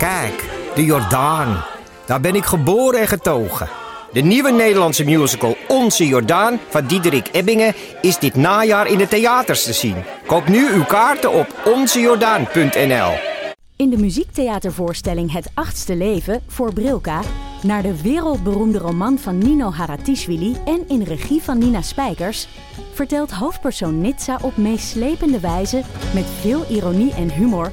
Kijk, de Jordaan. Daar ben ik geboren en getogen. De nieuwe Nederlandse musical Onze Jordaan van Diederik Ebbingen is dit najaar in de theaters te zien. Koop nu uw kaarten op onzejordaan.nl. In de muziektheatervoorstelling Het Achtste Leven voor Brilka... naar de wereldberoemde roman van Nino Haratischvili en in regie van Nina Spijkers... vertelt hoofdpersoon Nitsa op meeslepende wijze, met veel ironie en humor...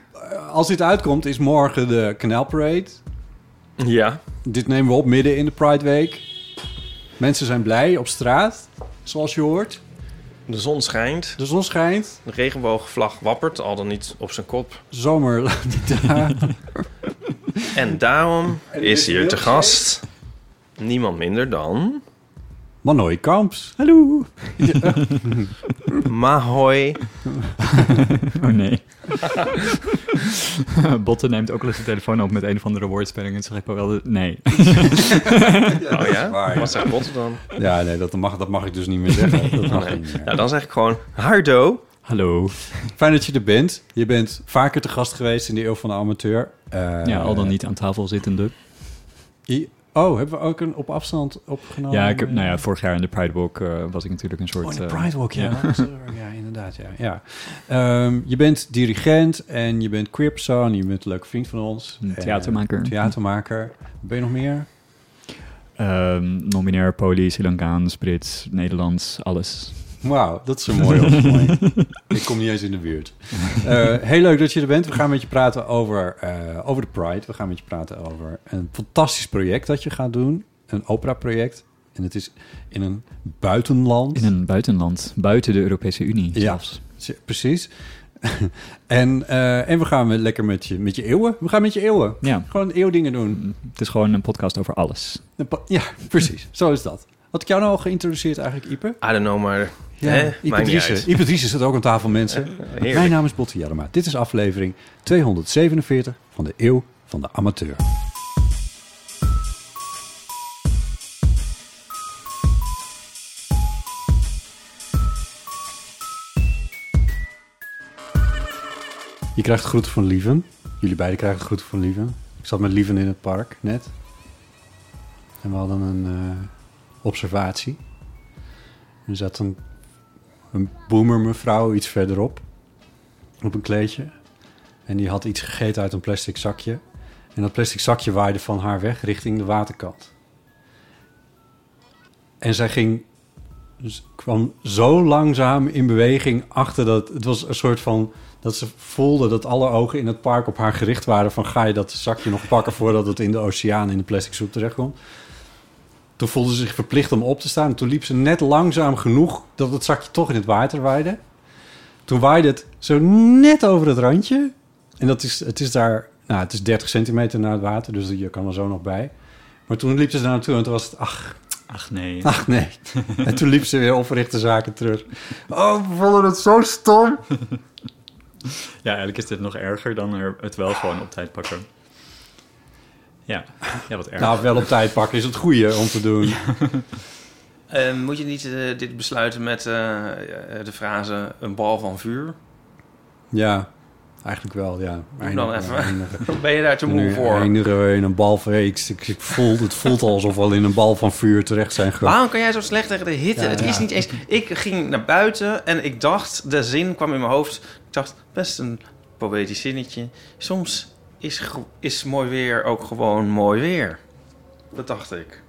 Als dit uitkomt, is morgen de Canal Parade. Ja. Dit nemen we op midden in de Pride Week. Mensen zijn blij op straat, zoals je hoort. De zon schijnt. De zon schijnt. De regenboogvlag wappert, al dan niet op zijn kop. Zomer laat niet daar. En daarom En is hier te gast niemand minder dan... Manoy Kamps. Hallo. Mahoi. Oh nee. Botte neemt ook wel eens de telefoon op met een of andere woordspeling en zeg ik wel de... Nee. Oh ja? waar, ja. Wat zegt Botte dan? Ja, nee, dat mag, dat mag ik dus niet meer zeggen. Dat mag Nee. niet meer. Nou, dan zeg ik gewoon Hardo. Hallo. Fijn dat je er bent. Je bent vaker te gast geweest in de Eeuw van de Amateur. Eh, Ja, al dan niet aan tafel zittende. I- Oh, hebben we ook een op afstand opgenomen? Ja, ik heb, nou ja, vorig jaar in de Pride Walk eh, was ik natuurlijk een soort... Oh, in de eh, Pride Walk, ja. ja. inderdaad, ja. ja. Ehm, je bent dirigent en je bent queer persoon. Je bent een leuke vriend van ons. Een En theatermaker. theatermaker. Ben je nog meer? ehm, non-binair, poly, Sri Lankaans, Brits, Nederlands, alles. Wauw, dat is een mooie ik kom niet eens in de buurt. Eh, heel leuk dat je er bent. We gaan met je praten over, eh, over de Pride. We gaan met je praten over een fantastisch project dat je gaat doen. Een opera-project. En het is in een buitenland. In een buitenland, buiten de Europese Unie Ja. zelfs. Precies. en, eh, en we gaan lekker met je, met je eeuwen. We gaan met je eeuwen. Ja, Gewoon eeuwdingen doen. het is gewoon een podcast over alles. Ja, precies. Zo is dat. Had ik jou nou al geïntroduceerd eigenlijk, Ipe? I don't know, maar... Ja, Driessen zit ook aan tafel, mensen. Heerlijk. Mijn naam is Botte Jellema. Dit is aflevering 247 van de Eeuw van de Amateur. Je krijgt groeten van Lieven. Jullie beiden krijgen groeten van Lieven. Ik zat met Lieven in het park net. En we hadden een eh, observatie. Er zat een, een boomer mevrouw iets verderop. Op een kleedje. En die had iets gegeten uit een plastic zakje. En dat plastic zakje waaide van haar weg richting de waterkant. En zij ging, kwam zo langzaam in beweging achter dat... Het was een soort van... Dat ze voelde dat alle ogen in het park op haar gericht waren... van ga je dat zakje nog pakken voordat het in de oceaan in de plastic soep terechtkomt. Toen voelde ze zich verplicht om op te staan. Toen liep ze net langzaam genoeg dat het zakje toch in het water waaide. Toen waaide het zo net over het randje. En dat is, het is daar, nou, het is 30 centimeter naar het water, dus je kan er zo nog bij. Maar toen liep ze daar naartoe en toen was het, ach, Ach nee. ach nee. en toen liep ze weer op verrichte zaken terug. Oh, we vonden het zo stom. Ja, eigenlijk is dit nog erger dan er het wel gewoon op tijd pakken. Ja, ja wat erg. Nou, wel op tijd pakken is het goede om te doen. Eh, moet je niet eh, dit besluiten met eh, eh, de frase een bal van vuur? Ja, eigenlijk wel, ja. Dan even. eindigen- Ben je daar te moe Nu voor? eindigen we in een bal van... Ik, ik, ik voel, het voelt alsof we al in een bal van vuur terecht zijn gekomen. Waarom kan jij zo slecht tegen de hitte? Ja, het ja. is niet eens... Ik ging naar buiten en ik dacht... De zin kwam in mijn hoofd. Ik dacht, best een poëtisch zinnetje. Soms is, is mooi weer ook gewoon mooi weer. Dat dacht ik.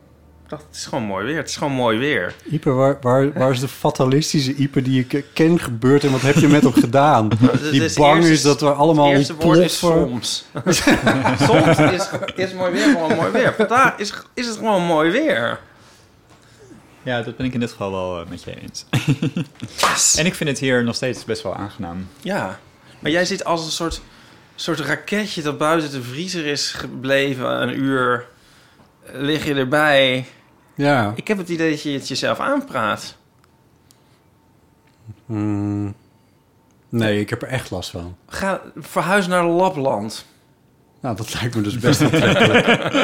Ik dacht, het is gewoon mooi weer. Het is gewoon mooi weer. Ipe, waar, waar, waar is de fatalistische Ipe die ik ken gebeurd en wat heb je met hem gedaan? Die het bang eerste- is dat we allemaal Het eerste woord is soms. soms is, is mooi weer gewoon mooi weer. Vandaag is, is het gewoon mooi weer. Ja, dat ben ik in dit geval wel eh, met je eens. En ik vind het hier nog steeds best wel aangenaam. Ja, maar jij zit als een soort soort raketje dat buiten de vriezer is gebleven een uur. eh, Lig je erbij. Ja. Ik heb het idee dat je het jezelf aanpraat. Hmm. Nee, ik heb er echt last van. Ga verhuis naar Lapland. Nou, dat lijkt me dus best aantrekkelijk.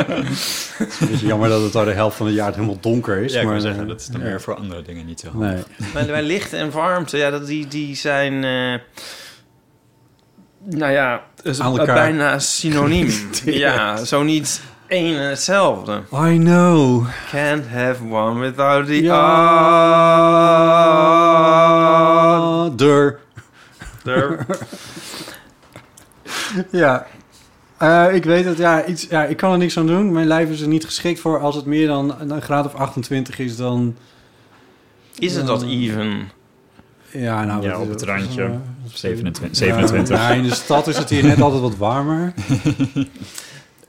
Het is een beetje jammer dat het al de helft van het jaar helemaal donker is. Ja, ik maar zeggen, eh, dat is dan ja. meer voor andere dingen niet zo Nee. Bij, bij licht en warmte, ja, dat, die, die zijn... eh, nou ja, is Aan elkaar. bijna synoniem. ja, zo niet één en hetzelfde. I know. Can't have one without the Other. other. Ja. Eh, ik weet het, ja, iets, ja, ik kan er niks aan doen. Mijn lijf is er niet geschikt voor. Als het meer dan een graad of 28 is, dan... Is het dat even? Ja, nou, Ja, op het randje. eh, 27. 27. Ja, in de stad is het hier net altijd wat warmer.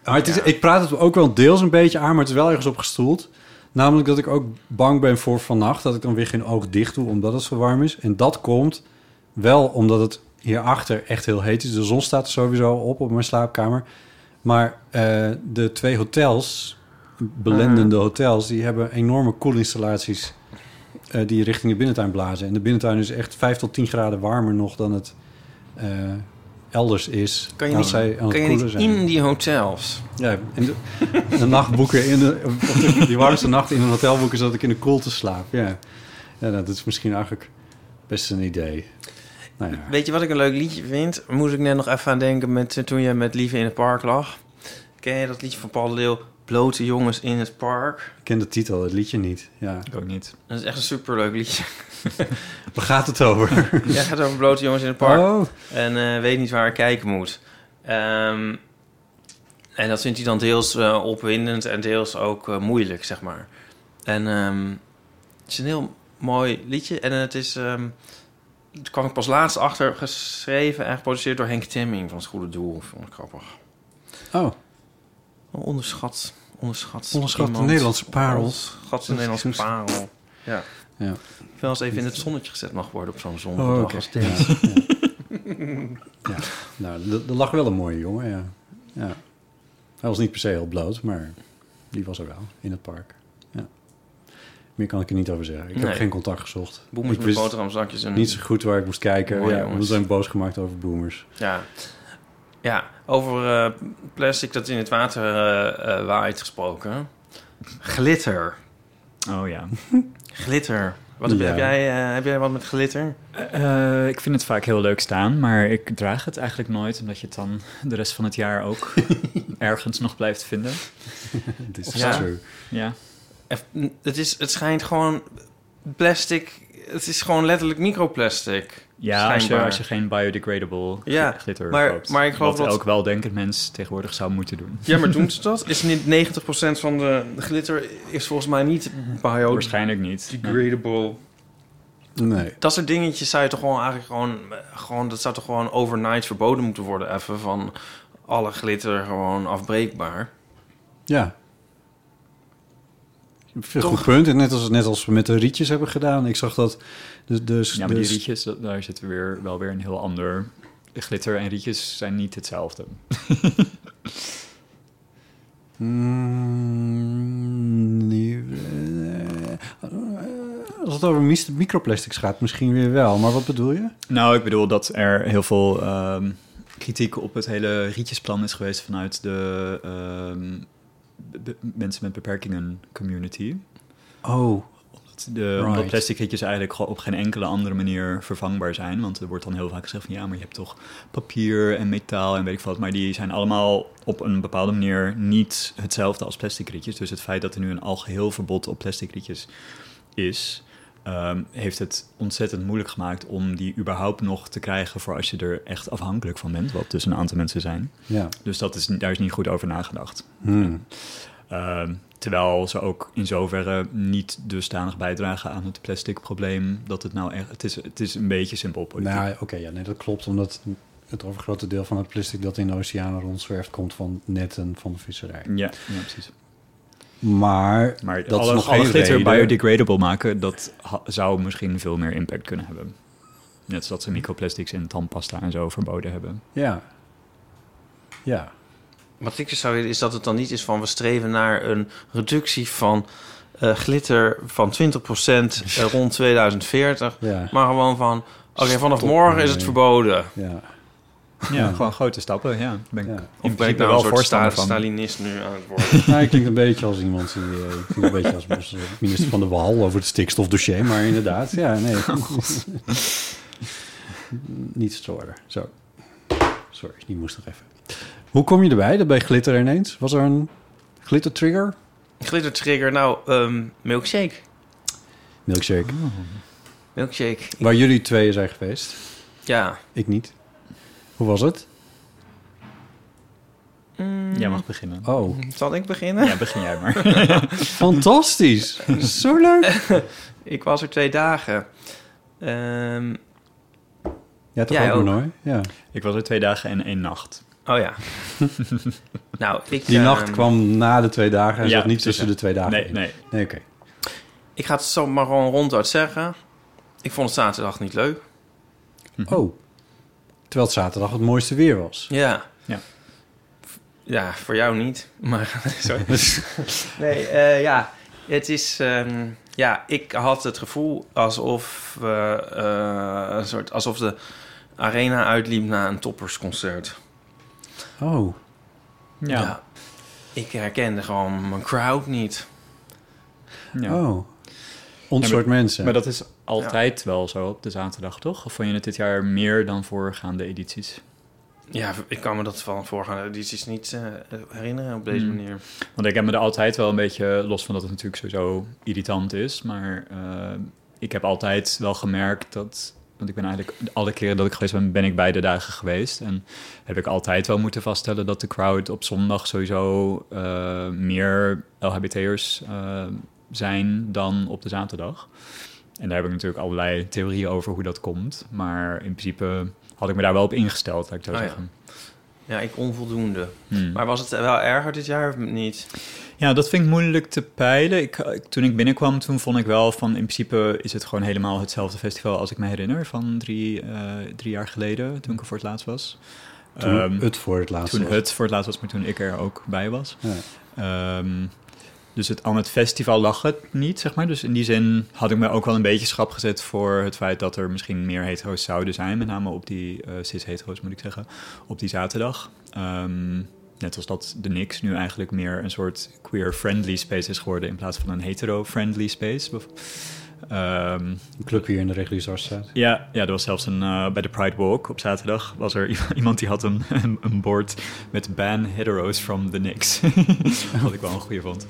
Maar het is, Ik praat het ook wel deels een beetje aan, maar het is wel ergens op gestoeld. Namelijk dat ik ook bang ben voor vannacht. Dat ik dan weer geen oog dicht doe, omdat het zo warm is. En dat komt wel omdat het hierachter echt heel heet is. De zon staat er sowieso op op mijn slaapkamer. Maar eh, de twee hotels, belendende hotels... die hebben enorme koelinstallaties... eh, die richting de binnentuin blazen. En de binnentuin is echt 5 tot 10 graden warmer nog dan het eh, elders is. Kan je als niet, zij aan het kan koelen niet zijn. in die hotels? Ja, in de, de nacht boeken in de, die warmste nacht in een hotel boeken zodat ik in de koelte slaap. Ja, ja nou, dat is misschien eigenlijk best een idee. Nou ja. Weet je wat ik een leuk liedje vind? Moest ik net nog even aan denken met, toen je met Lieve in het park lag. Ken je dat liedje van Paul de Leeuw? Blote jongens in het park. Ik ken de titel, het liedje niet. Ja. Ik ook niet. Dat is echt een superleuk liedje. Waar gaat het over? Ja, het gaat over blote jongens in het park. Oh, En eh, weet niet waar ik kijken moet. Ehm, en dat vindt hij dan deels eh, opwindend en deels ook eh, moeilijk, zeg maar. En ehm, het is een heel mooi liedje. En het is... ehm daar kwam ik pas laatst achter geschreven en geproduceerd door Henk Temming van Het Goede Doel. Vond ik grappig. oh. Onderschat. Onderschat. Onderschat de. Nederlandse parel. Onderschat de Nederlandse parel. Ja. Ja. Ik wil eens even in het zonnetje gezet mag worden op zo'n Oh, zondag oké. als Ja. Nou, er- lag wel een mooie jongen, ja. ja. Hij was niet per se heel bloot, maar die was er wel in het park. Ja. Meer kan ik er niet over zeggen. Ik heb geen contact gezocht. Boemers ik met boterhamzakjes en... niet zo goed waar ik moest kijken. Mooi, ja, jongens. we zijn boos gemaakt over boomers. Ja, ja over eh, plastic dat in het water eh, eh, waait gesproken. Glitter. Oh ja. Glitter. Wat heb, Ja. heb jij, eh, heb jij wat met glitter? Eh, ik vind het vaak heel leuk staan, maar ik draag het eigenlijk nooit, omdat je het dan de rest van het jaar ook ergens nog blijft vinden. This is Ja. true. Ja. Het, is, het schijnt gewoon plastic... Het is gewoon letterlijk microplastic. Ja, als je, als je geen biodegradable Ja, glitter maar- koopt. maar ik geloof wat dat- elk weldenkend mens tegenwoordig zou moeten doen. Ja, maar doen ze dat? Is niet 90% van de glitter is volgens mij niet Waarschijnlijk niet. biodegradable. Nee. Dat soort dingetjes zou je toch gewoon eigenlijk gewoon, gewoon... Dat zou toch gewoon overnight verboden moeten worden even van alle glitter gewoon afbreekbaar. Ja. Veel goed punt. En net als, net als we met de rietjes hebben gedaan. Ik zag dat... Dus, dus, Ja, maar die dus- rietjes, daar zit weer, wel weer een heel ander... Glitter en rietjes zijn niet hetzelfde. Mm, die- eh, als het over microplastics gaat, misschien weer wel. Maar wat bedoel je? Nou, ik bedoel dat er heel veel ehm, kritiek op het hele rietjesplan is geweest vanuit de ehm, mensen met beperkingen community. Oh, De, Omdat Right. plastic rietjes eigenlijk op geen enkele andere manier vervangbaar zijn. Want er wordt dan heel vaak gezegd van ja, maar je hebt toch papier en metaal en weet ik wat. Maar die zijn allemaal op een bepaalde manier niet hetzelfde als plastic rietjes. Dus het feit dat er nu een algeheel verbod op plastic rietjes is, ehm, heeft het ontzettend moeilijk gemaakt om die überhaupt nog te krijgen voor als je er echt afhankelijk van bent. Wat dus een aantal mensen zijn. ja. Dus dat is, daar is niet goed over nagedacht. Hmm. Ehm, terwijl ze ook in zoverre niet dusdanig bijdragen aan het plastic probleem. Dat het nou echt. Het is, het is een beetje simpel politiek. Nou, oké, ja, nee, dat klopt. Omdat het overgrote deel van het plastic dat in de oceanen rondzwerft... komt van netten van de visserij. ja, ja, precies. Maar, Maar dat alle, is nog alle glitter reden. biodegradable maken, dat zou misschien veel meer impact kunnen hebben. Net zoals ze microplastics in tandpasta en zo verboden hebben. Ja. Ja. Wat ik zou willen is dat het dan niet is van we streven naar een reductie van eh, glitter van 20% eh, rond 2040. Ja. Maar gewoon van, oké, vanaf Stop morgen is het verboden. Ja. Ja, gewoon grote stappen, ja. Ben ik Ja. in Of ben ik nou een soort sta van. Stalinist nu aan het worden? Nou, ik klink een beetje als iemand die... eh, ik klink een beetje als, minister van de Wal over het stikstofdossier. Maar inderdaad, ja, nee. Niet storen. Zo. Sorry, die moest nog even. Hoe kom je erbij, dat bij glitter ineens? Was er een glitter trigger? Glitter trigger, nou, ehm, milkshake. Milkshake. Milkshake. Waar jullie tweeën zijn geweest. Ja. Ik niet. Hoe was het? Jij mag beginnen. Mm. Oh, Zal ik beginnen? Ja, begin jij maar. fantastisch. Zo leuk. Ik was er twee dagen. Ehm, Ja, toch Jij ook? Ja. ik was er twee dagen en één nacht. Oh ja. nou, ik... Die ehm, nacht kwam na de twee dagen en Ja, zat niet tussen ja. de twee dagen. Nee, in. nee. Nee, oké. Ik ga het zo maar gewoon ronduit zeggen. Ik vond het zaterdag niet leuk. Oh. Terwijl het zaterdag het mooiste weer was. Ja. Ja. Ja, voor jou niet. Maar, sorry. nee, eh, ja. Het is... ehm, ja, ik had het gevoel alsof... we, eh, een soort, alsof de arena uitliep na een toppersconcert. Oh. Ja. Ik herkende gewoon mijn crowd niet. ja. Oh. Ons Ja, soort mensen. Maar dat is altijd wel zo op de zaterdag, toch? Of vond je het dit jaar meer dan voorgaande edities? Ja, ik kan me dat van voorgaande edities niet eh, herinneren op deze Hmm. manier. Want ik heb me er altijd wel een beetje, los van dat het natuurlijk sowieso irritant is, maar eh, ik heb altijd wel gemerkt dat, want ik ben eigenlijk alle keren dat ik geweest ben, ben ik beide dagen geweest. En heb ik altijd wel moeten vaststellen dat de crowd op zondag sowieso eh, meer LHBT'ers eh, zijn dan op de zaterdag. En daar heb ik natuurlijk allerlei theorieën over hoe dat komt. Maar in principe had ik me daar wel op ingesteld, laat ik zo Oh ja. zeggen. Ja, ik onvoldoende. Hmm. Maar was het wel erger dit jaar of niet? Ja, dat vind ik moeilijk te peilen. Ik, toen ik binnenkwam, toen vond ik wel van... in principe is het gewoon helemaal hetzelfde festival als ik me herinner... van drie, eh, drie jaar geleden, toen ik er voor het laatst was. Toen Ehm, het voor het laatst toen was. het voor het laatst was, maar toen ik er ook bij was. Ja. Ehm, dus het, aan het festival lag het niet, zeg maar. Dus in die zin had ik me ook wel een beetje schrap gezet voor het feit dat er misschien meer hetero's zouden zijn. Met name op die eh cis-hetero's, moet ik zeggen, op die zaterdag. Ehm, net als dat de Nix nu eigenlijk meer een soort queer-friendly space is geworden in plaats van een hetero-friendly space. Ehm, Een club hier in de Reguliersarstraat. ja, ja, er was zelfs een, eh, bij de Pride Walk op zaterdag was er iemand die had een, een, een bord met ban hetero's from the Knicks. Wat ik wel een goede vond.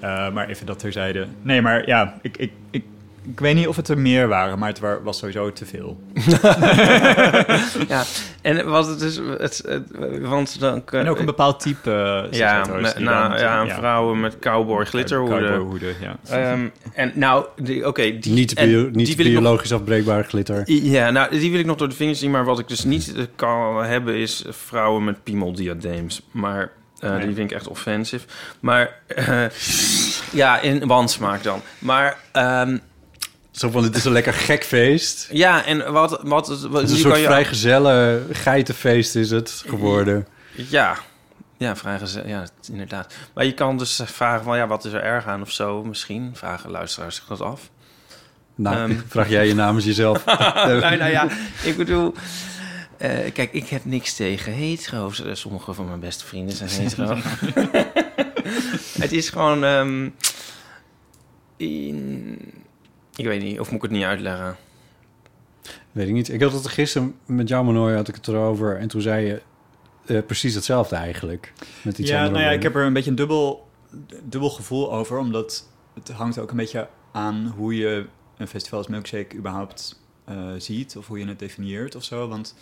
Eh, maar even dat terzijde. Nee, maar ja, ik, ik, ik, ik weet niet of het er meer waren, maar het wa- was sowieso te veel. ja, en was het dus... Het, het- want dan... En ook een bepaald type uh, Ja, met, nou, ja, vrouwen met cowboy glitterhoeden. Cowboyhoeden, ja. Ehm, en nou, die- oké, die, Niet, en bio, niet die wil ik nog- biologisch afbreekbare glitter. Ja, nou, die wil ik nog door de vingers zien. Maar wat ik dus niet eh, kan hebben is vrouwen met piemeldiadeems. Maar eh, Nee. die vind ik echt offensive. Maar eh, ja, in wansmaak dan. Maar ehm, Zo van, het is een lekker gek feest. ja, en wat... wat, wat Het is een soort kan je- vrijgezelle geitenfeest is het geworden. Ja, ja, vrijgezel, ja, inderdaad. Maar je kan dus vragen van, ja, wat is er erg aan of zo? Misschien vragen luisteraars zich dat af. Nou, Ehm. vraag jij je namens jezelf. nou, nou ja, ik bedoel... eh, kijk, ik heb niks tegen hetero's. Eh, Sommige van mijn beste vrienden zijn hetero. het is gewoon... ehm, in- ik weet niet, of moet ik het niet uitleggen? Weet ik niet. Ik had het gisteren met jou, Manoy, had ik het erover. En toen zei je eh, precies hetzelfde eigenlijk. Met iets ja, nou ja, ik heb er een beetje een dubbel, dubbel gevoel over, omdat het hangt ook een beetje aan hoe je een festival als Milkshake überhaupt eh, ziet, of hoe je het definieert of zo. Want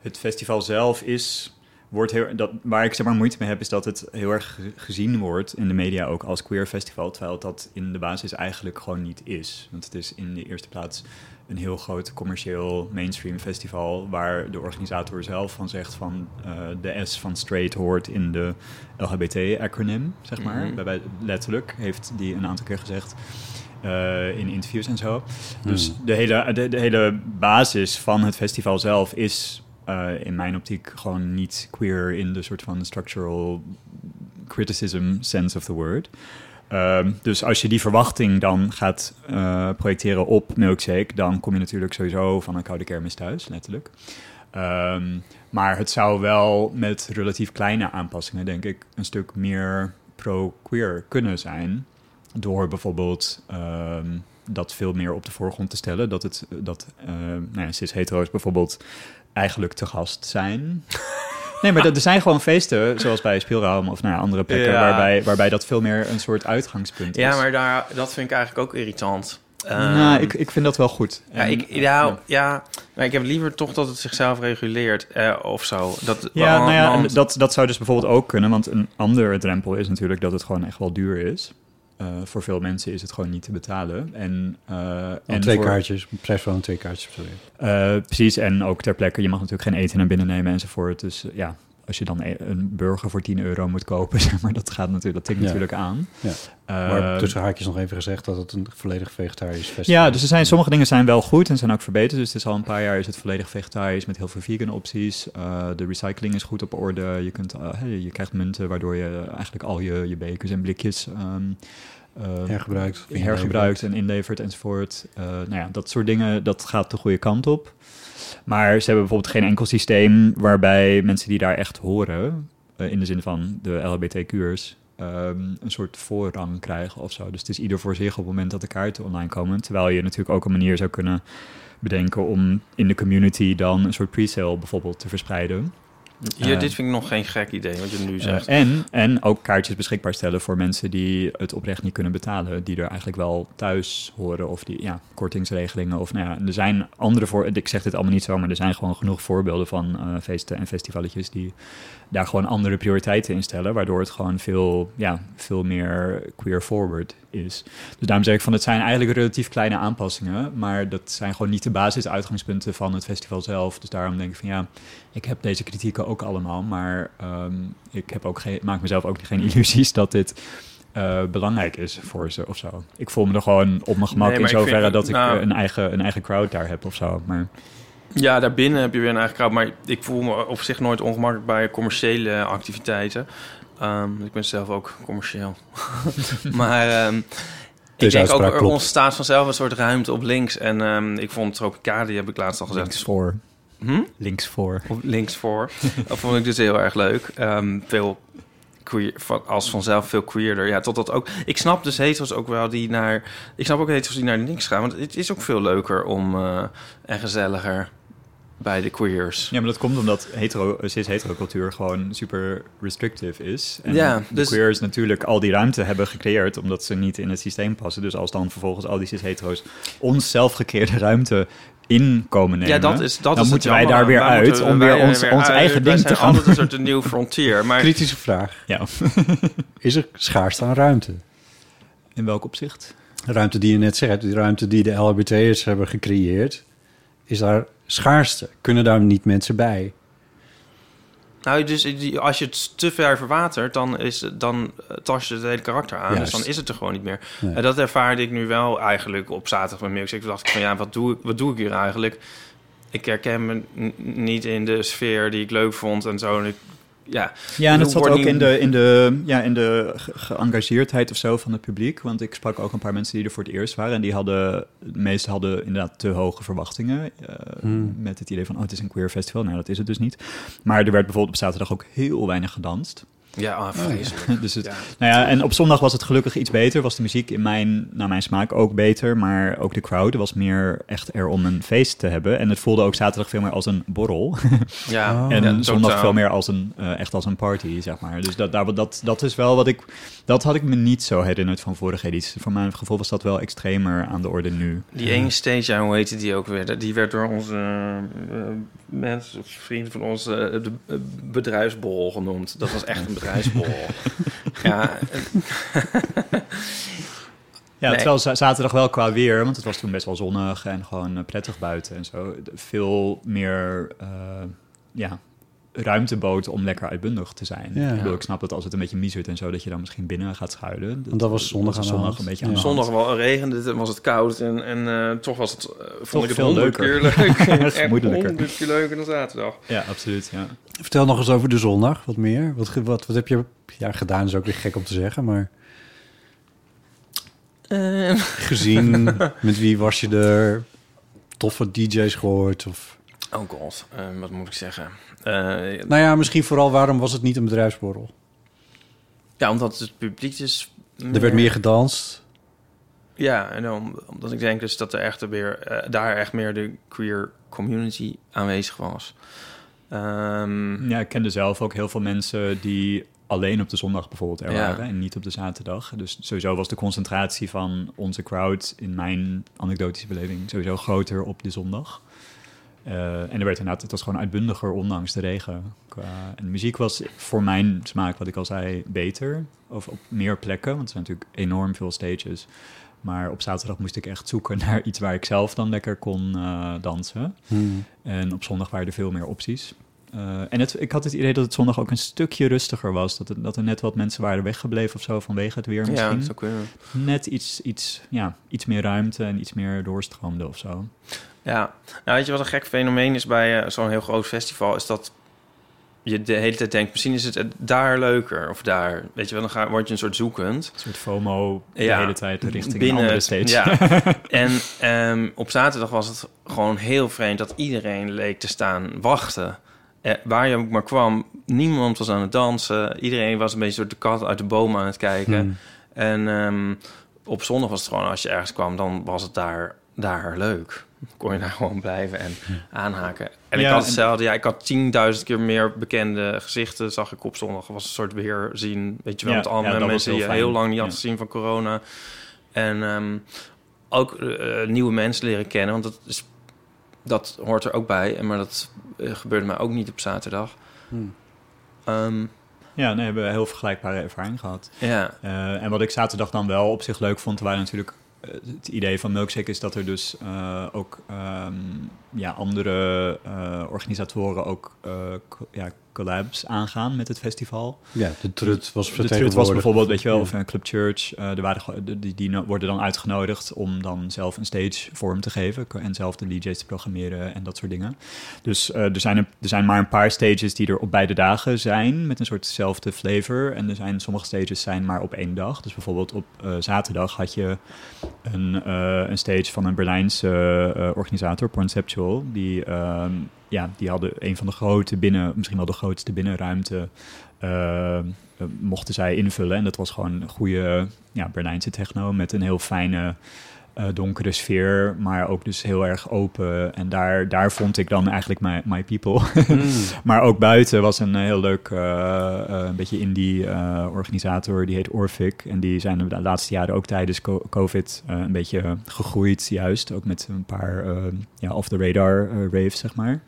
het festival zelf is, wordt heel, dat, waar ik zeg maar moeite mee heb, is dat het heel erg ge- gezien wordt in de media ook als queer festival, terwijl dat in de basis eigenlijk gewoon niet is. Want het is in de eerste plaats een heel groot commercieel mainstream festival waar de organisator zelf van zegt van eh, de S van straight hoort in de LHBT-acronym, zeg maar. Mhm. Letterlijk heeft die een aantal keer gezegd eh, in interviews en zo. Dus de, hele, de, de hele basis van het festival zelf is eh, in mijn optiek gewoon niet queer in de soort van structural criticism sense of the word. Ehm, dus als je die verwachting dan gaat eh, projecteren op Milkshake, dan kom je natuurlijk sowieso van een koude kermis thuis, letterlijk. Ehm, maar het zou wel met relatief kleine aanpassingen, denk ik, een stuk meer pro-queer kunnen zijn. Door bijvoorbeeld ehm, dat veel meer op de voorgrond te stellen. Dat, het, dat uh, nou ja, cis-hetero's bijvoorbeeld eigenlijk te gast zijn. Nee, maar er er zijn gewoon feesten, zoals bij Speelruim of naar andere plekken, Ja. waarbij, waarbij dat veel meer een soort uitgangspunt is. Ja, maar daar, dat vind ik eigenlijk ook irritant. nou, Ehm, ik, ik vind dat wel goed. Ja, En, ik, ja, ja. maar ik heb liever toch dat het zichzelf reguleert eh, of zo. Dat, Ja, nou ja, want- dat, dat zou dus bijvoorbeeld ook kunnen. Want een andere drempel is natuurlijk dat het gewoon echt wel duur is. Eh, voor veel mensen is het gewoon niet te betalen. En, eh, En twee voor- kaartjes, prijs van twee kaartjes. Sorry. Eh, precies, en ook ter plekke, je mag natuurlijk geen eten naar binnen nemen enzovoort. Dus ja, als je dan e- een burger voor 10 euro moet kopen, zeg maar, dat gaat natuurlijk, dat tikt natuurlijk aan. Ja. Maar tussen haakjes nog even gezegd dat het een volledig vegetarisch festival Ja, dus er zijn, sommige dingen zijn wel goed en zijn ook verbeterd. Dus het is al een paar jaar is het volledig vegetarisch met heel veel vegan opties. Eh, de recycling is goed op orde. Je, kunt, eh, hey, je krijgt munten waardoor je eigenlijk al je, je bekers en blikjes ehm, eh, hergebruikt. hergebruikt en inlevert enzovoort. Eh, nou ja, dat soort dingen, dat gaat de goede kant op. Maar ze hebben bijvoorbeeld geen enkel systeem waarbij mensen die daar echt horen, eh, in de zin van de LHBTQ'ers, ehm, een soort voorrang krijgen of zo. Dus het is ieder voor zich op het moment dat de kaarten online komen. Terwijl je natuurlijk ook een manier zou kunnen bedenken om in de community dan een soort pre-sale bijvoorbeeld te verspreiden. Hier, eh, dit vind ik nog geen gek idee, wat je nu Eh, zegt. en, en ook kaartjes beschikbaar stellen voor mensen die het oprecht niet kunnen betalen. Die er eigenlijk wel thuis horen. Of die ja, kortingsregelingen. Of nou ja, er zijn andere voor. Ik zeg dit allemaal niet zo, maar er zijn gewoon genoeg voorbeelden van eh, feesten en festivaletjes die daar gewoon andere prioriteiten in stellen. Waardoor het gewoon veel, ja, veel meer queer forward is. Dus daarom zeg ik van het zijn eigenlijk relatief kleine aanpassingen. Maar dat zijn gewoon niet de basisuitgangspunten van het festival zelf. Dus daarom denk ik van ja, ik heb deze kritieken ook allemaal. Maar ehm, ik heb ook geen, maak mezelf ook geen illusies dat dit eh, belangrijk is voor ze of zo. Ik voel me er gewoon op mijn gemak Nee, in zoverre vind- dat ik nou- een, eigen, een eigen crowd daar heb of zo. Maar Ja, daarbinnen heb je weer een eigen crowd. Maar ik voel me op zich nooit ongemakkelijk bij commerciële activiteiten. Ehm, ik ben zelf ook commercieel. maar ehm, ik denk ook, er klopt. ontstaat vanzelf een soort ruimte op links. En ehm, ik vond Tropicali, heb ik laatst al gezegd. links voor. Hm? Links voor. Of links voor. dat vond ik dus heel erg leuk. Veel queer, van, als vanzelf veel queerder. Ja, tot dat ook. Ik snap dus hetero's ook wel die naar. Ik snap ook hetero's die naar links gaan. Want het is ook veel leuker om eh, en gezelliger bij de queers. Ja, maar dat komt omdat hetero, cis-hetero cultuur gewoon super restrictive is. En Ja, de dus- queers natuurlijk al die ruimte hebben gecreëerd omdat ze niet in het systeem passen. Dus als dan vervolgens al die cis-hetero's ons zelf gecreëerde ruimte in komen nemen... Ja, dat is dat dan is moeten wij daar weer Wij uit moeten- om weer er ons, weer ons uit. eigen ding te gaan altijd een soort een nieuw frontier. Maar Kritische vraag. Ja, Is er schaarste aan ruimte? in welk opzicht? De ruimte die je net zegt, die ruimte die de LHBT'ers hebben gecreëerd, is daar schaarste? Kunnen daar niet mensen bij? Nou, dus als je het te ver verwatert, dan, is, dan eh, tast je het hele karakter aan. Juist. Dus dan is het er gewoon niet meer. Nee. En dat ervaarde ik nu wel eigenlijk op zaterdag met Milkshake. Toen dacht ik van, ja, wat doe ik, wat doe ik hier eigenlijk? Ik herken me niet in de sfeer die ik leuk vond en zo. En ik, ja, Ja, en dat zat wordt ook in de, in de, ja, in de ge- geëngageerdheid of zo van het publiek. Want ik sprak ook een paar mensen die er voor het eerst waren. En die hadden, de meeste hadden inderdaad te hoge verwachtingen. eh, Hmm. Met het idee van, oh, het is een queer festival. Nou, dat is het dus niet. Maar er werd bijvoorbeeld op zaterdag ook heel weinig gedanst. Ja ah, vreselijk. dus het, Ja. nou ja, en op zondag was het gelukkig iets beter. Was de muziek in mijn, naar mijn smaak ook beter. Maar ook de crowd was meer echt er om een feest te hebben. En het voelde ook zaterdag veel meer als een borrel. Ja, Oh. En ja, zondag totaal. veel meer als een, eh, echt als een party, zeg maar. Dus dat, dat, dat, dat is wel wat ik... Dat had ik me niet zo herinnerd van vorige editie. Voor mijn gevoel was dat wel extremer aan de orde nu. Die ene stage, ja, hoe heette die ook weer? Die werd door onze eh, mensen, vrienden van ons, de bedrijfsbol genoemd. Dat was echt een bedrijfsbol. ja, Ja, Nee. terwijl za- zaterdag wel qua weer, want het was toen best wel zonnig en gewoon eh, prettig buiten en zo. Veel meer, eh, ja, ruimte bood om lekker uitbundig te zijn. Ja. Ik, bedoel, ik snap dat als het een beetje miezert en zo, dat je dan misschien binnen gaat schuilen. Want dat was zondag een beetje Ja. aan. Zondag wel regende het en was het koud. En, en eh, toch was het, eh, vond Toch ik het veel leuker. keer leuk. Echt Vermoedelijker. honderd keer leuker dan zaterdag. Ja, absoluut. Ja. Vertel nog eens over de zondag, wat meer. Wat, ge- wat, wat heb je ja, gedaan, is ook weer gek om te zeggen, maar Eh, gezien, met wie was je er? Toffe DJ's gehoord? Of... oh god, eh, wat moet ik zeggen? Eh, Nou ja, misschien vooral waarom was het niet een bedrijfsborrel? ja, omdat het publiek is... Er werd meer gedanst. Ja, en om, omdat ik denk dus dat er echt weer, eh, daar echt meer de queer community aanwezig was. Ehm, ja, ik kende zelf ook heel veel mensen die alleen op de zondag bijvoorbeeld er Ja. waren en niet op de zaterdag. Dus sowieso was de concentratie van onze crowd in mijn anekdotische beleving sowieso groter op de zondag. Eh, en er werd inderdaad, het was gewoon uitbundiger ondanks de regen. Qua- en de muziek was voor mijn smaak, wat ik al zei, beter. Of op meer plekken, want er zijn natuurlijk enorm veel stages. Maar op zaterdag moest ik echt zoeken naar iets waar ik zelf dan lekker kon eh, dansen. Hmm. En op zondag waren er veel meer opties. Eh, en het, ik had het idee dat het zondag ook een stukje rustiger was. Dat, het, dat er net wat mensen waren weggebleven of zo vanwege het weer ja, misschien. dat zou kunnen. Net iets, iets, ja, iets meer ruimte en iets meer doorstroomde of zo. Ja, nou, weet je wat een gek fenomeen is bij eh, zo'n heel groot festival? Is dat je de hele tijd denkt, misschien is het daar leuker of daar. Weet je wel, dan ga, word je een soort zoekend. Een soort FOMO de Ja, hele tijd richting binnen andere stage. ja. En ehm, op zaterdag was het gewoon heel vreemd dat iedereen leek te staan wachten. Eh, waar je ook maar kwam, niemand was aan het dansen. Iedereen was een beetje soort de kat uit de boom aan het kijken. Hmm. En ehm, op zondag was het gewoon, als je ergens kwam, dan was het daar, daar leuk. Kon je daar gewoon blijven en aanhaken. En ik had hetzelfde. Ja, ik had tienduizend keer meer bekende gezichten, zag ik op zondag. Was een soort weer zien, weet je wel, Ja, met ja, was mensen die heel je fijn. heel lang niet had gezien van corona. En ehm, ook eh, nieuwe mensen leren kennen, want dat, is, dat hoort er ook bij. Maar dat eh, gebeurde mij ook niet op zaterdag. Hmm. Ehm, Ja, nee, hebben we heel vergelijkbare ervaring gehad. ja, Eh, en wat ik zaterdag dan wel op zich leuk vond, waren natuurlijk het idee van Milkshake is dat er dus eh, ook ehm, ja, andere eh, organisatoren ook eh, ja, collabs aangaan met het festival. Ja, de trut was De Trut was bijvoorbeeld, weet je wel, Ja. of een Club Church. eh, er waren, die, die worden dan uitgenodigd om dan zelf een stage vorm te geven. En zelf de DJ's te programmeren en dat soort dingen. Dus eh, er, zijn er zijn maar een paar stages die er op beide dagen zijn. Met een soortzelfde flavor. En er zijn sommige stages zijn maar op één dag. Dus bijvoorbeeld op eh, zaterdag had je een, eh, een stage van een Berlijnse eh, organisator, Conceptual. Die, ehm, ja, die hadden een van de grote binnen, misschien wel de grootste binnenruimte eh, mochten zij invullen. En dat was gewoon een goede ja, Berlijnse techno met een heel fijne eh, donkere sfeer, maar ook dus heel erg open. En daar, daar vond ik dan eigenlijk my, my people. maar ook buiten was een eh, heel leuk, eh, een beetje indie organisator, die heet Orphic. En die zijn de laatste jaren ook tijdens co- COVID een beetje gegroeid, juist. Ook met een paar ja, off-the-radar raves, zeg maar.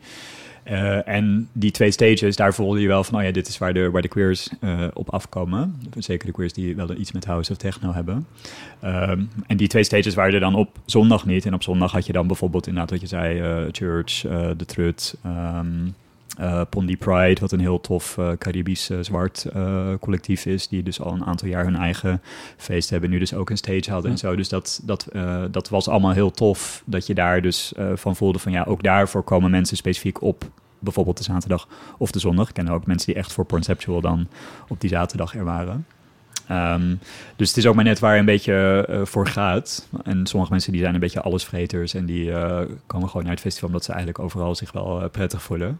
Eh, en die twee stages, daar voelde je wel van, oh ja, dit is waar de, waar de queers eh, op afkomen. Zeker de queers die wel iets met house of techno hebben. Ehm, en die twee stages waren er dan op zondag niet. En op zondag had je dan bijvoorbeeld inderdaad wat je zei, eh, Church, The Trut, ehm eh, Pondy Pride, wat een heel tof eh, Caribisch eh, zwart collectief is, die dus al een aantal jaar hun eigen feest hebben, nu dus ook een stage hadden en zo. Dus dat, dat, dat was allemaal heel tof, dat je daar dus van voelde van ja, ook daarvoor komen mensen specifiek op bijvoorbeeld de zaterdag of de zondag. Ik ken ook mensen die echt voor Conceptual dan op die zaterdag er waren. Ehm, dus het is ook maar net waar je een beetje voor gaat. En sommige mensen die zijn een beetje allesvreters en die komen gewoon naar het festival omdat ze eigenlijk overal zich wel prettig voelen.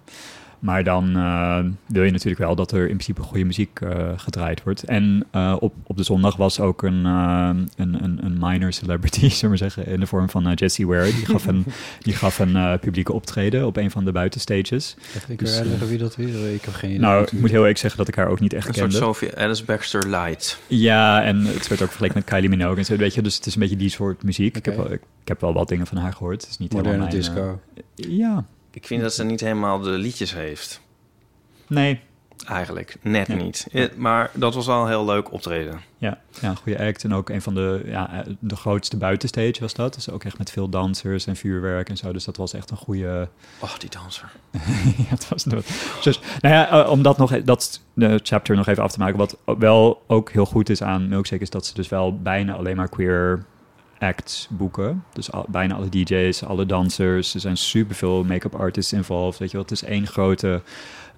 Maar dan eh, wil je natuurlijk wel dat er in principe goede muziek eh, gedraaid wordt. En eh, op, op de zondag was ook een, een, een, een minor celebrity, zullen we maar zeggen, in de vorm van uh, Jessie Ware. Die gaf een, die gaf een publieke optreden op een van de buitenstages. Echt, ik Dus, wil wie dat weer. Ik heb geen idee. Nou, ik moet heel eerlijk zeggen dat ik haar ook niet echt een soort kende. Sophie Alice Baxter Light. Ja, en het werd ook vergeleken met Kylie Minogue en zo, weet je. Dus het is een beetje die soort muziek. Ik, heb wel, ik, ik heb wel wat dingen van haar gehoord. Het is niet moderne helemaal mijn, disco. ja, Ik vind dat ze niet helemaal de liedjes heeft. nee. eigenlijk. Net Ja. niet. Eh, Maar dat was wel een heel leuk optreden. Ja, ja, een goede act. En ook een van de, ja, eh, de grootste buitenstage was dat. Dus ook echt met veel dansers en vuurwerk en zo. Dus dat was echt een goede... Oh, die danser. ja, het was dat. Dus, nou ja, eh, om dat nog, e- dat de chapter nog even af te maken. Wat wel ook heel goed is aan Milkshake is dat ze dus wel bijna alleen maar queer acts boeken. Dus bijna alle DJ's, alle dansers. Er zijn superveel make-up artists involved. Weet je wel, het is één grote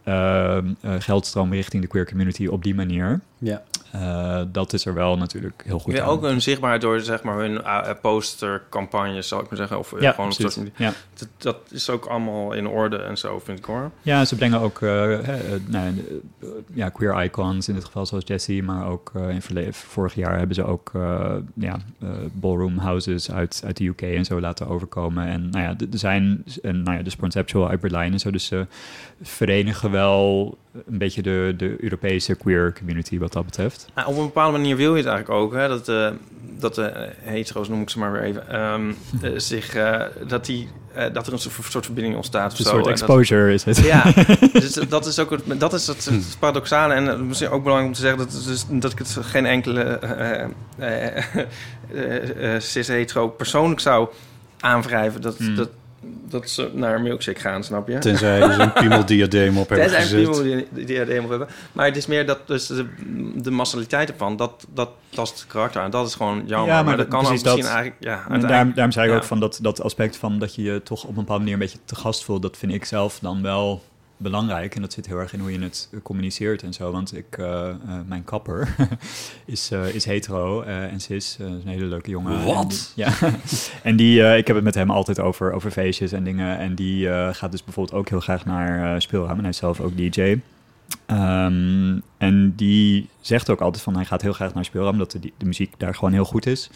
eh, geldstroom richting de queer community op die manier. Ja. Eh, dat is er wel natuurlijk heel goed Ja, aan. ook hun zichtbaarheid door zeg maar, hun uh, postercampagnes, zal ik maar zeggen. Of eh, ja, gewoon op ja. Dat, dat is ook allemaal in orde en zo, vind ik hoor. Ja, ze brengen ook eh, eh, nou, eh, ja, queer icons, in dit geval zoals Jessie, maar ook eh, in vorig jaar hebben ze ook eh, ja, eh, ballroom houses uit, uit de UK en zo laten overkomen. En nou ja, er zijn en, nou ja, de Conceptual uit Berlijn en zo, dus ze verenigen wel een beetje de, de Europese queer community wat dat betreft. Nou, op een bepaalde manier wil je het eigenlijk ook, hè, dat, eh, dat de hetero's, noem ik ze maar weer even, ehm, eh, zich, eh, dat, die, eh, dat er een soort soort verbinding ontstaat of Een zo. soort dat- exposure is het. Ja, dus dat is ook het, dat is het, het paradoxale. En eh, misschien ook belangrijk om te zeggen dat, het dus, dat ik het geen enkele eh, eh, eh, eh, cis-hetero persoonlijk zou aanwrijven. Dat, Hmm. dat, dat ze naar milkshake gaan, snap je? Tenzij ze een piemeldiadeem op hebben Tenzij een gezet. piemel die, die diadeem op hebben. Maar het is meer dat dus de, de massaliteit ervan, dat, dat tast het karakter aan. Dat is gewoon jammer. Ja, maar maar, dat- kan misschien dat. eigenlijk... Ja, uiteindelijk- daarom, daarom zei ik ja. ook van dat, dat aspect van dat je je toch op een bepaalde manier een beetje te gast voelt. Dat vind ik zelf dan wel belangrijk. En dat zit heel erg in hoe je het eh, communiceert en zo. Want ik, eh, eh, mijn kapper is, is hetero en cis. is een hele leuke jongen. Wat? Ja. en die, ik heb het met hem altijd over, over feestjes en dingen. En die gaat dus bijvoorbeeld ook heel graag naar speelruim. En hij is zelf ook DJ. Ehm, en die zegt ook altijd van hij gaat heel graag naar speelruim, dat de, de muziek daar gewoon heel goed is.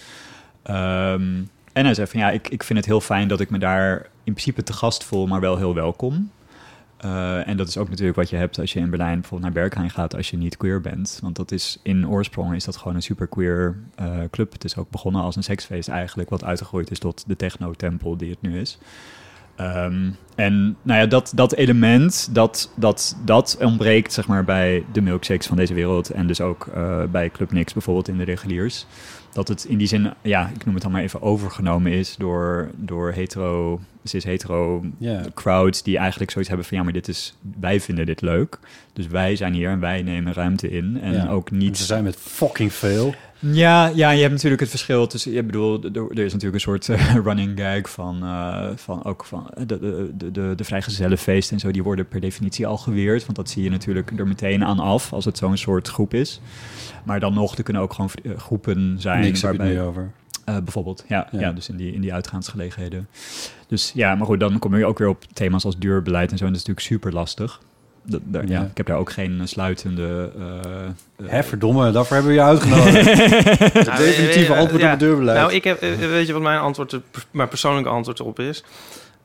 Ehm, en hij zei van ja, ik, ik vind het heel fijn dat ik me daar in principe te gast voel, maar wel heel welkom. Eh, en dat is ook natuurlijk wat je hebt als je in Berlijn bijvoorbeeld naar Berghain gaat als je niet queer bent. Want dat is in oorsprong is dat gewoon een super queer eh, club. Het is ook begonnen als een seksfeest eigenlijk, wat uitgegroeid is tot de techno-tempel die het nu is. Ehm, en nou ja, dat, dat element, dat, dat, dat ontbreekt zeg maar bij de milkshakes van deze wereld. En dus ook eh, bij Club Nix bijvoorbeeld in de reguliers. Dat het in die zin, ja, ik noem het dan maar even overgenomen is door, door hetero, cis-hetero Ja. crowds die eigenlijk zoiets hebben van ja, maar dit is, wij vinden dit leuk. Dus wij zijn hier en wij nemen ruimte in. En ook En niet Ze zijn met fucking veel. ja, ja, je hebt natuurlijk het verschil tussen. Je bedoel, er is natuurlijk een soort eh, running gag van, eh, van ook van eh, de, de, de, de, vrijgezellenfeesten en zo. Die worden per definitie al geweerd. Want dat zie je natuurlijk er meteen aan af als het zo'n soort groep is. Maar dan nog, er kunnen ook gewoon groepen zijn. Niks waarbij, over. Eh, bijvoorbeeld, ja, ja. Ja. dus in die, in die uitgaansgelegenheden. Dus ja, maar goed, dan kom je ook weer op thema's als duurbeleid en zo. En dat is natuurlijk super lastig. Dat, daar, ja. Ja. ik heb daar ook geen eh, sluitende... eh, eh, Hè, verdomme, daarvoor hebben we je uitgenodigd. Nou, definitieve antwoord ja. op het deurbeleid. Nou, ik heb, weet je wat mijn antwoord, mijn persoonlijke antwoord erop is?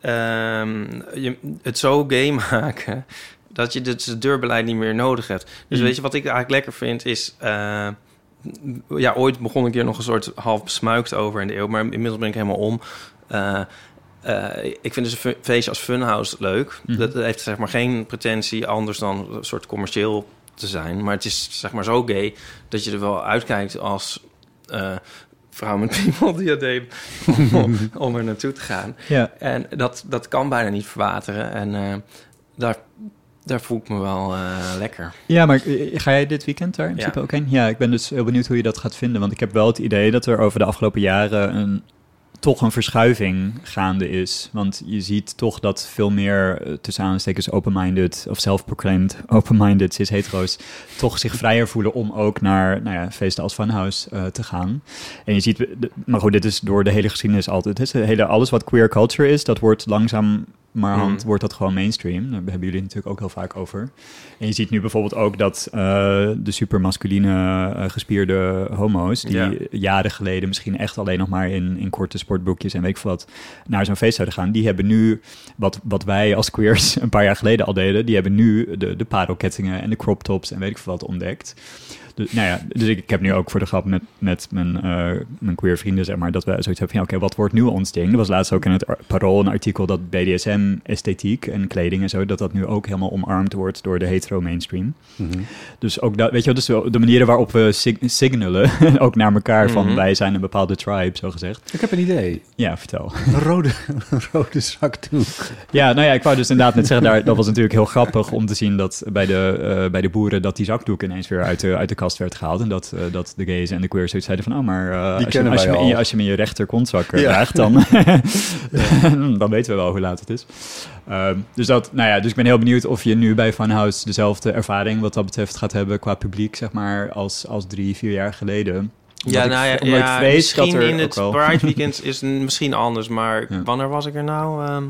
Ehm, je, het zo gay maken dat je dus het deurbeleid niet meer nodig hebt. Dus Mm. weet je wat ik eigenlijk lekker vind is. eh, ja, ooit begon ik hier nog een soort half besmuikt over in de eeuw, maar inmiddels ben ik helemaal om. Eh, eh, ik vind dus een feestje als Funhouse leuk. Mhm. Dat heeft zeg maar geen pretentie anders dan een soort commercieel te zijn. Maar het is zeg maar zo gay dat je er wel uitkijkt als eh, vrouw met piemeldiadeem om, om er naartoe te gaan. ja. En dat, dat kan bijna niet verwateren. En daar, daar voel ik me wel eh, lekker. Ja, maar ga jij dit weekend daar in Ja. principe ook heen? Ja, ik ben dus heel benieuwd hoe je dat gaat vinden. Want ik heb wel het idee dat er over de afgelopen jaren een, toch een verschuiving gaande is. Want je ziet toch dat veel meer, eh, tussen aanstekens open-minded of self-proclaimed open-minded cis-hetero's... toch zich vrijer voelen om ook naar nou ja, feesten als Funhouse eh, te gaan. En je ziet, maar goed, dit is door de hele geschiedenis altijd. Het hele, alles wat queer culture is, dat wordt langzaam maar hand Mm. wordt dat gewoon mainstream. Daar hebben jullie het natuurlijk ook heel vaak over. En je ziet nu bijvoorbeeld ook dat eh, de supermasculine eh, gespierde homo's... die Ja. jaren geleden misschien echt alleen nog maar in, in korte sportbroekjes... en weet ik veel wat, naar zo'n feest zouden gaan... die hebben nu, wat, wat wij als queers een paar jaar geleden al deden... die hebben nu de, de parelkettingen en de crop tops en weet ik veel wat ontdekt... Dus, nou ja, dus ik, ik heb nu ook voor de grap met, met mijn, eh, mijn queer vrienden, zeg maar, dat we zoiets hebben van, ja, oké, wat wordt nu ons ding? Er was laatst ook in het ar- Parool een artikel dat BDSM esthetiek en kleding en zo, dat dat nu ook helemaal omarmd wordt door de hetero mainstream. Mhm. Dus ook dat, weet je wel, dus de manieren waarop we sig- signalen, ook naar elkaar, van Mhm. wij zijn een bepaalde tribe, zo gezegd. Ik heb een idee. Ja, vertel. Een rode, een rode zakdoek. Ja, nou ja, ik wou dus inderdaad net zeggen, daar, dat was natuurlijk heel grappig om te zien dat bij de, eh, bij de boeren dat die zakdoek ineens weer uit de, uit de kast werd gehaald. En dat, eh, dat de gays en de queers zoiets zeiden van, oh, maar eh, als, je, als, je, in je, al. als je me in je rechter kontzak eh, Ja. draagt, dan, dan weten we wel hoe laat het is. Ehm, dus, dat, nou ja, dus ik ben heel benieuwd of je nu bij Funhouse dezelfde ervaring wat dat betreft gaat hebben qua publiek, zeg maar, als, als drie, vier jaar geleden. Omdat Ja, ik- nou ja, omdat ik ja vrees misschien dat er in het Pride Weekend is misschien anders, maar Ja. wanneer was ik er nou? Ehm,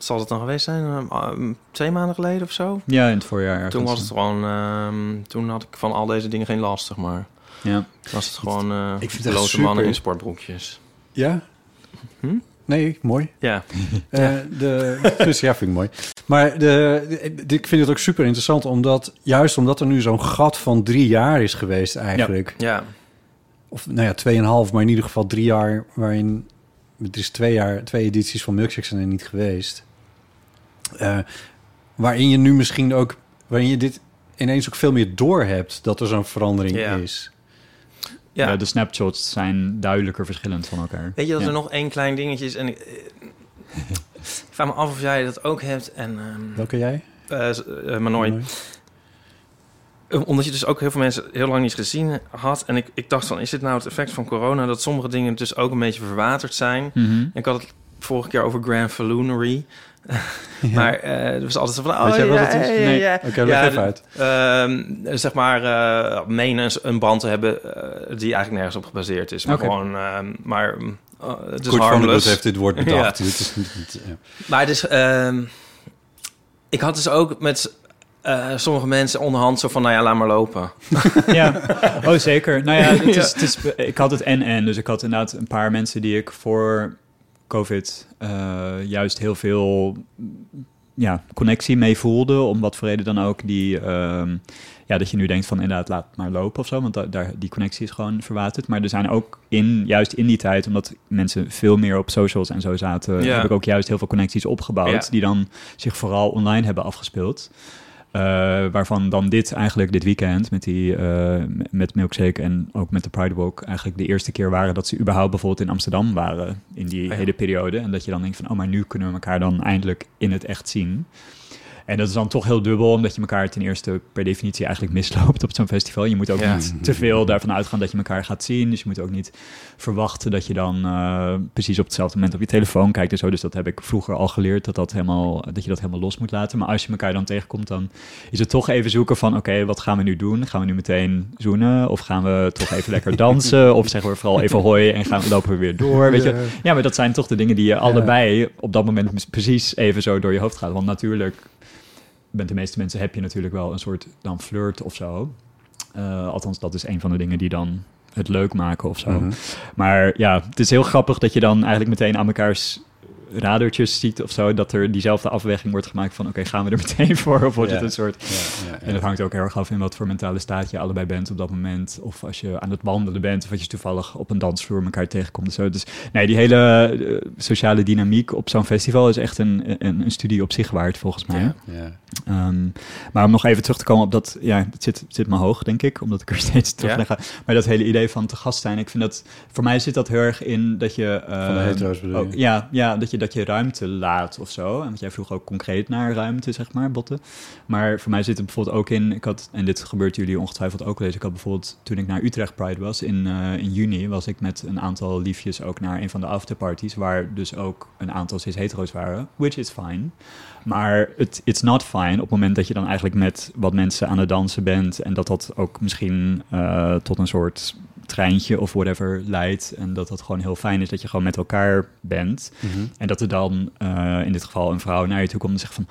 wat zal het dan geweest zijn? Ehm, twee maanden geleden of zo? Ja, in het voorjaar. ergens. Toen was het gewoon, ehm, toen had ik van al deze dingen geen last, zeg maar. Ja. Toen was het gewoon eh Ik vind loze super. mannen in sportbroekjes. Ja? Hm? Nee, mooi. Ja. Eh, de, dus ja, vind ik mooi. Maar de, de- ik vind het ook super interessant, omdat juist omdat er nu zo'n gat van drie jaar is geweest eigenlijk. Ja. Of nou ja, tweeënhalf, maar in ieder geval drie jaar waarin... Het is twee jaar, twee edities van Milkshake zijn er niet geweest. Eh, waarin je nu misschien ook... Waarin je dit ineens ook veel meer door hebt dat er zo'n verandering Ja. is. Ja. Ja, de snapshots zijn duidelijker verschillend van elkaar. Weet je dat Ja. er nog één klein dingetje is? En ik, eh, ik vraag me af of jij dat ook hebt. En, ehm Welke jij? maar nooit. Eh, Omdat je dus ook heel veel mensen heel lang niet gezien had. En ik, ik dacht van, is dit nou het effect van corona... dat sommige dingen dus ook een beetje verwaterd zijn? Mhm. En ik had het vorige keer over Grand Falloonery. Maar eh er was altijd zo van... Oh, Weet jij wat ja, het is? Nee. ja. Oké, leg Ja, even uit. Ehm, zeg maar, eh menen een- band te hebben eh, die eigenlijk nergens op gebaseerd is. Maar Oké. gewoon, ehm, maar het is Kurt Vonnegut harmless. heeft dit woord bedacht. Ja. Dit is niet- niet- ja. Maar dus, ehm, ik had dus ook met eh, sommige mensen onderhand zo van, nou ja, laat maar lopen. Ja, oh zeker. Nou ja, het is, Ja. Het is, ik had het en-en. Dus ik had inderdaad een paar mensen die ik voor COVID eh, juist heel veel ja, connectie mee voelde. Om wat voor reden dan ook. Die, ehm, ja, dat je nu denkt van inderdaad laat maar lopen of zo. Want da- daar, die connectie is gewoon verwaterd. Maar er zijn ook in, juist in die tijd, omdat mensen veel meer op socials en zo zaten, Ja. heb ik ook juist heel veel connecties opgebouwd. Ja. Die dan zich vooral online hebben afgespeeld. Eh, waarvan dan dit eigenlijk dit weekend met, die, eh, met Milkshake en ook met de Pride Walk eigenlijk de eerste keer waren dat ze überhaupt bijvoorbeeld in Amsterdam waren in die ja. hele periode. En dat je dan denkt van, oh, maar nu kunnen we elkaar dan eindelijk in het echt zien. En dat is dan toch heel dubbel, omdat je elkaar ten eerste per definitie eigenlijk misloopt op zo'n festival. Je moet ook Ja. niet te veel daarvan uitgaan dat je elkaar gaat zien. Dus je moet ook niet verwachten dat je dan eh, precies op hetzelfde moment op je telefoon kijkt en zo. Dus dat heb ik vroeger al geleerd, dat, dat, helemaal, dat je dat helemaal los moet laten. Maar als je elkaar dan tegenkomt, dan is het toch even zoeken van... oké, wat gaan we nu doen? Gaan we nu meteen zoenen? Of gaan we toch even lekker dansen? Of zeggen we vooral even hoi en gaan, lopen we weer door? Weet je? Ja, maar dat zijn toch de dingen die je allebei op dat moment precies even zo door je hoofd gaat. Want natuurlijk, met de meeste mensen heb je natuurlijk wel een soort dan flirt of zo. Eh, althans, dat is een van de dingen die dan het leuk maken of zo. Mhm. Maar ja, het is heel grappig dat je dan eigenlijk meteen aan mekaars radertjes ziet of zo, dat er diezelfde afweging wordt gemaakt van oké, gaan we er meteen voor? Of wordt Ja. het een soort... Ja. En dat hangt ook heel erg af in wat voor mentale staat je allebei bent op dat moment. Of als je aan het wandelen bent, of als je toevallig op een dansvloer elkaar tegenkomt en zo. Dus nee, die hele eh, sociale dynamiek op zo'n festival is echt een, een, een studie op zich waard, volgens mij. Ehm, maar om nog even terug te komen op dat, ja, het zit, het zit me hoog, denk ik, omdat ik er steeds terug naar ga. Maar dat hele idee van te gast zijn, ik vind dat, voor mij zit dat heel erg in dat je... eh, Van de hetero's bedoel je? ook- ja, ja dat, je, dat je ruimte laat of zo. En want jij vroeg ook concreet naar ruimte, zeg maar, botten. Maar voor mij zit het bijvoorbeeld ook in, ik had, en dit gebeurt jullie ongetwijfeld ook wel eens, ik had bijvoorbeeld, toen ik naar Utrecht Pride was in, eh, in juni, was ik met een aantal liefjes ook naar een van de afterparties, waar dus ook een aantal cis-hetero's waren, which is fine. Maar het it's not fine op het moment dat je dan eigenlijk met wat mensen aan het dansen bent en dat dat ook misschien eh, tot een soort treintje of whatever leidt en dat dat gewoon heel fijn is dat je gewoon met elkaar bent Mhm. en dat er dan eh, in dit geval een vrouw naar je toe komt en zegt van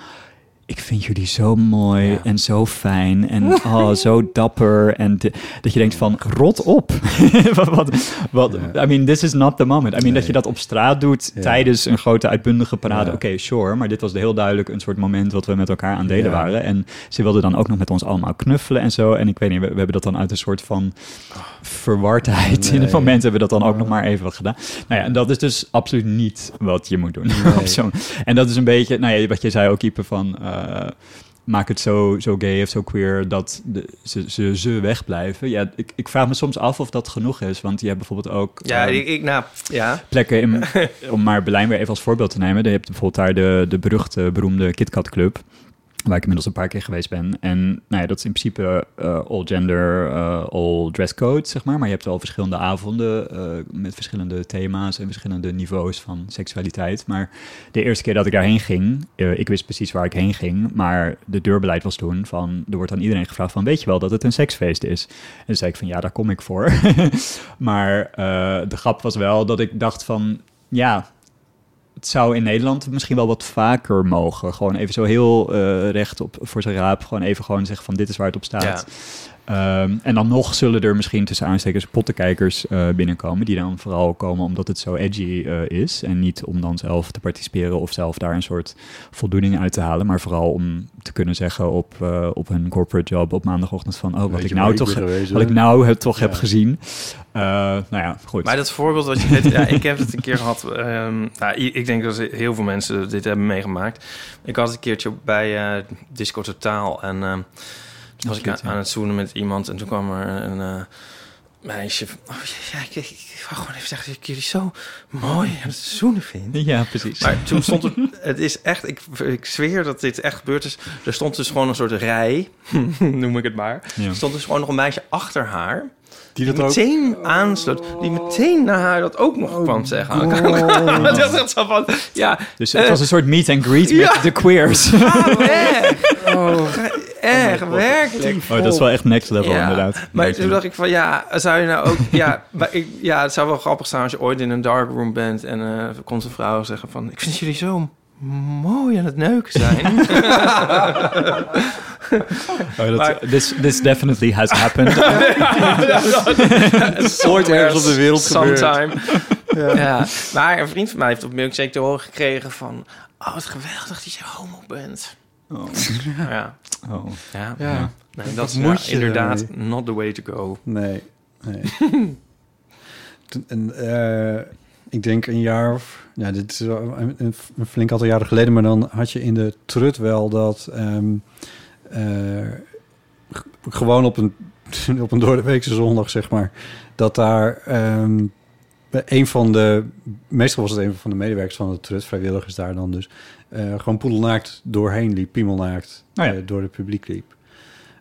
ik vind jullie zo mooi Ja. en zo fijn en oh, zo dapper. En dat je denkt van, rot op. wat, wat, wat, Ja. I mean, this is not the moment. I mean, dat je dat op straat doet Ja. tijdens een grote uitbundige parade. Oké, sure, maar dit was heel duidelijk een soort moment wat we met elkaar aan delen waren. En ze wilden dan ook nog met ons allemaal knuffelen en zo. En ik weet niet, we, we hebben dat dan uit een soort van verwardheid in het moment hebben we dat dan ook nog maar even wat gedaan. Nou ja, en dat is dus absoluut niet wat je moet doen. Nee. En dat is een beetje, nou ja, wat je zei ook, Ipe, van eh, maak het zo, zo gay of zo queer dat de, ze, ze, ze wegblijven. Ja, ik, ik vraag me soms af of dat genoeg is, want je hebt bijvoorbeeld ook Ja, eh, ik, ik, nou, ja. plekken, in, om maar Berlijn weer even als voorbeeld te nemen. Je hebt bijvoorbeeld daar de, de beruchte, beroemde KitKat Club. Waar ik inmiddels een paar keer geweest ben. En nou ja, dat is in principe eh, all gender, eh, all dress code, zeg maar. Maar je hebt wel verschillende avonden eh, met verschillende thema's en verschillende niveaus van seksualiteit. Maar de eerste keer dat ik daarheen ging, ik wist precies waar ik heen ging. Maar de deurbeleid was toen van, er wordt aan iedereen gevraagd van, weet je wel dat het een seksfeest is? En zei ik van, ja, daar kom ik voor. maar de grap was wel dat ik dacht van, ja, het zou in Nederland misschien wel wat vaker mogen. Gewoon even zo heel eh, recht op voor zijn raap. Gewoon even gewoon zeggen van dit is waar het op staat. Ehm, en dan nog zullen er misschien tussen aanstekers pottenkijkers eh, binnenkomen. Die dan vooral komen omdat het zo edgy eh, is. En niet om dan zelf te participeren of zelf daar een soort voldoening uit te halen. Maar vooral om te kunnen zeggen op, eh, op hun corporate job op maandagochtend van... Oh, wat ik nou toch, geweest, wat ik nou het toch heb gezien. Eh, nou ja, goed. Maar dat voorbeeld wat je weet, ja, ik heb het een keer gehad. ehm, nou, ik denk dat heel veel mensen dit hebben meegemaakt. Ik had het een keertje bij eh, Disco Totaal en ehm, toen was ik aan, ja. aan het zoenen met iemand en toen kwam er een eh, meisje. van, Oh, ja, ik, ik, ik wou gewoon even zeggen dat ik jullie zo mooi aan het zoenen vind. Ja, precies. Maar toen stond er, het is echt, ik, ik zweer dat dit echt gebeurd is. Er stond dus gewoon een soort rij, noem ik het maar. Ja. Er stond dus gewoon nog een meisje achter haar. Die Die dat ook... meteen aansloot. Die meteen naar haar dat ook nog kwam zeggen. Is echt zo van, ja, Dus het was een soort meet and greet met de queers. ga weg. Ga- Echt, werkelijk. Oh, dat is wel echt next level Ja, inderdaad. Maar toen dacht ik van, ja, zou je nou ook... Ja, maar ik, ja, het zou wel grappig zijn als je ooit in een darkroom bent... en eh, er komt een vrouw zeggen van... ik vind jullie zo mooi aan het neuken zijn. Oh, dat, Maar- this, this definitely has happened. Ooit ergens op de wereld gebeurd. Sometime. Ja. Maar een vriend van mij heeft op Milkshake te horen gekregen van... Oh, wat geweldig dat je homo bent. Oh. Ja, Oh. ja. Ja. Nee, dat is moet je inderdaad ermee? not the way to go. Nee, nee. Toen- en, eh, ik denk een jaar of... Ja, dit is een, een, flink aantal jaren geleden... maar dan had je in de trut wel dat... ehm, eh, gewoon op een, op een doordeweekse zondag, zeg maar... dat daar ehm, een van de... meestal was het een van de medewerkers van de trut... vrijwilligers daar dan dus... eh, gewoon poedelnaakt doorheen liep, piemelnaakt... Ja. eh, door het publiek liep.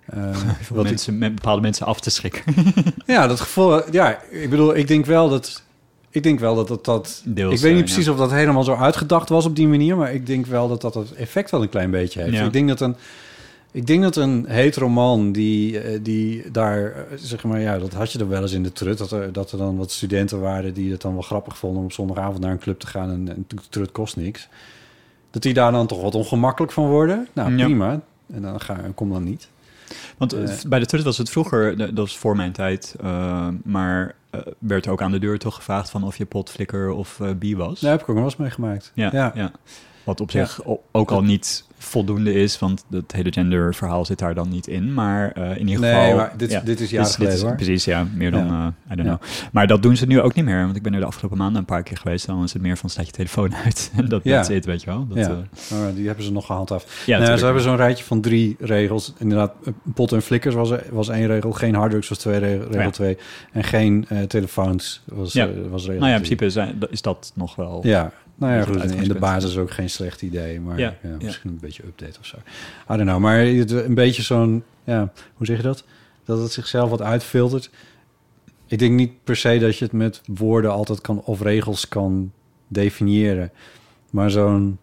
Om wat ik- mensen, met bepaalde mensen af te schrikken. ja, dat gevoel. Ja, ik bedoel, ik denk wel dat. Ik denk wel dat dat. dat Deels, ik weet niet precies of dat helemaal zo uitgedacht was op die manier, maar ik denk wel dat dat het effect wel een klein beetje heeft. Ja. Ik denk dat een. Ik denk dat een hetero man die, eh, die daar, eh, zeg maar, ja, dat had je er wel eens in de trut. Dat er, dat er dan wat studenten waren die het dan wel grappig vonden om op zondagavond naar een club te gaan en, en de trut kost niks. Dat die daar dan toch wat ongemakkelijk van worden. Nou, Ja. prima. En dan ga, kom dan niet. Want eh, bij de Trut was het vroeger, dat was voor mijn tijd, maar werd ook aan de deur toch gevraagd van of je potflikker of bi was. Daar heb ik ook nog wel eens meegemaakt. Ja, ja. ja. Wat op zich ook al niet voldoende is, want het hele genderverhaal zit daar dan niet in. Maar eh, in ieder Nee, geval... maar dit- ja, dit is jaren dit geleden, is- hoor. Precies, ja. Meer dan, Ja. eh, I don't Ja. know. Maar dat doen ze nu ook niet meer. Want ik ben er de afgelopen maanden een paar keer geweest. Dan is het meer van, staat je telefoon uit. En dat Ja. is het, weet je wel. Dat, ja, eh, maar die hebben ze nog gehandhaafd. ja, nou, ze hebben zo'n rijtje van drie regels. Inderdaad, pot en flikkers was, was één regel. Geen harddrugs was twee regel, twee. En geen telefoons was, Ja. was regel Nou ja, in principe zijn, is dat nog wel... Ja, nou ja, goed, in de basis ook geen slecht idee. Maar Ja, misschien een beetje update of zo. I don't know. Maar een beetje zo'n... Ja, hoe zeg je dat? Dat het zichzelf wat uitfiltert. Ik denk niet per se dat je het met woorden altijd kan... of regels kan definiëren. Maar zo'n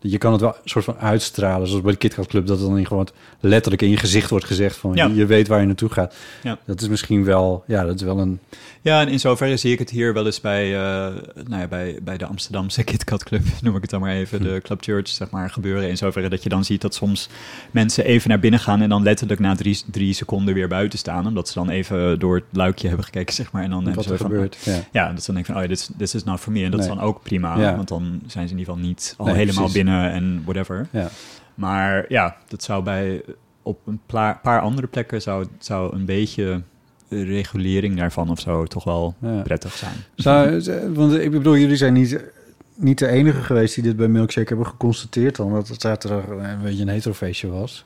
Je kan het wel een soort van uitstralen, zoals bij de KitKat Club, dat het dan gewoon letterlijk in je gezicht wordt gezegd van Ja. je, weet waar je naartoe gaat. Ja. Dat is misschien wel, ja, dat is wel een. Ja, en in zoverre zie ik het hier wel eens bij, eh, nou ja, bij, bij de Amsterdamse KitKat Club, noem ik het dan maar even, de Club Church, zeg maar, gebeuren. In zoverre dat je dan ziet dat soms mensen even naar binnen gaan en dan letterlijk na drie, drie seconden weer buiten staan, omdat ze dan even door het luikje hebben gekeken, zeg maar. En dan hebben Wat ze er van, gebeurt. Ja. Ja, dat ze dan denken van, oh ja, dit is, dit is not for me. En dat is dan ook prima, want dan zijn ze in ieder geval niet al Nee, helemaal precies. binnen en whatever. Ja. Maar ja, dat zou bij op een paar andere plekken zou, zou een beetje regulering daarvan of zo toch wel Ja. prettig zijn. Zou, want ik bedoel, jullie zijn niet, niet de enige geweest die dit bij Milkshake hebben geconstateerd dan, dat het zaterdag een beetje een heterofeestje was.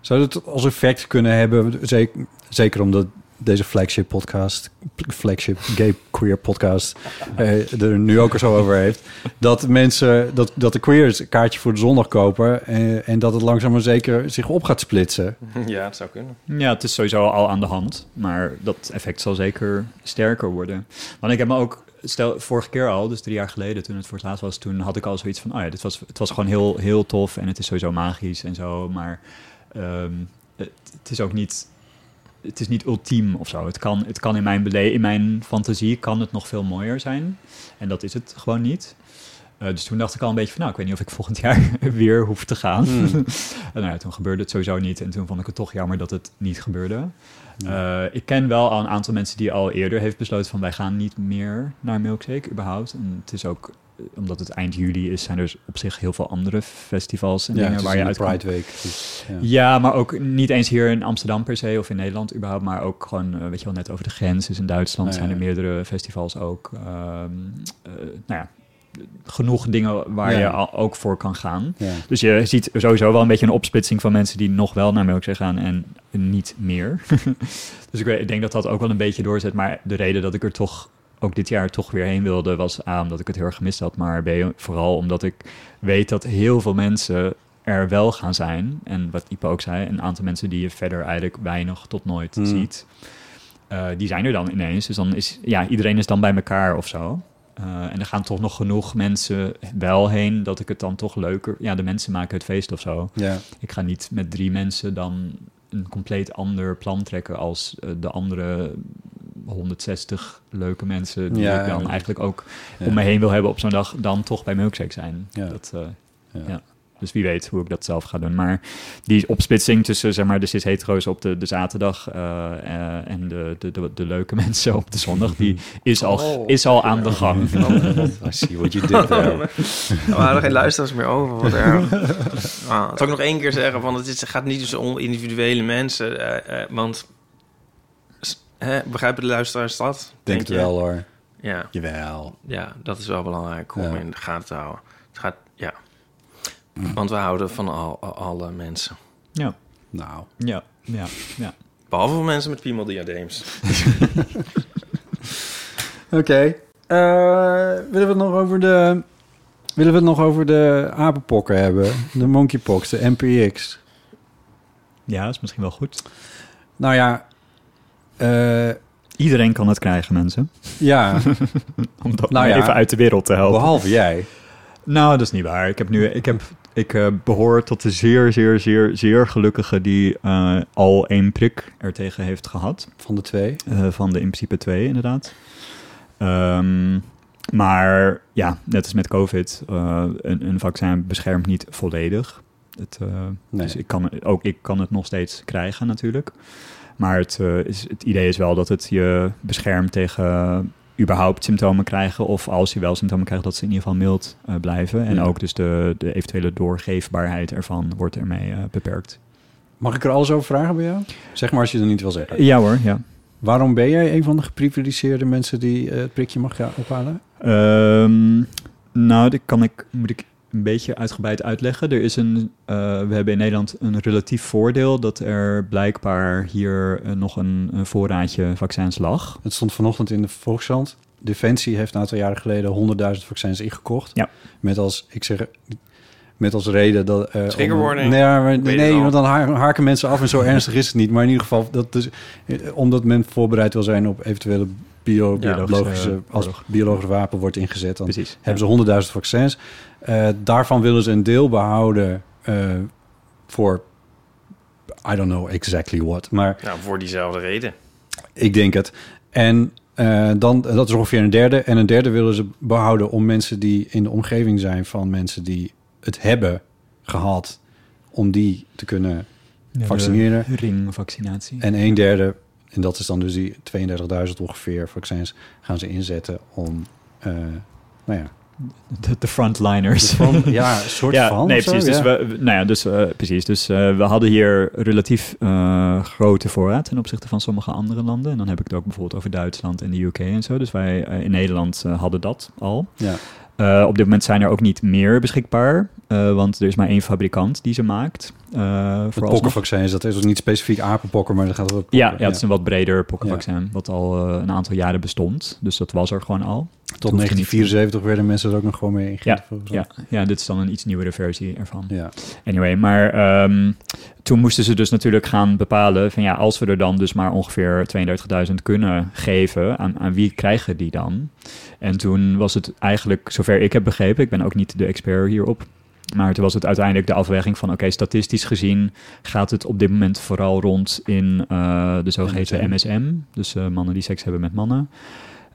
Zou het als effect kunnen hebben, zeker, zeker omdat deze flagship podcast, flagship gay queer podcast, eh, er nu ook er zo over heeft, dat mensen, dat, dat de queers een kaartje voor de zondag kopen en, en dat het langzaam maar zeker zich op gaat splitsen. Ja, het zou kunnen. Ja, het is sowieso al aan de hand, maar dat effect zal zeker sterker worden. Want ik heb me ook, stel vorige keer al, dus drie jaar geleden toen het voor het laatst was, toen had ik al zoiets van, oh ja, dit was, het was gewoon heel, heel tof en het is sowieso magisch en zo, maar ehm, het, het is ook niet, het is niet ultiem of zo. Het kan, het kan in mijn bele in mijn fantasie kan het nog veel mooier zijn en dat is het gewoon niet. Eh, dus toen dacht ik al een beetje van, nou, ik weet niet of ik volgend jaar weer hoef te gaan. Hmm. en nou ja, toen gebeurde het sowieso niet. En toen vond ik het toch jammer dat het niet gebeurde. Eh, ik ken wel al een aantal mensen die al eerder heeft besloten van, wij gaan niet meer naar Milkshake überhaupt. En het is ook, eh, omdat het eind juli is, zijn er op zich heel veel andere festivals en Ja, dingen waar je uit. Pride Week. dus, ja. Ja, maar ook niet eens hier in Amsterdam per se of in Nederland überhaupt, maar ook gewoon, eh, weet je wel, net over de grens. Dus in Duitsland Ja, zijn er meerdere festivals ook. Ehm, eh, nou ja, genoeg dingen waar Ja. je ook voor kan gaan. Ja. Dus je ziet sowieso wel een beetje een opsplitsing van mensen die nog wel naar Milkshake gaan en niet meer. dus ik, weet- ik denk dat dat ook wel een beetje doorzet. Maar de reden dat ik er toch ook dit jaar toch weer heen wilde, was A, omdat ik het heel erg gemist had. Maar B, vooral omdat ik weet dat heel veel mensen er wel gaan zijn. En wat Ipe ook zei, een aantal mensen die je verder eigenlijk weinig tot nooit Hmm. ziet. eh, die zijn er dan ineens. Dus dan is, ja, iedereen is dan bij elkaar of zo. Eh, en er gaan toch nog genoeg mensen wel heen dat ik het dan toch leuker... Ja, de mensen maken het feest of zo. Ja. Ik ga niet met drie mensen dan een compleet ander plan trekken als eh, de andere 160 leuke mensen die Ja, ik dan eigenlijk ook Ja. om me heen wil hebben op zo'n dag, dan toch bij Milkshake zijn. Ja. Dat, eh, Ja. Dus wie weet hoe ik dat zelf ga doen. Maar die opsplitsing tussen zeg maar, de cis-hetero's op de, de zaterdag eh, eh, en de, de, de, de leuke mensen op de zondag, die is al, Oh. is al aan de gang. I see what you did there. Er waren geen luisteraars meer over. Wat erg. Ah, zal ik nog één keer zeggen, van het is, het gaat niet dus om individuele mensen. eh, eh, want hè, begrijpen de luisteraars dat? Denk het wel hoor. Ja, Jawel. ja, dat is wel belangrijk om Ja. in de gaten te houden. Het gaat, ja. Want we houden van al, al- alle mensen. Ja, Nou. ja, ja, ja. Behalve voor mensen met piemeldiadeems. Oké. Eh, willen we het nog over de... Willen we het nog over de apenpokken hebben? De monkeypox, de MPX. Ja, is misschien wel goed. Nou ja... eh, Iedereen kan het krijgen, mensen. ja, Om dat Nou maar ja, even uit de wereld te helpen. behalve jij. Nou, dat is niet waar. Ik heb nu, ik heb, ik eh, behoor tot de zeer, zeer, zeer, zeer gelukkige die eh, al één prik ertegen heeft gehad. Van de twee. Eh, van de in principe twee, inderdaad. Ehm, maar ja, net als met COVID, een, een vaccin beschermt niet volledig. Het, Nee. Dus ik kan, ook ik kan het nog steeds krijgen natuurlijk. Maar het, is, het idee is wel dat het je beschermt tegen überhaupt symptomen krijgen. Of als je wel symptomen krijgt, dat ze in ieder geval mild eh, blijven. En Ja. ook dus de, de eventuele doorgeefbaarheid ervan wordt ermee eh, beperkt. Mag ik er alles over vragen bij jou? Zeg maar als je er niet wil zeggen. Ja hoor, ja. Waarom ben jij een van de geprivilegeerde mensen die eh, het prikje mag ophalen? Ehm, nou, dat kan ik, moet ik een beetje uitgebreid uitleggen. Er is een, eh, we hebben in Nederland een relatief voordeel dat er blijkbaar hier eh, nog een, een voorraadje vaccins lag. Het stond vanochtend in de Volkskrant. Defensie heeft een aantal jaren geleden 100.000 vaccins ingekocht. Ja. Met als, ik zeg, met als reden dat... eh, Triggerwarning. Nee, maar, nee want dan ha- haken mensen af en zo ernstig is het niet. Maar in ieder geval, dat dus, omdat men voorbereid wil zijn op eventuele bio- Ja, biologische, als biologisch wapen wordt ingezet, dan Precies. hebben ze honderdduizend vaccins. Eh, daarvan willen ze een deel behouden eh, voor, I don't know exactly what, maar Nou, voor diezelfde reden. ik denk het. En eh, dan, dat is ongeveer een derde. En een derde willen ze behouden om mensen die in de omgeving zijn van mensen die het hebben gehad, om die te kunnen Ja, vaccineren. Ringvaccinatie. En een derde, en dat is dan dus die 32.000 ongeveer vaccins, gaan ze inzetten om, eh, nou ja, de, de frontliners. van, ja, een soort ja, van. nee, zo, precies. Dus, ja. we, nou ja, dus, eh, precies. Dus eh, we hadden hier relatief eh, grote voorraad ten opzichte van sommige andere landen. En dan heb ik het ook bijvoorbeeld over Duitsland en de UK en zo. Dus wij in Nederland hadden dat al. ja. Op dit moment zijn er ook niet meer beschikbaar. want er is maar één fabrikant die ze maakt. Eh Het pokkenvaccin, dat is ook niet specifiek apenpokken, maar dat gaat wel Ja, ja, het is een wat breder pokkenvaccin, Ja. wat al eh, een aantal jaren bestond. Dus dat was er gewoon al. Tot hoeft er niet- 1974 werden mensen er ook nog gewoon mee ingeënt. volgens mij. Ja, ja, dit is dan een iets nieuwere versie ervan. ja. Anyway, maar ehm, toen moesten ze dus natuurlijk gaan bepalen van ja, als we er dan dus maar ongeveer 32.000 kunnen geven, aan, aan wie krijgen die dan? En toen was het eigenlijk, zover ik heb begrepen, ik ben ook niet de expert hierop, maar toen was het uiteindelijk de afweging van oké, statistisch gezien gaat het op dit moment vooral rond in eh, de zogeheten MSM. Dus eh, mannen die seks hebben met mannen.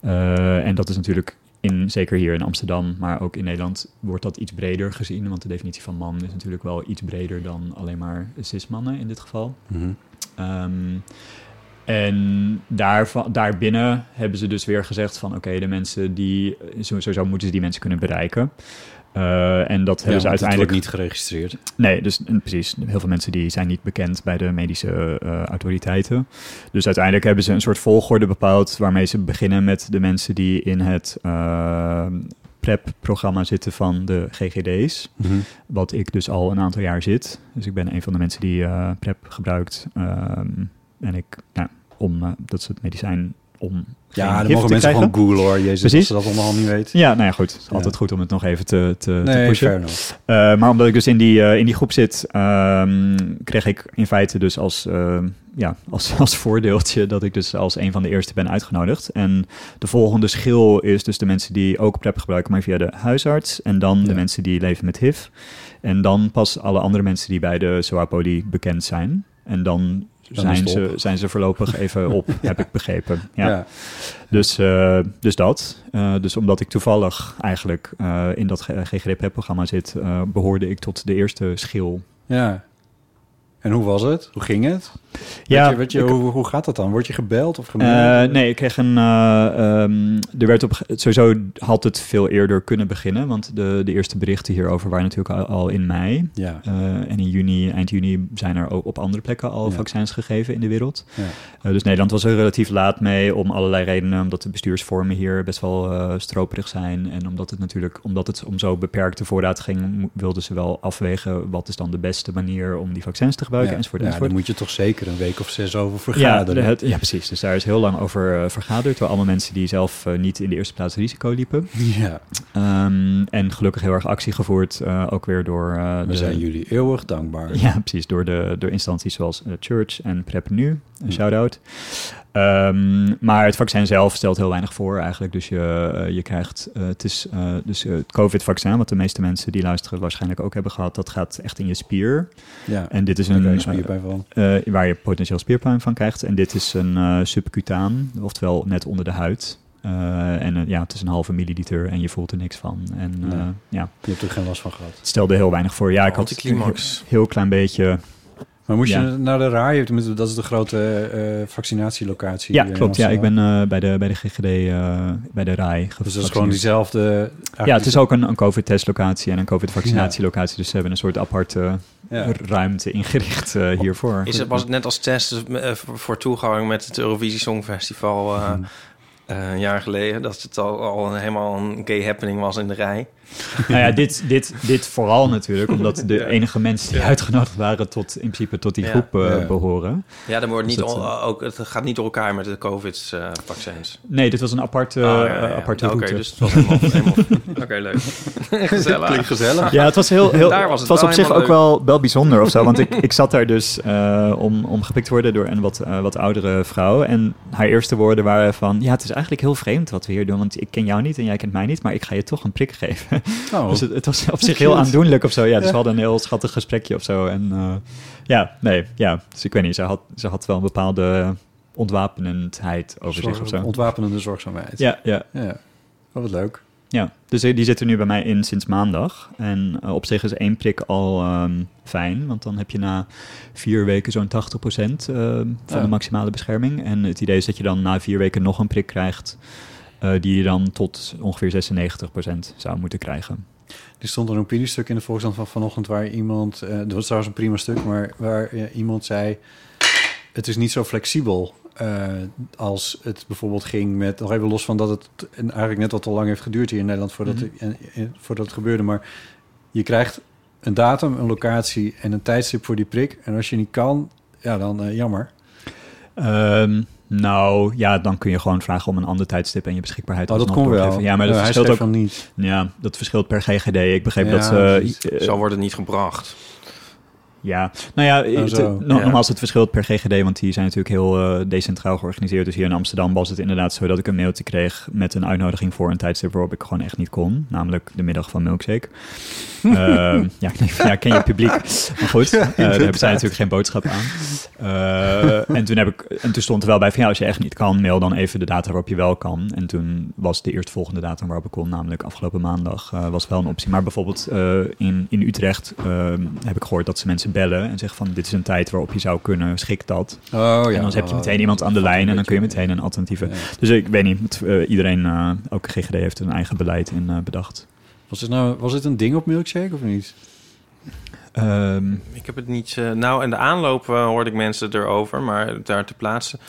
Eh, en dat is natuurlijk in, zeker hier in Amsterdam, maar ook in Nederland wordt dat iets breder gezien. Want de definitie van man is natuurlijk wel iets breder dan alleen maar cis-mannen in dit geval. Mhm. Ehm, en daarvan, daarbinnen hebben ze dus weer gezegd van... oké, de mensen die... zo- Sowieso moeten ze die mensen kunnen bereiken. Eh, en dat Ja, hebben ze uiteindelijk... niet geregistreerd. Nee, dus precies. Heel veel mensen die zijn niet bekend bij de medische eh, autoriteiten. Dus uiteindelijk hebben ze een soort volgorde bepaald waarmee ze beginnen met de mensen die in het eh, PrEP-programma zitten van de GGD's. Mhm. Wat ik dus al een aantal jaar zit. Dus ik ben een van de mensen die PrEP gebruikt. Ehm, en ik, nou, om, eh, dat is het medicijn om Ja, dan mogen mensen gewoon googlen hoor. Jezus, Precies. als ze dat allemaal niet weet. Ja, nou ja, goed. Het is Ja. altijd goed om het nog even te, te, te pushen. Eh, maar omdat ik dus in die, eh, in die groep zit, ehm, kreeg ik in feite dus als, ehm, ja, als, als voordeeltje dat ik dus als een van de eerste ben uitgenodigd. En de volgende schil is dus de mensen die ook PrEP gebruiken, maar via de huisarts. En dan de mensen die leven met HIV. En dan pas alle andere mensen die bij de SOAPODI bekend zijn. En dan, zijn, ze, zijn ze voorlopig even op, heb ik begrepen. Ja. Ja. Dus, eh, dus dat. Eh, dus omdat ik toevallig eigenlijk eh, in dat GGD-programma zit, eh, behoorde ik tot de eerste schil. ja. En hoe was het? Hoe ging het? Ja, Weet je, weet je, ik- hoe, hoe gaat dat dan? Word je gebeld of gemaild? Eh, nee, ik kreeg een. eh, ehm, er werd op. Sowieso had het veel eerder kunnen beginnen. Want de, de eerste berichten hierover waren natuurlijk al, al in mei. Ja. Eh, en in juni, eind juni, zijn er ook op andere plekken al Ja. vaccins gegeven in de wereld. Ja. Dus Nederland was er relatief laat mee om allerlei redenen. Omdat de bestuursvormen hier best wel stroperig zijn. En omdat het natuurlijk, omdat het om zo beperkte voorraad ging, wilden ze wel afwegen wat is dan de beste manier om die vaccins te gebruiken. ja. Enzovoort, ja, enzovoort. dan moet je toch zeker een week of zes over vergaderen. het- ja, precies. Dus daar is heel lang over eh, vergaderd door allemaal mensen die zelf eh, niet in de eerste plaats risico liepen. Ja, Ehm, en gelukkig heel erg actie gevoerd, eh, ook weer door we de, zijn jullie eeuwig dankbaar. Ja, precies. Door, de, door instanties zoals Church en PrEP Nu. Een Ja. shout-out. Ehm, maar het vaccin zelf stelt heel weinig voor eigenlijk. Dus je, eh, je krijgt, eh, het is eh, dus het COVID-vaccin, wat de meeste mensen die luisteren waarschijnlijk ook hebben gehad, dat gaat echt in je spier. Ja, En dit is een, je spierpijn van. eh, waar je potentieel spierpijn van krijgt. En dit is een subcutaan, oftewel net onder de huid. Eh, en ja, het is een halve milliliter en je voelt er niks van. En eh, Nee. ja, Je hebt er geen last van gehad. het stelde heel weinig voor. Ja, ik had een heel klein beetje Maar moest Ja. je naar de RAI? Dat is de grote eh, vaccinatielocatie. Ja, in klopt. Ja, ik ben eh, bij, de, bij de GGD, eh, bij de RAI. Dus dat is gewoon diezelfde... Ja, het is ook een, een COVID-testlocatie en een COVID-vaccinatielocatie. Dus ze hebben een soort aparte Ja. ruimte ingericht eh, hiervoor. Is het, was het net als test eh, voor toegang met het Eurovisie Songfestival eh, Hmm. eh, een jaar geleden? Dat het al, al een- helemaal een gay happening was in de rij. Nou ja, dit, dit, dit vooral natuurlijk, omdat de enige mensen die uitgenodigd waren tot in principe tot die Ja. groep eh, Ja. behoren. Ja, dan wordt niet Dus dat, on- ook, het gaat niet door elkaar met de COVID-vaccins. Nee, dit was een aparte, Oh, ja, ja, eh, ja. aparte Oké, dus het was helemaal... helemaal Oké, leuk. Gezellig. Klinkt gezellig. Ja, het was heel, heel Daar was het het was op zich ook wel, wel bijzonder of zo. Want ik, ik zat daar dus eh, om, om gepikt te worden door een wat, eh, wat oudere vrouw. En haar eerste woorden waren van... Ja, het is eigenlijk heel vreemd wat we hier doen. Want ik ken jou niet en jij kent mij niet. Maar ik ga je toch een prik geven. Oh, Dus het, het was op zich heel aandoenlijk of zo. Ja, dus Ja. we hadden een heel schattig gesprekje of zo. En eh, ja, nee, ja. Dus ik weet niet, ze had, ze had wel een bepaalde ontwapenendheid over zich of zo. Ontwapenende zorgzaamheid. Ja, ja, ja. Oh, wat leuk. ja. Dus eh, die zitten nu bij mij in sinds maandag. En eh, op zich is één prik al ehm, fijn. Want dan heb je na vier weken zo'n 80% ehm, van Ja. de maximale bescherming. En het idee is dat je dan na vier weken nog een prik krijgt... eh, die je dan tot ongeveer 96% zou moeten krijgen. Er stond een opiniestuk in de Volkskrant van vanochtend waar iemand, eh dat was trouwens een prima stuk, maar waar eh, iemand zei: het is niet zo flexibel als het bijvoorbeeld ging met nog even los van dat het en eigenlijk net wat te lang heeft geduurd hier in Nederland voordat, Mhm. het, en- en- voordat het gebeurde, maar je krijgt een datum, een locatie en een tijdstip voor die prik en als je niet kan, ja dan jammer. Ehm, nou, ja, dan kun je gewoon vragen om een ander tijdstip en je beschikbaarheid. Oh, dat kon wel. Ja, maar dat verschilt ook. van niet. Ja, dat verschilt per GGD. Ik begreep Ja, dat eh, Zo wordt het niet gebracht. Ja, nou ja, Oh, het, no- Ja. nogmaals, het verschilt per GGD, want die zijn natuurlijk heel eh, decentraal georganiseerd. Dus hier in Amsterdam was het inderdaad zo dat ik een mailtje kreeg met een uitnodiging voor een tijdstip waarop ik gewoon echt niet kon, namelijk de middag van Milkshake. Ehm, ja, ja, ken je publiek. Maar goed, eh, daar hebben zij natuurlijk geen boodschap aan. Eh, en, toen heb ik, en toen stond er wel bij van ja, als je echt niet kan, mail dan even de data waarop je wel kan. En toen was de eerstvolgende datum waarop ik kon, namelijk afgelopen maandag, eh, was wel een optie. Maar bijvoorbeeld eh, in, in Utrecht ehm, heb ik gehoord dat ze mensen bellen en zeggen van dit is een tijd waarop je zou kunnen, schik dat. Oh ja. en dan heb je Oh, meteen iemand aan de lijn en dan kun je meteen een alternatieve. Ja. Dus ik weet niet, eh, iedereen, eh, elke GGD heeft een eigen beleid in eh, bedacht. Was het nou was het een ding op milkshake of niet? Ehm, Ik heb het niet... eh, nou, in de aanloop hoorde ik mensen erover, maar daar te plaatsen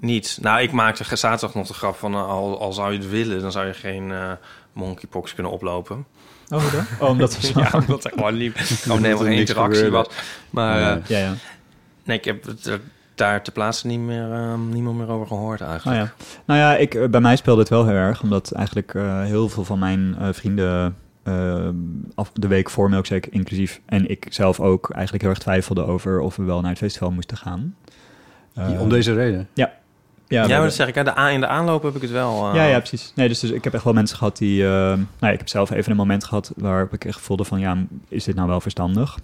niet. Nou, ik maakte zaterdag nog de grap van... al, al zou je het willen, dan zou je geen eh, monkeypox kunnen oplopen. Oh, dan? Oh, omdat we zo... ja, omdat er gewoon, niet, gewoon helemaal geen niks interactie gebeurde. was. Maar Nee. eh, Ja, ja. nee, ik heb het er daar te plaatsen niet meer, eh, niemand meer over gehoord Oh eigenlijk. ja. Nou ja, ik, eh, bij mij speelde het wel heel erg, omdat eigenlijk eh, heel veel van mijn eh, vrienden eh, af, de week voor Milkshake inclusief en ik zelf ook eigenlijk heel erg twijfelden over of we wel naar het festival moesten gaan. Eh, Om deze reden. ja, Ja, maar dat zeg ik. hè, De, a- in de aanloop heb ik het wel... eh, ja, ja, precies. Nee, dus, dus ik heb echt wel mensen gehad die... eh, nou ja, ik heb zelf even een moment gehad waarop ik echt voelde van... ja, is dit nou wel verstandig?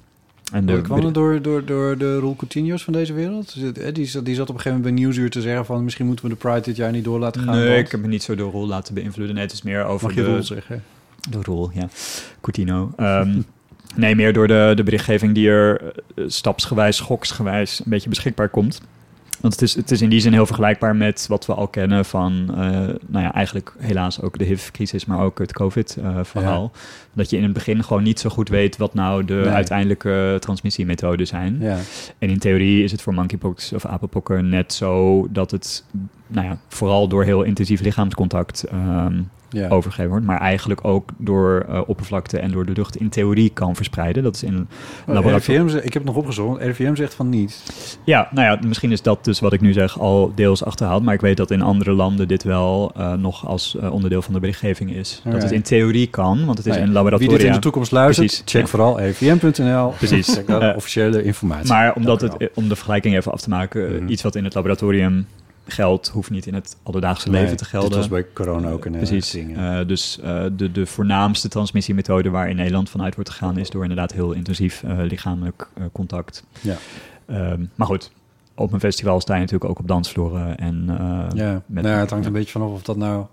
En Dat kwam het door, door, door de Roel Coutinho's van deze wereld? Dus eh, Die, zat- die zat op een gegeven moment bij Nieuwsuur te zeggen van... misschien moeten we de Pride dit jaar niet door laten gaan. Nee, want- ik heb me niet zo door Roel laten beïnvloeden. Nee, het is meer over Mag je de... Roel zeggen? De rol, ja. Coutinho. Ehm, nee, meer door de, de berichtgeving die er eh, stapsgewijs, schoksgewijs een beetje beschikbaar komt. Want het is, het is in die zin heel vergelijkbaar met wat we al kennen van, eh, nou ja, eigenlijk helaas ook de HIV-crisis, maar ook het COVID-verhaal. Dat je in het begin gewoon niet zo goed weet wat nou de Nee. uiteindelijke transmissiemethoden zijn. Ja. En in theorie is het voor monkeypox of apenpokken net zo dat het, nou ja, vooral door heel intensief lichaamscontact ehm, ja. overgegeven wordt, maar eigenlijk ook door eh, oppervlakte en door de lucht in theorie kan verspreiden. Dat is in Oh, laboratorium. Ik heb het nog opgezocht. RIVM zegt van niet. Ja, nou ja, misschien is dat dus wat ik nu zeg al deels achterhaald, maar ik weet dat in andere landen dit wel eh, nog als eh, onderdeel van de berichtgeving is. Dat het in theorie kan, want het is Nou ja, een Wie laboratoria. dit in de toekomst luistert, Precies, check ja. vooral rivm.nl. Precies. Check officiële informatie. Maar omdat het, om de vergelijking even af te maken, Mhm. iets wat in het laboratorium geldt, hoeft niet in het alledaagse Nee, leven te gelden. Dit was bij corona ook een eh, Precies. ding. Eh, dus eh, de, de voornaamste transmissiemethode waar in Nederland vanuit wordt gegaan, is door inderdaad heel intensief lichamelijk contact. Ja. Ehm, maar goed, op een festival sta je natuurlijk ook op dansvloeren. En, ja, met- nou ja, het hangt een beetje vanaf of dat nou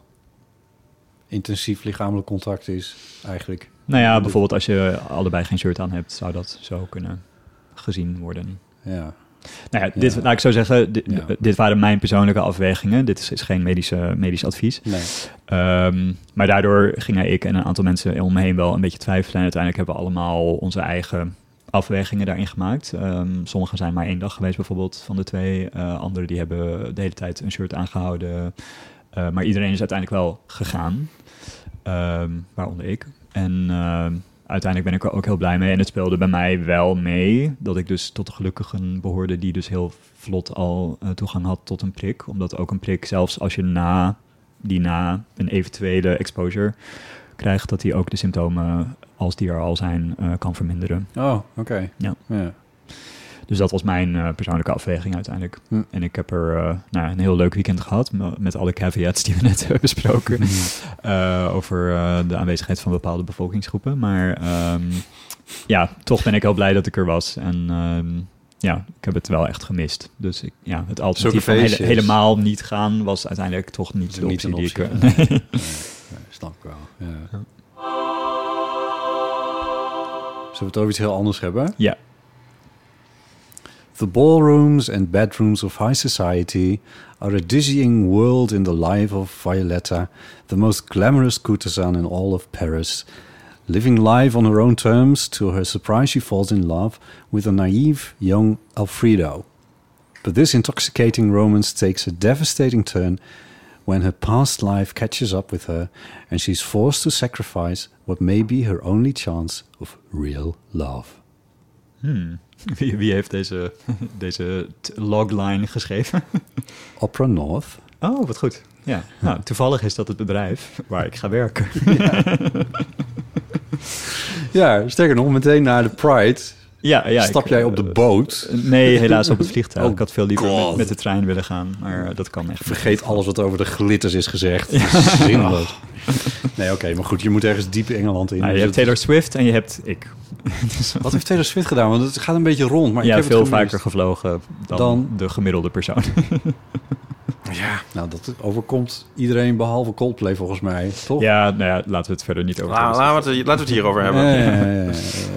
intensief lichamelijk contact is, eigenlijk. Nou ja, bijvoorbeeld als je allebei geen shirt aan hebt, zou dat zo kunnen gezien worden. Ja. Nou ja, dit, laat ik zo zeggen, dit, waren mijn persoonlijke afwegingen. Dit is, is geen medische, medisch advies. Nee. Ehm, maar daardoor gingen ik en een aantal mensen om me heen wel een beetje twijfelen. En uiteindelijk hebben we allemaal onze eigen afwegingen daarin gemaakt. Ehm sommigen zijn maar één dag geweest bijvoorbeeld van de twee. Uh, anderen die hebben de hele tijd een shirt aangehouden. Uh, maar iedereen is uiteindelijk wel gegaan. Ehm, waaronder ik. En uiteindelijk ben ik er ook heel blij mee. En het speelde bij mij wel mee dat ik dus tot de gelukkigen behoorde die dus heel vlot al eh, toegang had tot een prik. Omdat ook een prik, zelfs als je na die na een eventuele exposure krijgt, dat die ook de symptomen, als die er al zijn, eh, kan verminderen. Oh, oké. Ja. ja. Dus dat was mijn eh, persoonlijke afweging uiteindelijk. En ik heb er eh, nou, een heel leuk weekend gehad, me- met alle caveats die we net hebben besproken. eh, over de aanwezigheid van bepaalde bevolkingsgroepen. Maar ehm, ja, toch ben ik heel blij dat ik er was. En ehm, ja, ik heb het wel echt gemist. Dus ik, ja, het alternatief van hele- feestjes. helemaal niet gaan was uiteindelijk toch niet de niet optie die ik... Nee, nee, snap ik wel. Ja. Zullen we het over iets heel anders hebben? Ja. The ballrooms and bedrooms of high society are a dizzying world in the life of Violetta, the most glamorous courtesan in all of Paris. Living life on her own terms, to her surprise, she falls in love with a naive young Alfredo. But this intoxicating romance takes a devastating turn when her past life catches up with her and she's forced to sacrifice what may be her only chance of real love. Hmm. Wie, wie heeft deze, deze logline geschreven? Opera North. Oh, wat goed. Ja, nou, toevallig is dat het bedrijf waar ik ga werken. Ja, sterker nog, meteen na de Pride Ja, ja. stap ik, jij eh, op de boot. Nee, helaas op het vliegtuig. Oh, ik had veel liever met, met de trein willen gaan, maar eh, dat kan echt. niet. Vergeet alles wat over de glitters is gezegd. Zinloos. Nee, oké, maar goed, je moet ergens diep Engeland in. Nou, je Dus hebt Taylor Swift en je hebt ik. Wat heeft Taylor Swift gedaan? Want het gaat een beetje rond, maar ik ja, heb veel vaker gevlogen dan, Dan- de gemiddelde persoon. Ja, nou, dat overkomt iedereen behalve Coldplay volgens mij, toch? ja, nou ja, laten we het verder niet over hebben. laten, we het, laten we het hierover hebben.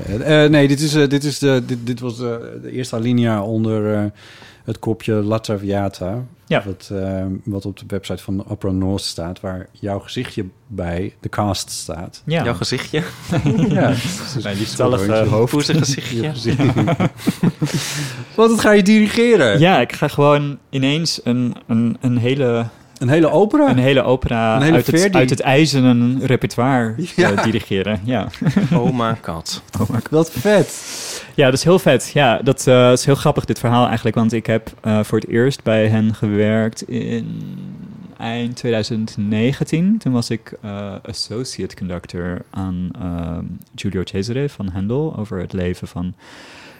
Eh, nee, dit, is, eh, dit, is de, dit, dit was de, de eerste alinea onder eh, het kopje La Traviata. Ja. Wat, eh, wat op de website van Opera North staat, waar jouw gezichtje bij de cast staat. Ja, Jouw gezichtje. ja, hoofd. Hoe is een gezichtje? Want dat ga je dirigeren. Ja, ik ga gewoon ineens een, een, een hele Een hele opera? Een hele opera Een hele uit, het, uit het ijzeren repertoire Ja. eh, dirigeren. Ja. Oh my god. Wat vet. ja, dat is heel vet. Ja, dat eh, is heel grappig dit verhaal eigenlijk. Want ik heb eh, voor het eerst bij hen gewerkt in eind 2019. Toen was ik eh, associate conductor aan ehm, Giulio Cesare van Handel... over het leven van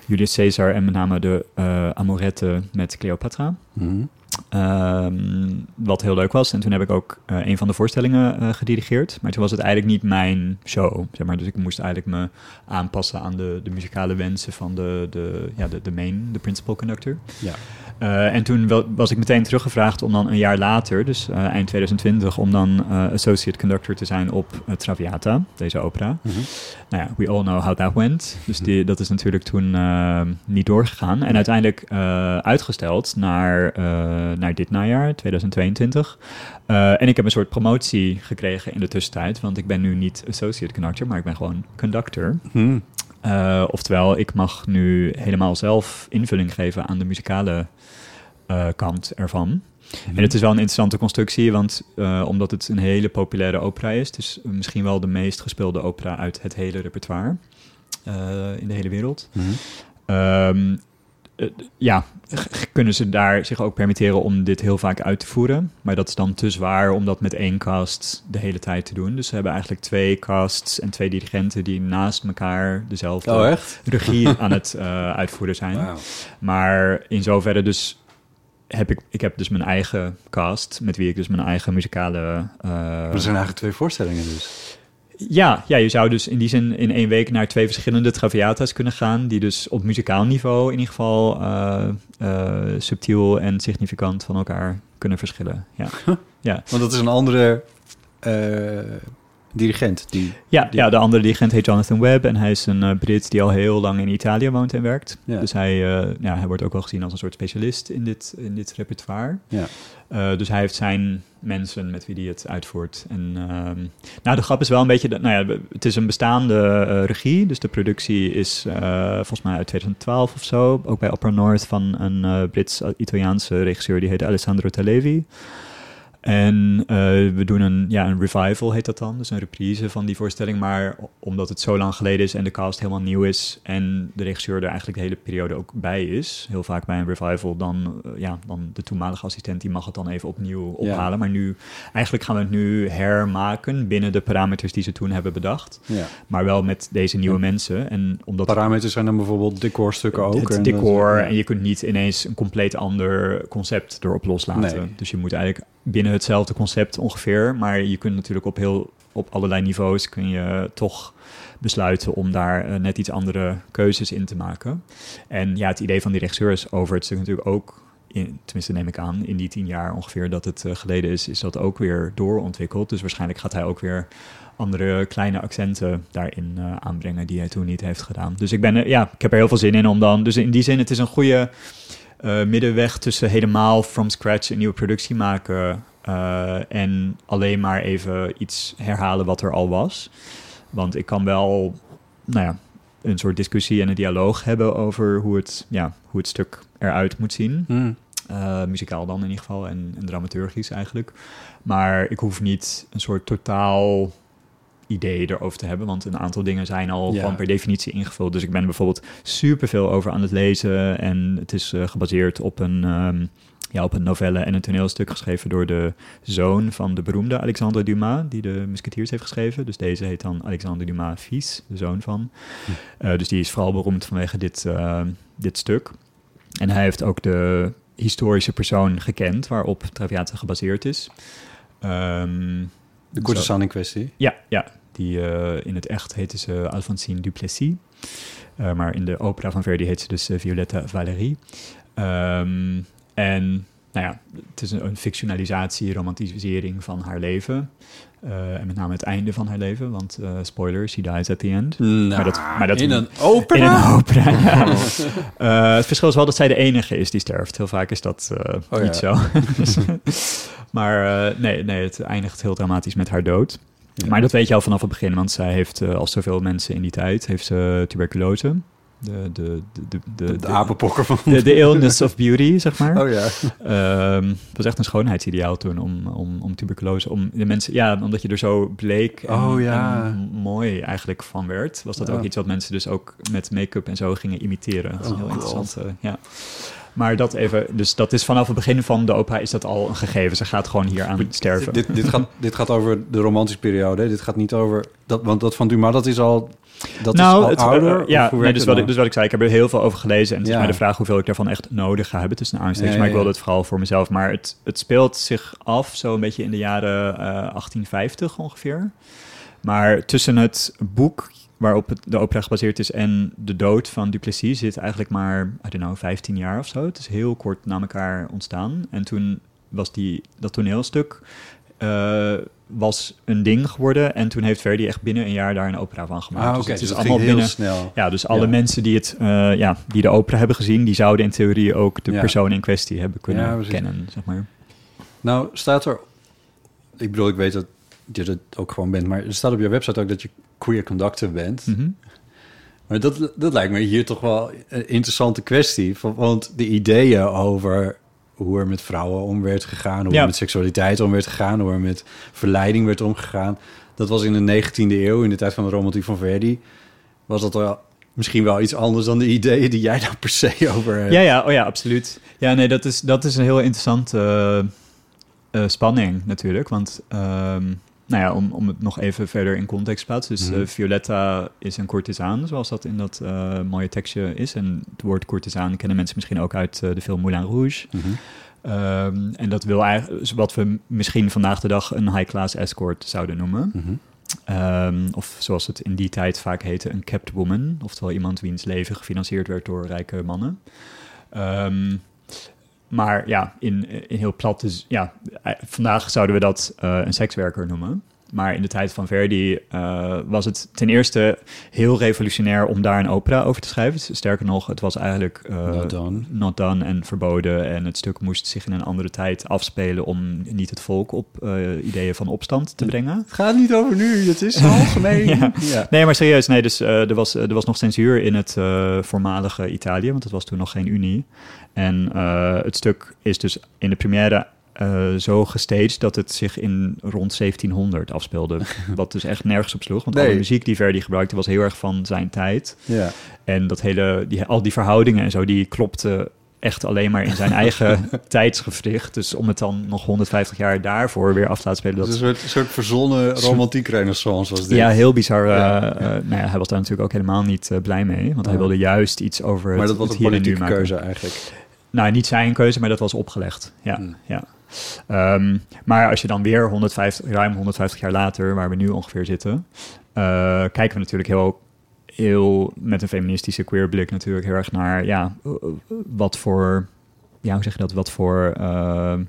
Julius Caesar en met name de eh amorette met Cleopatra. Mhm. Ehm, wat heel leuk was. En toen heb ik ook eh, een van de voorstellingen eh, gedirigeerd. Maar toen was het eigenlijk niet mijn show. Zeg maar. Dus ik moest eigenlijk me aanpassen aan de, de muzikale wensen van de, de, ja, de, de main, de principal conductor. Ja. Eh, en toen wel- was ik meteen teruggevraagd om dan een jaar later, dus eh, eind 2020, om dan eh, associate conductor te zijn op Traviata, deze opera. Mhm. Nou ja, we all know how that went. Dus die, dat is natuurlijk toen eh, niet doorgegaan. En uiteindelijk uitgesteld naar, naar dit najaar, 2022. Eh, en ik heb een soort promotie gekregen in de tussentijd. Want ik ben nu niet associate conductor, maar ik ben gewoon conductor. Mhm. Oftewel, ik mag nu helemaal zelf invulling geven aan de muzikale eh, kant ervan. En het is wel een interessante constructie, want eh, omdat het een hele populaire opera is, dus misschien wel de meest gespeelde opera uit het hele repertoire eh, in de hele wereld. Mhm. Ehm, eh, ja, kunnen ze daar zich ook permitteren om dit heel vaak uit te voeren. Maar dat is dan te zwaar om dat met één cast de hele tijd te doen. Dus ze hebben eigenlijk twee casts en twee dirigenten die naast elkaar dezelfde Oh, regie aan het uitvoeren zijn. Maar in zoverre dus heb ik, ik heb dus mijn eigen cast, met wie ik dus mijn eigen muzikale... Maar er zijn eigenlijk twee voorstellingen dus. ja, ja, je zou dus in die zin in één week naar twee verschillende Traviata's kunnen gaan, die dus op muzikaal niveau in ieder geval eh, eh, subtiel en significant van elkaar kunnen verschillen. Ja, ja. Want dat is een andere dirigent. Die, Ja, Die- ja, de andere dirigent heet Jonathan Webb en hij is een eh, Brit die al heel lang in Italië woont en werkt. Ja. Dus hij, eh, ja, hij wordt ook wel gezien als een soort specialist in dit, in dit repertoire. Ja. Eh, dus hij heeft zijn mensen met wie hij het uitvoert. En ehm, nou, de grap is wel een beetje, dat, nou ja, het is een bestaande eh, regie. Dus de productie is volgens mij uit 2012 of zo. Ook bij Opera North van een Brits-Italiaanse regisseur die heet Alessandro Talevi. En eh, we doen een, ja, een revival, heet dat dan. Dus een reprise van die voorstelling. Maar omdat het zo lang geleden is en de cast helemaal nieuw is... en de regisseur er eigenlijk de hele periode ook bij is... heel vaak bij een revival, dan, eh, ja, dan de toenmalige assistent... die mag het dan even opnieuw ophalen. Maar nu, eigenlijk gaan we het nu hermaken... binnen de parameters die ze toen hebben bedacht. Ja. Maar wel met deze nieuwe mensen. En omdat Parameters zijn dan bijvoorbeeld decorstukken ook. het en decor dat- en je kunt niet ineens een compleet ander concept erop loslaten. Nee. Dus je moet eigenlijk binnen hetzelfde concept ongeveer, maar je kunt natuurlijk op heel op allerlei niveaus kun je toch besluiten om daar eh, net iets andere keuzes in te maken. En ja, het idee van die regisseur is over het stuk natuurlijk ook in, tenminste neem ik aan, in die tien jaar ongeveer dat het eh, geleden is, is dat ook weer doorontwikkeld. Dus waarschijnlijk gaat hij ook weer andere kleine accenten daarin eh, aanbrengen die hij toen niet heeft gedaan. Dus ik ben, ja, ik heb er heel veel zin in om dan, dus in die zin, het is een goede eh, middenweg tussen helemaal from scratch een nieuwe productie maken eh, en alleen maar even iets herhalen wat er al was. Want ik kan wel, nou ja, een soort discussie en een dialoog hebben over hoe het, ja, hoe het stuk eruit moet zien. Uh, muzikaal dan in ieder geval en, en dramaturgisch eigenlijk. Maar ik hoef niet een soort totaal idee erover te hebben, want een aantal dingen zijn al Ja. van per definitie ingevuld. Dus ik ben bijvoorbeeld superveel over aan het lezen en het is eh, gebaseerd op een, ehm, ja, op een novelle en een toneelstuk geschreven door de zoon van de beroemde Alexandre Dumas, die de Musketeers heeft geschreven. Dus deze heet dan Alexandre Dumas fils, de zoon van. Eh, dus die is vooral beroemd vanwege dit, eh, dit stuk. En hij heeft ook de historische persoon gekend waarop Traviata gebaseerd is. Ehm, De courtesan in kwestie. ja, ja. Die eh, in het echt heette ze Alphonsine Duplessis. Eh, maar in de opera van Verdi heet ze dus eh, Violetta Valérie. Ehm, en nou ja, het is een, een fictionalisatie, romantisering van haar leven. Eh, en met name het einde van haar leven, want eh, spoilers, she dies at the end. maar dat, maar dat in een In opera? een opera, ja. Eh, het verschil is wel dat zij de enige is die sterft. Heel vaak is dat Oh, niet ja. zo. maar nee, nee, het eindigt heel dramatisch met haar dood. Ja. Maar dat weet je al vanaf het begin, want zij heeft, als zoveel mensen in die tijd, heeft ze tuberculose. De, de, de, de, de, apenpokker van... de, de illness of beauty, zeg maar. Oh ja. Ehm, het was echt een schoonheidsideaal toen om, om, om tuberculose. Om de mensen, ja, omdat je er zo bleek en, Oh, ja. en mooi eigenlijk van werd, was dat Ja. ook iets wat mensen dus ook met make-up en zo gingen imiteren. Dat is Oh, heel God. interessant. eh, ja. Maar dat even, dus dat is vanaf het begin van de opera is dat al een gegeven. Ze gaat gewoon hier aan sterven. Dit, dit, gaat, dit gaat over de romantische periode. hè? Dit gaat niet over... Dat, want dat van Dumas, dat is al... Dat is al Nou, het, ouder? eh, Of ja, nee, dus, wat ik, dus wat ik zei, ik heb er heel veel over gelezen. En het Ja. is maar de vraag hoeveel ik daarvan echt nodig ga hebben tussen aanstekens. Ja, maar ik wilde het vooral voor mezelf. Maar het, het speelt zich af zo een beetje in de jaren eh, 1850 ongeveer. Maar tussen het boek waarop het, de opera gebaseerd is en de dood van Duplessis zit eigenlijk maar, I don't know, 15 jaar of zo. Het is heel kort na elkaar ontstaan. En toen was die, dat toneelstuk eh, was een ding geworden. En toen heeft Verdi echt binnen een jaar daar een opera van gemaakt. Ah, Dus oké. het Dus is dat allemaal binnen... snel. Ja, dus alle Ja. mensen die, het, eh, ja, die de opera hebben gezien, die zouden in theorie ook de Ja. persoon in kwestie hebben kunnen Ja, kennen, zeg maar. Nou, staat er... Ik bedoel, ik weet dat je dat ook gewoon bent. Maar er staat op je website ook dat je queer conductor bent. Mhm. Maar dat, dat lijkt me hier toch wel een interessante kwestie. Van- Want de ideeën over hoe er met vrouwen om werd gegaan... hoe Ja. er met seksualiteit om werd gegaan... hoe er met verleiding werd omgegaan... dat was in de 19e eeuw, in de tijd van de romantiek van Verdi... was dat wel misschien wel iets anders dan de ideeën die jij daar per se over hebt. Ja, ja, oh ja, absoluut. Ja, nee, dat is, dat is een heel interessante eh, eh, spanning natuurlijk. Want, ehm, nou ja, om, om het nog even verder in context te plaatsen. Dus Mhm. eh, Violetta is een courtisaan, zoals dat in dat eh, mooie tekstje is. En het woord courtisaan kennen mensen misschien ook uit eh, de film Moulin Rouge. Mhm. Ehm, en dat wil eigenlijk, dus wat we misschien vandaag de dag een high-class escort zouden noemen. Mhm. Ehm, of zoals het in die tijd vaak heette, een kept woman. Oftewel iemand wiens leven gefinancierd werd door rijke mannen. Ehm, maar ja, in, in heel plat, dus ja, eh, vandaag zouden we dat eh, een sekswerker noemen. Maar in de tijd van Verdi eh, was het ten eerste heel revolutionair om daar een opera over te schrijven. Sterker nog, het was eigenlijk eh, Not done. not done en verboden. En het stuk moest zich in een andere tijd afspelen om niet het volk op eh, ideeën van opstand te brengen. Het gaat niet over nu, het is algemeen. Ja. ja. Nee, maar serieus, nee, dus er, was, er was nog censuur in het voormalige Italië, want het was toen nog geen Unie. En het stuk is dus in de première eh, zo gestaged dat het zich in rond 1700 afspeelde. wat dus echt nergens op sloeg. Want Nee. alle muziek die Verdi gebruikte was heel erg van zijn tijd. Ja. En dat hele, die, al die verhoudingen en zo, die klopten echt alleen maar in zijn eigen tijdsgevricht. Dus om het dan nog 150 jaar daarvoor weer af te laten spelen. Dat is een soort, soort verzonnen romantiek renaissance was dit. ja, heel bizar. eh, Ja. eh, nou ja, hij was daar natuurlijk ook helemaal niet eh, blij mee. Want hij wilde juist iets over het, maar dat was het een politieke keuze eigenlijk. Nou, niet zijn keuze, maar dat was opgelegd. Ja, Hmm. ja. Ehm, maar als je dan weer 150, ruim 150 jaar later, waar we nu ongeveer zitten, eh, kijken we natuurlijk heel, heel met een feministische queer blik natuurlijk heel erg naar, ja, eh, wat voor, ja, hoe zeg je dat, wat voor ehm,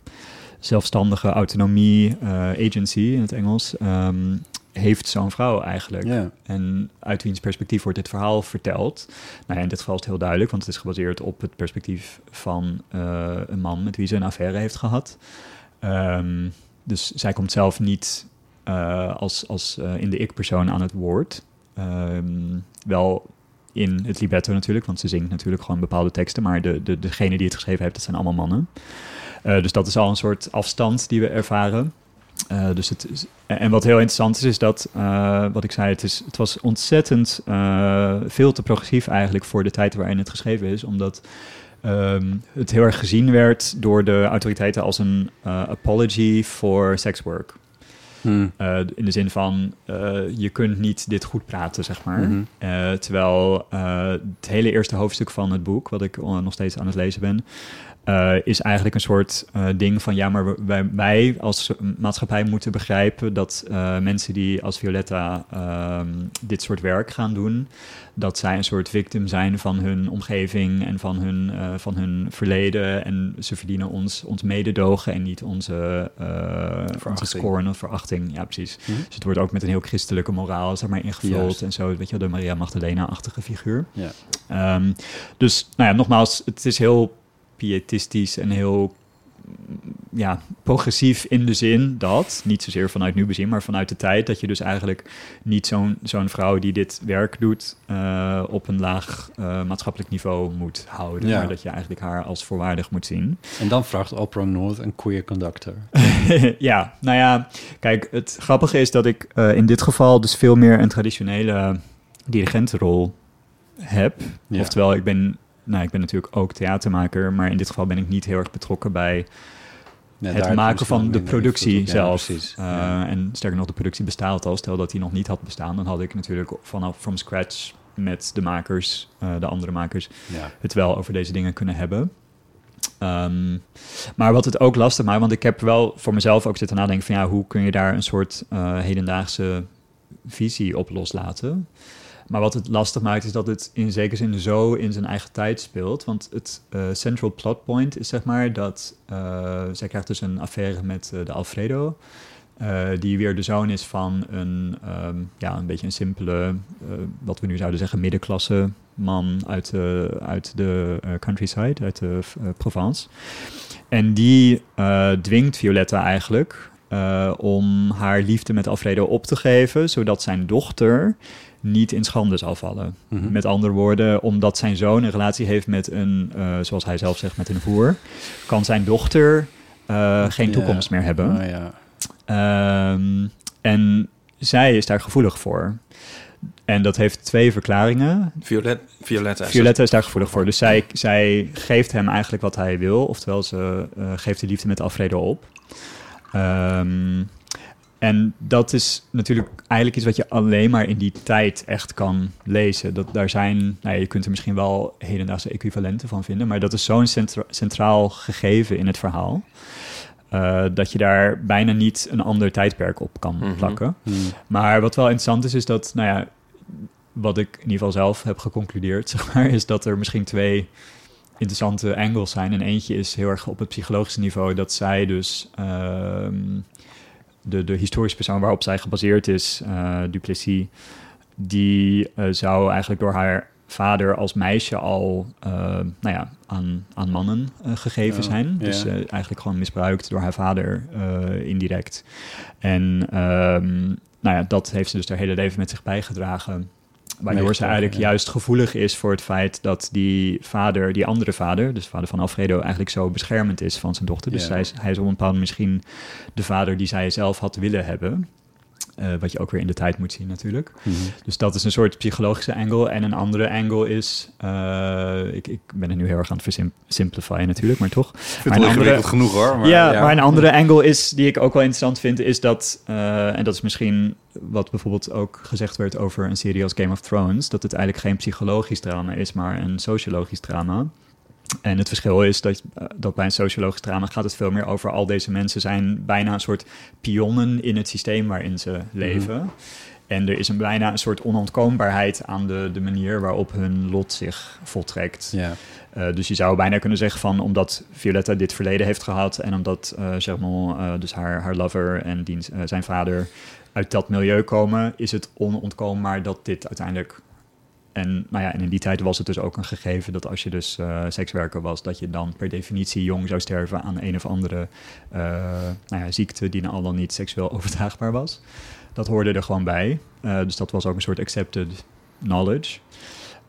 zelfstandige autonomie, eh, agency in het Engels, ehm, heeft zo'n vrouw eigenlijk. En uit wiens perspectief wordt dit verhaal verteld? Nou ja, in dit geval is het heel duidelijk, want het is gebaseerd op het perspectief van eh, een man met wie ze een affaire heeft gehad. Ehm, dus zij komt zelf niet eh, als, als eh, in de ik-persoon aan het woord. Ehm, wel in het libretto natuurlijk, want ze zingt natuurlijk gewoon bepaalde teksten, maar de, de, degene die het geschreven heeft, dat zijn allemaal mannen. Dus dat is al een soort afstand die we ervaren. Eh, dus het is, en wat heel interessant is, is dat, eh, wat ik zei, het, is, het was ontzettend eh, veel te progressief eigenlijk voor de tijd waarin het geschreven is, omdat ehm, het heel erg gezien werd door de autoriteiten als een apology voor sekswork. Hm. Eh, in de zin van, je kunt niet dit goed praten, zeg maar. Eh, terwijl het hele eerste hoofdstuk van het boek, wat ik nog steeds aan het lezen ben, eh, is eigenlijk een soort eh, ding van ja, maar wij, wij als maatschappij moeten begrijpen dat eh, mensen die als Violetta ehm, dit soort werk gaan doen, dat zij een soort victim zijn van hun omgeving en van hun, van hun verleden. En ze verdienen ons, ons mededogen en niet onze, onze scorn of verachting. Ja, precies. Mhm. Dus het wordt ook met een heel christelijke moraal zeg maar, ingevuld Juist. en zo. Weet je, wel, de Maria Magdalena-achtige figuur. Ja. Ehm, dus, nou ja, nogmaals, het is heel pietistisch en heel ja, progressief in de zin dat, niet zozeer vanuit nu bezien, maar vanuit de tijd, dat je dus eigenlijk niet zo'n zo'n vrouw die dit werk doet eh, op een laag eh, maatschappelijk niveau moet houden, Ja. maar dat je eigenlijk haar als voorwaardig moet zien. En dan vraagt Opera North een queer conductor. ja, nou ja, kijk, het grappige is dat ik eh, in dit geval dus veel meer een traditionele dirigentenrol heb. Ja. Oftewel, ik ben, nou, ik ben natuurlijk ook theatermaker, maar in dit geval ben ik niet heel erg betrokken bij Ja, het maken van de productie op. Zelf. Eh. En sterker nog, de productie bestaat al. Stel dat die nog niet had bestaan, dan had ik natuurlijk vanaf from scratch met de makers, eh, de andere makers, Ja. het wel over deze dingen kunnen hebben. Ehm, maar wat het ook lastig maakt, want ik heb wel voor mezelf ook zitten nadenken van ja, hoe kun je daar een soort eh, hedendaagse visie op loslaten? Maar wat het lastig maakt is dat het in zekere zin zo in zijn eigen tijd speelt. Want het eh, central plot point is zeg maar dat eh, zij krijgt dus een affaire met eh, de Alfredo. die weer de zoon is van een, ehm, ja, een beetje een simpele, wat we nu zouden zeggen, middenklasse man uit de, uit de countryside, uit de Provence. En die dwingt Violetta eigenlijk om haar liefde met Alfredo op te geven, zodat zijn dochter niet in schande zal vallen. Mhm. Met andere woorden, omdat zijn zoon een relatie heeft met een, eh, zoals hij zelf zegt, met een hoer, kan zijn dochter eh, geen Ja. toekomst meer hebben. Ah, ja. Ehm, en zij is daar gevoelig voor. En dat heeft twee verklaringen. Violet, Violetta. is Violetta is daar gevoelig voor. Dus zij, zij geeft hem eigenlijk wat hij wil. Oftewel, ze eh, geeft de liefde met Alfredo op. Ehm, en dat is natuurlijk eigenlijk iets wat je alleen maar in die tijd echt kan lezen. Dat, daar zijn, nou ja, je kunt er misschien wel hedendaagse equivalenten van vinden, maar dat is zo'n centra- centraal gegeven in het verhaal. eh, dat je daar bijna niet een ander tijdperk op kan Mhm. plakken. Hm. Maar wat wel interessant is, is dat, nou ja, wat ik in ieder geval zelf heb geconcludeerd, zeg maar, is dat er misschien twee interessante angles zijn. En eentje is heel erg op het psychologische niveau, dat zij dus ehm, de, de historische persoon waarop zij gebaseerd is, eh Duplessis, die eh, zou eigenlijk door haar vader als meisje al eh, nou ja, aan, aan mannen gegeven Oh, zijn. ja. Dus eigenlijk gewoon misbruikt door haar vader indirect. En ehm, nou ja, dat heeft ze dus haar hele leven met zich bijgedragen. Waardoor ze eigenlijk ja. juist gevoelig is voor het feit dat die vader, die andere vader, dus de vader van Alfredo, eigenlijk zo beschermend is van zijn dochter. Dus Ja. zij is, hij is op een bepaalde misschien de vader die zij zelf had willen hebben. Eh, wat je ook weer in de tijd moet zien natuurlijk. Mhm. Dus dat is een soort psychologische angle. En een andere angle is... eh, ik, ik ben het nu heel erg aan het versimplifyen natuurlijk, maar toch. Ik vind Maar het een wel andere- ingewikkeld genoeg hoor. Maar, ja, maar een andere angle is, die ik ook wel interessant vind, is dat, eh, en dat is misschien wat bijvoorbeeld ook gezegd werd over een serie als Game of Thrones, dat het eigenlijk geen psychologisch drama is, maar een sociologisch drama. En het verschil is dat, eh, dat bij een sociologisch drama gaat het veel meer over al deze mensen zijn bijna een soort pionnen in het systeem waarin ze leven. En er is een bijna een soort onontkoombaarheid aan de, de manier waarop hun lot zich voltrekt. Ja. Eh, dus je zou bijna kunnen zeggen van omdat Violetta dit verleden heeft gehad en omdat uh, Germont, uh, dus haar, haar lover en diens, zijn vader uit dat milieu komen, is het onontkoombaar dat dit uiteindelijk. En, nou ja, en in die tijd was het dus ook een gegeven dat als je dus uh, sekswerker was, dat je dan per definitie jong zou sterven aan een of andere uh, nou ja, ziekte die al dan niet seksueel overdraagbaar was. Dat hoorde er gewoon bij. Uh, dus dat was ook een soort accepted knowledge.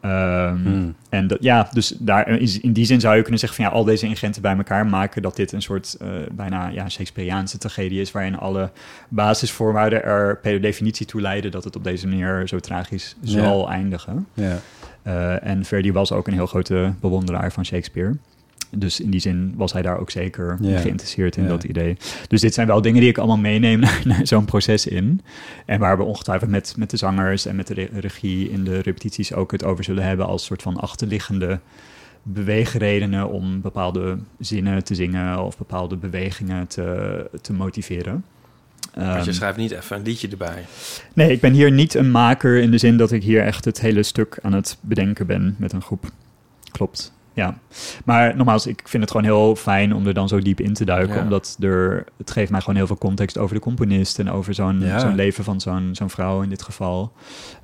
Um, hmm. En dat, ja, dus daar, in die zin zou je kunnen zeggen van ja, al deze ingrediënten bij elkaar maken dat dit een soort uh, bijna ja, Shakespeareaanse tragedie is, waarin alle basisvoorwaarden er per definitie toe leiden dat het op deze manier zo tragisch zal Ja. eindigen. Ja. Uh, en Verdi was ook een heel grote bewonderaar van Shakespeare. Dus in die zin was hij daar ook zeker Ja. geïnteresseerd in Ja. dat idee. Dus dit zijn wel dingen die ik allemaal meeneem naar, naar zo'n proces in. En waar we ongetwijfeld met, met de zangers en met de re- regie in de repetities ook het over zullen hebben als soort van achterliggende beweegredenen om bepaalde zinnen te zingen of bepaalde bewegingen te, te motiveren. Want je Ehm, schrijft niet even een liedje erbij. Nee, ik ben hier niet een maker in de zin dat ik hier echt het hele stuk aan het bedenken ben met een groep. Klopt. Ja, maar nogmaals, ik vind het gewoon heel fijn om er dan zo diep in te duiken, Ja. omdat er, het geeft mij gewoon heel veel context over de componist en over zo'n Ja. zo'n leven van zo'n zo'n vrouw in dit geval.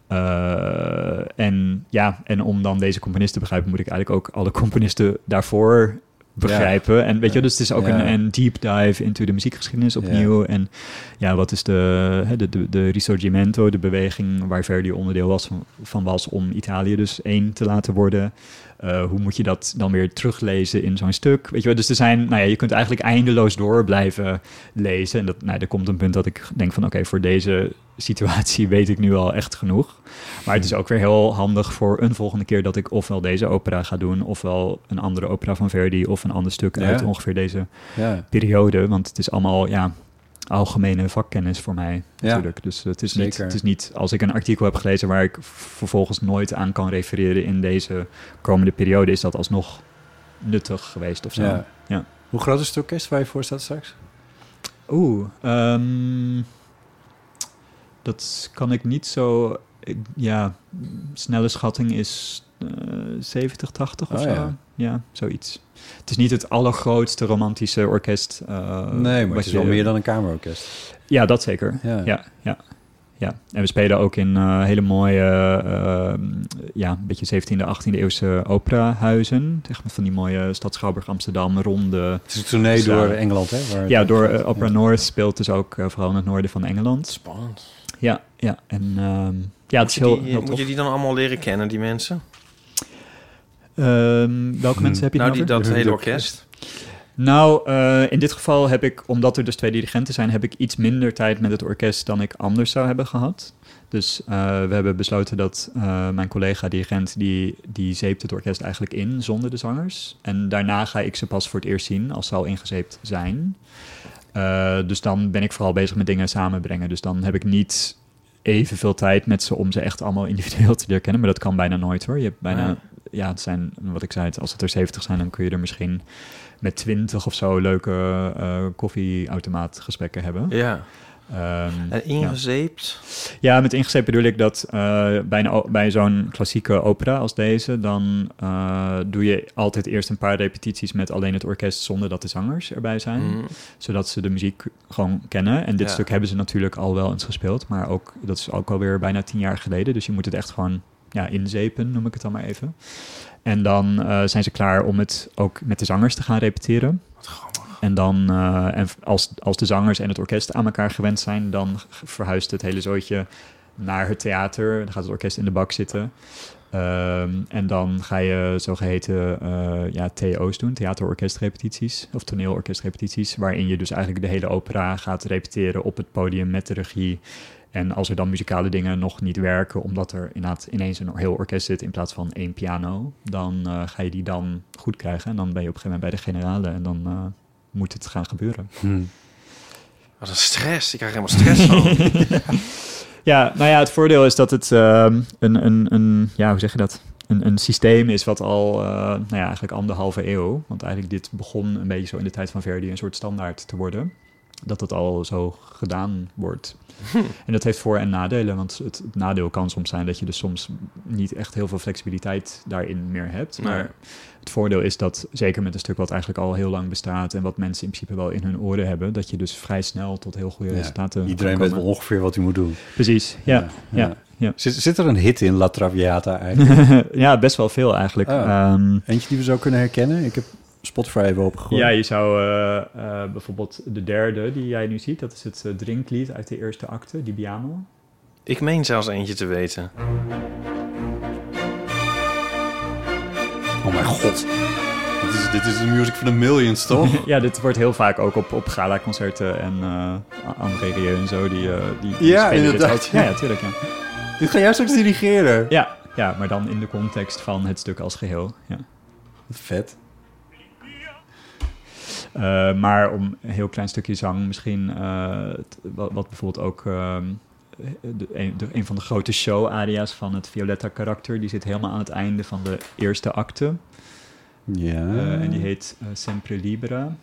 Eh, en ja, en om dan deze componist te begrijpen, moet ik eigenlijk ook alle componisten daarvoor begrijpen. En weet je, dus het is ook Ja. een, een deep dive into de muziekgeschiedenis opnieuw. En ja, wat is de, de, de, de Risorgimento, de beweging waar Verdi onderdeel was van was om Italië dus één te laten worden. Uh, hoe moet je dat dan weer teruglezen in zo'n stuk? Weet je wel, dus er zijn, nou ja, je kunt eigenlijk eindeloos door blijven lezen. En dat, nou, er komt een punt dat ik denk van, oké, voor deze situatie weet ik nu al echt genoeg. Maar het is ook weer heel handig voor een volgende keer dat ik ofwel deze opera ga doen, ofwel een andere opera van Verdi, of een ander stuk Ja. uit ongeveer deze Ja. periode. Want het is allemaal, ja, algemene vakkennis voor mij Ja. natuurlijk. Dus het is, niet, het is niet als ik een artikel heb gelezen waar ik vervolgens nooit aan kan refereren in deze komende periode, is dat alsnog nuttig geweest of zo. Ja. Ja. Hoe groot is het orkest waar je voor staat straks? Oeh, ehm, dat kan ik niet zo. ik- ja, snelle schatting is eh 70, 80 of Oh, zo. ja. Ja. zoiets. Het is niet het allergrootste romantische orkest. eh, nee, maar wat het is je- wel meer dan een kamerorkest. Ja, dat zeker. Ja. Ja, ja. ja. En we spelen ook in eh, hele mooie, eh, ja, een beetje 17e, 18e eeuwse operahuizen. Echt met van die mooie stad Schouwburg Amsterdam, ronde. Het is een tournee door Engeland, hè? waar Ja, door eh, Opera Ja. North speelt dus ook vooral in het noorden van Engeland. Spannend. Ja, ja. En ehm, ja, het is heel, die- heel moet tof. je die dan allemaal leren kennen, die mensen? Ehm, welke mensen heb je het nou, die, dat hele orkest. Nou, eh, in dit geval heb ik, omdat er dus twee dirigenten zijn, heb ik iets minder tijd met het orkest dan ik anders zou hebben gehad. Dus eh, we hebben besloten dat eh, mijn collega-dirigent, die, die zeept het orkest eigenlijk in zonder de zangers. En daarna ga ik ze pas voor het eerst zien, als ze al ingezeept zijn. Eh, dus dan ben ik vooral bezig met dingen samenbrengen. Dus dan heb ik niet evenveel tijd met ze om ze echt allemaal individueel te leren kennen. Maar dat kan bijna nooit hoor. Je hebt bijna, Ja. Ja, het zijn, wat ik zei, als het er 70 zijn, dan kun je er misschien met 20 of zo leuke eh koffieautomaatgesprekken hebben. Ja. Ehm, En ingezeept. Ja, met ingezet bedoel ik dat eh, bij, een bij zo'n klassieke opera als deze, dan eh, doe je altijd eerst een paar repetities met alleen het orkest zonder dat de zangers erbij zijn, Mm. zodat ze de muziek gewoon kennen. En dit Ja. stuk hebben ze natuurlijk al wel eens gespeeld, maar ook dat is ook alweer bijna tien jaar geleden, dus je moet het echt gewoon ja, inzepen, noem ik het dan maar even. En dan eh, zijn ze klaar om het ook met de zangers te gaan repeteren. Wat grappig. En dan, eh, en als, als de zangers en het orkest aan elkaar gewend zijn, dan verhuist het hele zootje naar het theater. Dan gaat het orkest in de bak zitten. Ehm, en dan ga je zogeheten eh ja, TO's doen, theaterorkestrepetities of toneelorkestrepetities, waarin je dus eigenlijk de hele opera gaat repeteren op het podium met de regie. En als er dan muzikale dingen nog niet werken, omdat er inderdaad ineens een heel orkest zit in plaats van één piano, dan eh, ga je die dan goed krijgen. En dan ben je op een gegeven moment bij de generale en dan eh, moet het gaan gebeuren. Hm. Wat een stress. Ik krijg helemaal stress van. Ja, nou ja, het voordeel is dat het ehm, een, een, een, ja, hoe zeg je dat? Een, een systeem is wat al, eh, nou ja, eigenlijk anderhalve eeuw, want eigenlijk dit begon een beetje zo in de tijd van Verdi een soort standaard te worden, dat het al zo gedaan wordt. En dat heeft voor- en nadelen, want het, het nadeel kan soms zijn dat je dus soms niet echt heel veel flexibiliteit daarin meer hebt. Nee. Maar het voordeel is dat, zeker met een stuk wat eigenlijk al heel lang bestaat en wat mensen in principe wel in hun oren hebben, dat je dus vrij snel tot heel goede Ja, resultaten Iedereen weet wel ongeveer wat hij moet doen. Precies, ja. ja, ja. Zit, zit er een hit in La Traviata eigenlijk? ja, best wel veel eigenlijk. Oh. Ehm, Eentje die we zo kunnen herkennen? Ik heb Spotify even opgegooid. ja, je zou eh, eh, bijvoorbeeld de derde die jij nu ziet, dat is het eh, drinklied uit de eerste acte, die piano. Ik meen zelfs eentje te weten. Oh mijn god. Dit is, dit is de music van de millions, toch? ja, dit wordt heel vaak ook op, op gala-concerten en uh, André Rieu en zo, die, eh, die, die Ja, inderdaad, ja. Ja, ja, tuurlijk. Ja. Dit ga jij straks dirigeren. Ja, ja, maar dan in de context van het stuk als geheel. Ja. Vet. Uh, maar om een heel klein stukje zang misschien, uh, t- wat, wat, bijvoorbeeld ook ehm, de, een, de, een, van de grote show-aria's van het Violetta-karakter, die zit helemaal aan het einde van de eerste acte. Ja. Uh, en die heet Sempre Libera.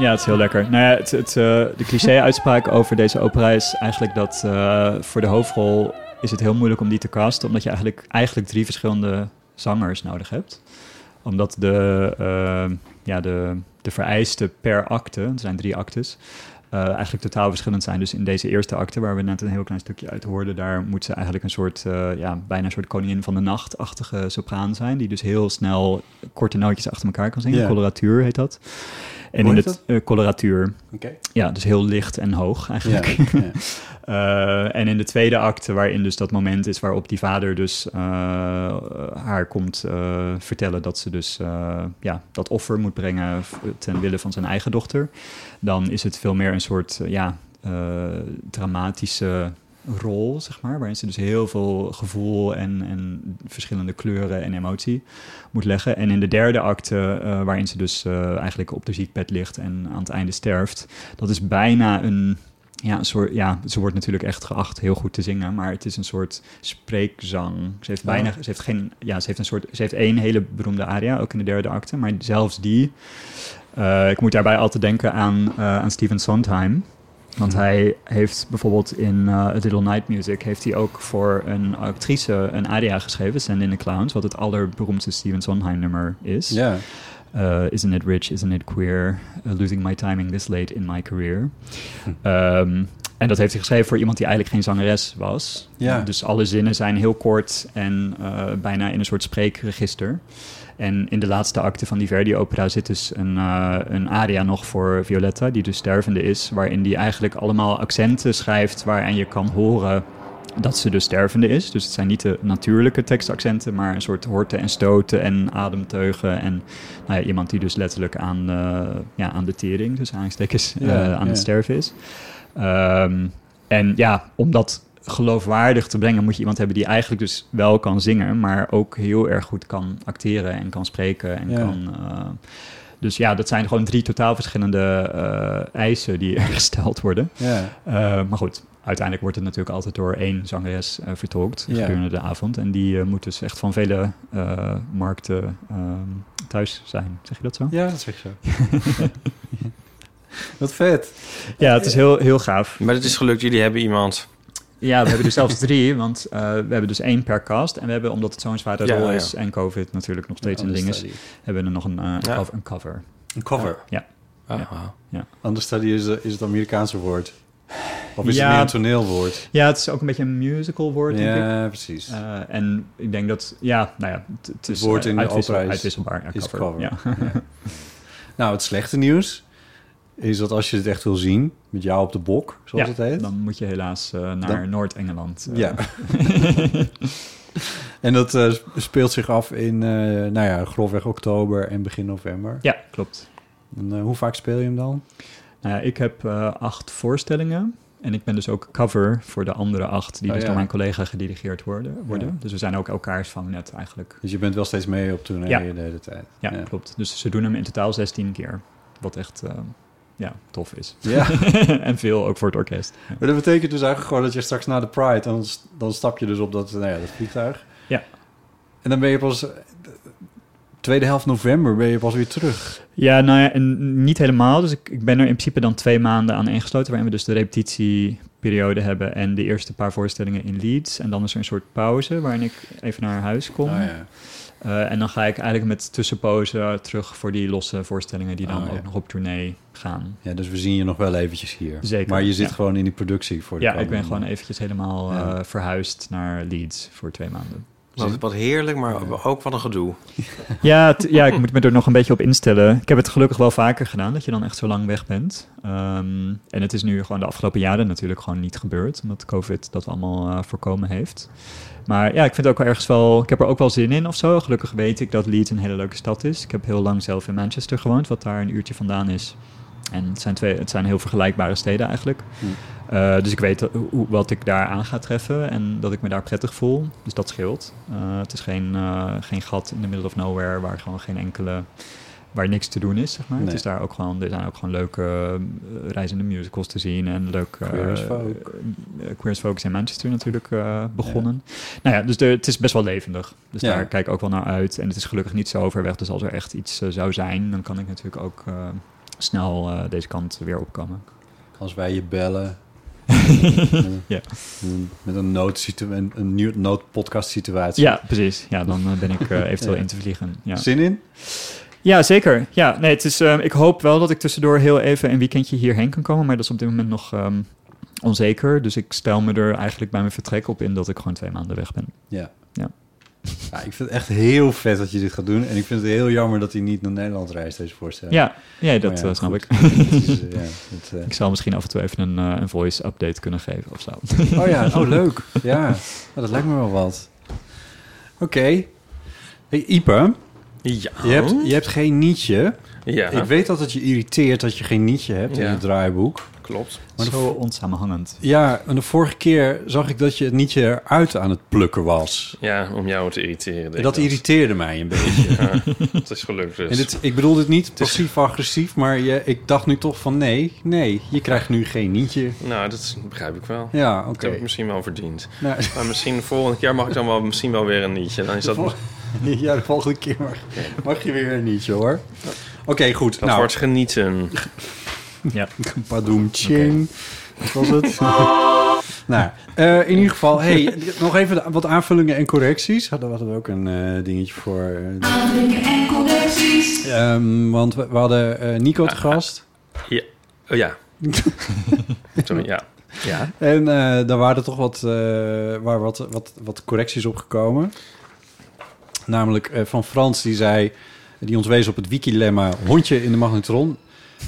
Ja, het, is heel lekker. Nou ja, het, het, uh, de cliché-uitspraak over deze opera is eigenlijk dat uh, voor de hoofdrol is het heel moeilijk om die te casten, omdat je eigenlijk, eigenlijk drie verschillende zangers nodig hebt. Omdat de, uh, ja, de, de vereisten per acte, er zijn drie actes, uh, eigenlijk totaal verschillend zijn. Dus in deze eerste acte, waar we net een heel klein stukje uit hoorden, daar moet ze eigenlijk een soort, uh, ja, bijna een soort koningin van de nacht-achtige sopraan zijn, die dus heel snel korte nootjes achter elkaar kan zingen. Coloratuur heet dat. En in de uh, coloratuur. Okay. Ja, dus heel licht en hoog eigenlijk. Ja, ja. uh, en in de tweede acte, waarin dus dat moment is waarop die vader dus uh, haar komt uh, vertellen dat ze dus ja, dat offer moet brengen ten wille van zijn eigen dochter, dan is het veel meer een soort ja, dramatische rol, zeg maar, waarin ze dus heel veel gevoel en, en verschillende kleuren en emotie moet leggen. En in de derde acte, uh, waarin ze dus uh, eigenlijk op de ziekbed ligt en aan het einde sterft, dat is bijna een, ja, een soort, ja, ze wordt natuurlijk echt geacht heel goed te zingen, maar het is een soort spreekzang. Ze heeft bijna, ze heeft geen, ja, ze heeft een soort, ze heeft één hele beroemde aria, ook in de derde acte, maar zelfs die, uh, ik moet daarbij altijd denken aan, aan Stephen Sondheim. Want hij heeft bijvoorbeeld in uh, A Little Night Music... heeft hij ook voor een actrice een aria geschreven... Send in the Clowns, wat het allerberoemdste Stephen Sondheim nummer is. Ja. Uh, isn't it rich, isn't it queer? Uh, losing my timing this late in my career. Hm. Um, en dat heeft hij geschreven voor iemand die eigenlijk geen zangeres was. Ja. Dus alle zinnen zijn heel kort en uh, bijna in een soort spreekregister. En in de laatste acte van die Verdi-opera zit dus een, uh, een aria nog voor Violetta, die dus stervende is, waarin die eigenlijk allemaal accenten schrijft waaraan je kan horen dat ze dus stervende is. Dus het zijn niet de natuurlijke tekstaccenten, maar een soort horten en stoten en ademteugen. En nou ja, iemand die dus letterlijk aan, uh, ja, aan de tering, dus aanstekens, uh, Ja, aan ja. het sterven is. Um, en ja, om dat geloofwaardig te brengen, moet je iemand hebben die eigenlijk dus wel kan zingen, maar ook heel erg goed kan acteren en kan spreken en Ja. kan. Uh, dus ja, dat zijn gewoon drie totaal verschillende uh, eisen die er gesteld worden. Ja. Uh, maar goed, uiteindelijk wordt het natuurlijk altijd door één zangeres uh, vertolkt Ja. gedurende de avond. En die uh, moet dus echt van vele uh, markten um, thuis zijn. Zeg je dat zo? Ja, dat zeg je zo. Wat vet. Ja, het is heel, heel gaaf. Maar het is gelukt, jullie hebben iemand. Ja, we hebben er zelfs drie, want uh, we hebben dus één per cast. En we hebben, omdat het zo'n zware Ja, rol ja. is en COVID natuurlijk nog steeds Ja, een ding is, hebben we er nog een, uh, Ja. cover, een cover. Een cover? Ja. Aha. Understudy is, is het Amerikaanse woord. Of is Ja. het meer een toneelwoord? Ja, het is ook een beetje een musical woord, denk ik. Ja, precies. Eh, en ik denk dat, ja, nou ja, het, het is woord eh, in de opera is- uitwisselbaar. Ja, is cover. cover. Ja. Nou, het slechte nieuws is dat als je het echt wil zien, met jou op de bok, zoals Ja, het heet. Dan moet je helaas eh, naar Dan- Noord-Engeland. eh. Ja. en dat eh, speelt zich af in, nou ja, grofweg oktober en begin november. ja, klopt. En, hoe vaak speel je hem dan? Nou ik heb acht voorstellingen. En ik ben dus ook cover voor de andere acht, die Oh, dus ja. door mijn collega gedirigeerd worden. worden. Ja. Dus we zijn ook elkaars vangnet eigenlijk. Dus je bent wel steeds mee op tournee Ja. de hele tijd. Ja, klopt. Dus ze doen hem in totaal 16 keer. Wat echt ja, tof is. Ja. en veel ook voor het orkest. Ja. Maar dat betekent dus eigenlijk gewoon dat je straks na de Pride... dan, dan stap je dus op dat, nou ja, dat vliegtuig. Ja. En dan ben je pas... Tweede helft november ben je pas weer terug. Ja, nou ja, en niet helemaal. Dus ik, ik ben er in principe dan twee maanden aan ingesloten... waarin we dus de repetitieperiode hebben... en de eerste paar voorstellingen in Leeds. En dan is er een soort pauze waarin ik even naar huis kom. Oh, ja. Eh, en dan ga ik eigenlijk met tussenpozen terug voor die losse voorstellingen... die dan Oh, ja. ook nog op tournee gaan. ja, dus we zien je nog wel eventjes hier. Zeker, Maar je zit ja. gewoon in die productie voor de Ja, ik ben gewoon eventjes helemaal Ja. eh, verhuisd naar Leeds voor twee maanden. Wat, wat heerlijk, maar ook wat een gedoe. Ja, ja, ik moet me er nog een beetje op instellen. Ik heb het gelukkig wel vaker gedaan, dat je dan echt zo lang weg bent. Ehm, en het is nu gewoon de afgelopen jaren natuurlijk gewoon niet gebeurd, omdat COVID dat allemaal eh, voorkomen heeft. Maar ja, ik vind het ook wel ergens wel, ik heb er ook wel zin in of zo. Gelukkig weet ik dat Leeds een hele leuke stad is. Ik heb heel lang zelf in Manchester gewoond, wat daar een uurtje vandaan is. En het zijn, twee, het zijn heel vergelijkbare steden eigenlijk. Hm. Eh, dus ik weet hoe, wat ik daar aan ga treffen en dat ik me daar prettig voel. Dus dat scheelt. Eh, het is geen, eh, geen gat in the middle of nowhere waar gewoon geen enkele waar niks te doen is, zeg maar. Nee. Het is daar ook gewoon, er zijn ook gewoon leuke reizende musicals te zien en leuk Queer as Folk. Folk is in Manchester natuurlijk begonnen. Nou ja, dus de, het is best wel levendig. Dus Ja. daar kijk ik ook wel naar uit. En het is gelukkig niet zo ver weg. Dus als er echt iets zou zijn, dan kan ik natuurlijk ook snel eh, deze kant weer opkomen. Als wij je bellen. Ja. Met een, noodsitu- een, een nieuw noodpodcast situatie. Ja, precies. Ja, dan eh, ben ik eh, eventueel Ja. in te vliegen. Ja. Zin in? Ja, zeker. Ja, nee, het is, ik hoop wel dat ik tussendoor heel even een weekendje hierheen kan komen, maar dat is op dit moment nog ehm, onzeker. Dus ik stel me er eigenlijk bij mijn vertrek op in dat ik gewoon twee maanden weg ben. Ja. Ja. Ja, ik vind het echt heel vet dat je dit gaat doen. En ik vind het heel jammer dat hij niet naar Nederland reist, deze voorstelling. Ja, ja dat ja, eh, snap goed. ik. Is, eh, ja, het, eh, ik zal misschien af en toe even een, eh, een voice update kunnen geven of zo. Oh ja, oh leuk. Ja, Nou, dat lijkt me wel wat. Oké. Hey, Ipe, Ja. je hebt, je hebt geen nietje. Ja, Ik weet dat het je irriteert dat je geen nietje hebt in het draaiboek. Klopt. Maar Zo onsamenhangend. Ja, en de vorige keer zag ik dat je het nietje eruit aan het plukken was. Ja, om jou te irriteren. En dat ik irriteerde mij een beetje. Ja, het is gelukt dus. En dit, ik bedoel dit niet passief-agressief, maar je, ik dacht nu toch van nee, nee, je krijgt nu geen nietje. Nou, dat begrijp ik wel. Ja, Dat oké. heb ik misschien wel verdiend. Nou, Maar misschien volgend jaar mag ik dan wel, misschien wel weer een nietje. Dan is dat, dat ja, de volgende keer mag, mag je weer een nietje hoor. Oké, goed. nou, wordt genieten. Ja. Padoem ching. Wat was het? nou, eh, in ieder geval, hey, nog even de- wat aanvullingen en correcties. Hadden we ook een eh, dingetje voor. eh, ehm, want we, we hadden Nico te gast. Ja. Oh ja. Sorry, ja. Ja. En eh, daar waren er toch wat, eh, waar wat, wat, wat correcties op gekomen. Namelijk eh, van Frans, die zei... die ons wees op het wiki-lemma hondje in de magnetron.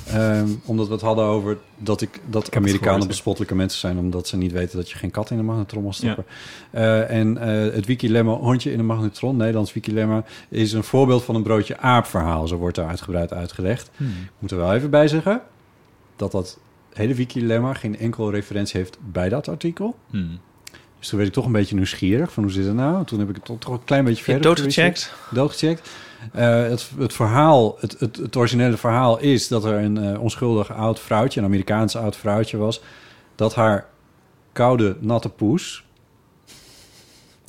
Ehm, omdat we het hadden over dat, ik, dat Amerikanen bespottelijke mensen zijn... omdat ze niet weten dat je geen kat in de magnetron mag stoppen. Eh, en eh, het wiki-lemma hondje in de magnetron, Nederlands wiki-lemma... is een voorbeeld van een broodje aap-verhaal. Zo wordt daar uitgebreid uitgelegd. Hmm. Ik moet er wel even bij zeggen... dat dat hele wiki-lemma geen enkele referentie heeft bij dat artikel. Hmm. Dus toen werd ik toch een beetje nieuwsgierig van hoe zit het nou? Toen heb ik het toch, toch een klein beetje Je verder doodgecheckt? Doodgecheckt. Eh, het, het verhaal, het, het, het originele verhaal is dat er een eh, onschuldig oud vrouwtje, een Amerikaans oud vrouwtje was, dat haar koude, natte poes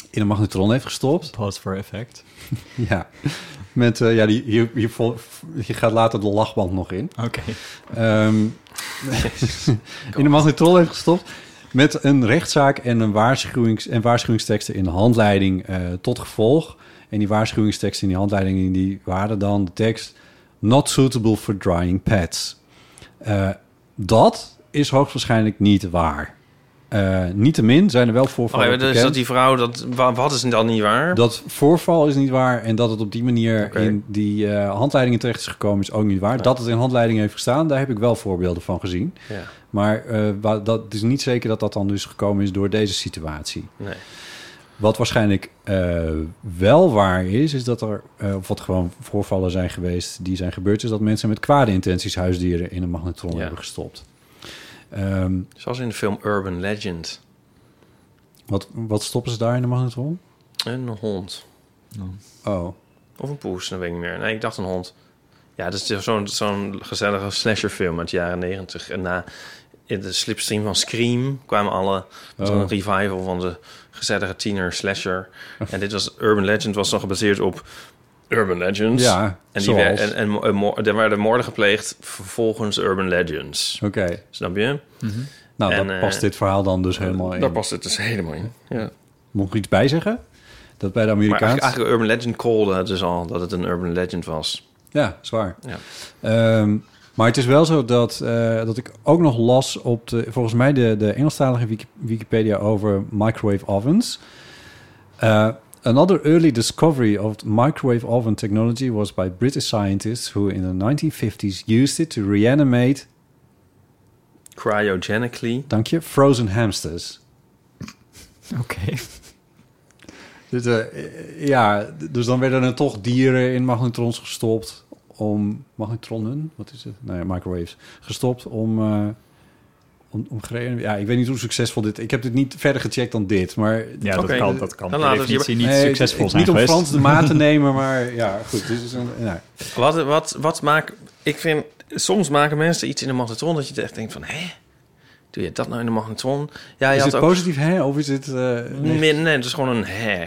in een magnetron heeft gestopt. Pause for effect. Ja, met, eh, ja die, hier, hier, vol- hier gaat later de lachband nog in. Oké. Ehm, in de magnetron heeft gestopt. Met een rechtszaak en, een waarschuwings, en waarschuwingsteksten in de handleiding tot gevolg. En die waarschuwingsteksten in die handleiding die waren dan de tekst... Not suitable for drying pads. Eh, dat is hoogstwaarschijnlijk niet waar. Eh niettemin zijn er wel voorvallen Oké, dus bekend. dat die vrouw, dat, wa- wat is dan niet waar? Dat voorval is niet waar en dat het op die manier in die eh, handleidingen terecht is gekomen is ook niet waar. Dat het in handleidingen heeft gestaan, daar heb ik wel voorbeelden van gezien. Ja, Maar dat is niet zeker dat dat dan dus gekomen is door deze situatie. nee. Wat waarschijnlijk eh, wel waar is, is dat er, eh, of wat gewoon voorvallen zijn geweest die zijn gebeurd, is dat mensen met kwade intenties huisdieren in een magnetron Ja. hebben gestopt. Ehm, Zoals in de film Urban Legend. wat, wat stoppen ze daar in de magnetron? Een hond. Oh, Of een poes, dat weet ik niet meer. Nee, ik dacht een hond. Ja, dat is zo'n zo'n gezellige slasherfilm uit de jaren negentig. En na in de slipstream van Scream kwamen alle... Oh. Zo'n revival van de gezellige tiener slasher. En dit was... Urban Legend was dan gebaseerd op Urban Legends. ja, En, die werd, en, en, er werden moorden gepleegd volgens Urban Legends. Oké, Snap je? nou, En, daar eh, past dit verhaal dan dus helemaal in. Daar past het dus helemaal in. Ja. Moet ik iets bij zeggen? Dat bij de Maar Amerikaans... eigenlijk, eigenlijk Urban Legend callde het dus al dat het een Urban Legend was. Ja, zwaar. Ja. Ehm, maar het is wel zo dat, eh, dat ik ook nog las op de, volgens mij de, de Engelstalige Wiki- Wikipedia over microwave ovens. Uh, another early discovery of microwave oven technology was by British scientists who in the 1950s used it to reanimate, Cryogenically. dank je, frozen hamsters. Oké. Dus, eh, eh, ja, dus dan werden er toch dieren in magnetrons gestopt om magnetronnen, wat is het? Nou ja, microwaves, gestopt om, eh om, om gereden. Ja, ik weet niet hoe succesvol dit. Ik heb dit niet verder gecheckt dan dit, maar Ja, dat kan, dat kan dan het definitie niet Nee, succesvol zijn Niet om geweest. Frans de maat te nemen, maar ja, goed. Dit is een, nou, Wat, wat, wat maakt... Ik vind... Soms maken mensen iets in de magnetron dat je echt denkt van... Hé? Doe je dat nou in de magnetron? Ja, je is had het ook... positief hè, of is het eh Nee, nee, het is gewoon een hè.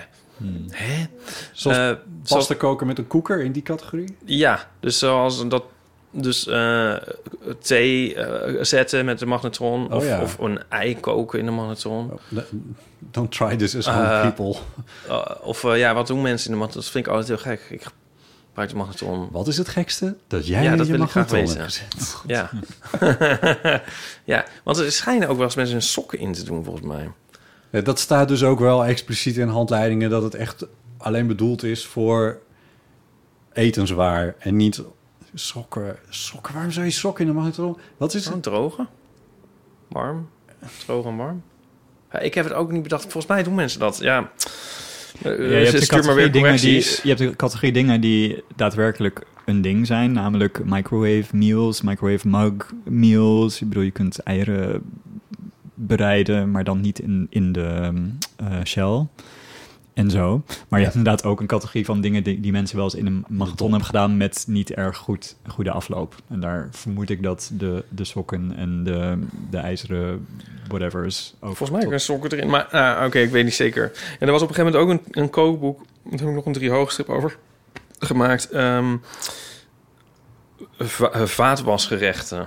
Hè? zoals pasta koken met een koeker in die categorie? Ja, dus zoals dat... Dus eh, thee eh, zetten met de magnetron. Oh, of, ja. of een ei koken in de magnetron. Oh, Don't try this as Eh, people. Uh, of ja, wat doen mensen in de magnetron? Dat vind ik altijd heel gek. Ik gebruik de magnetron. Wat is het gekste? Dat jij Ja, dat je wil ik graag magnetron hebt gezet. Ja. ja, want er schijnen ook wel eens mensen hun sokken in te doen, volgens mij. Ja, dat staat dus ook wel expliciet in handleidingen... dat het echt alleen bedoeld is voor etenswaar en niet sokken. Sokken, waarom zou je sokken in de magnetron? Wat is het? droge. Warm. Droog en warm. Ja, ik heb het ook niet bedacht. Volgens mij doen mensen dat. Ja. Eh, Ja, je, hebt de stuur maar weer categorie dingen die, je hebt de categorie dingen die daadwerkelijk een ding zijn. Namelijk microwave meals, microwave mug meals. Ik bedoel, je kunt eieren bereiden, maar dan niet in, in de ehm, eh, shell. En zo. Maar je hebt inderdaad ook een categorie van dingen die, die mensen wel eens in een magnetron hebben gedaan met niet erg goed, goede afloop. En daar vermoed ik dat de, de sokken en de, de ijzeren whatever's ook. Volgens mij een sokken erin. Maar ah, oké, ik weet niet zeker. En er was op een gegeven moment ook een, een kookboek. Daar heb ik nog een drie hoogstrip over gemaakt. Ehm va- eh, vaatwasgerechten.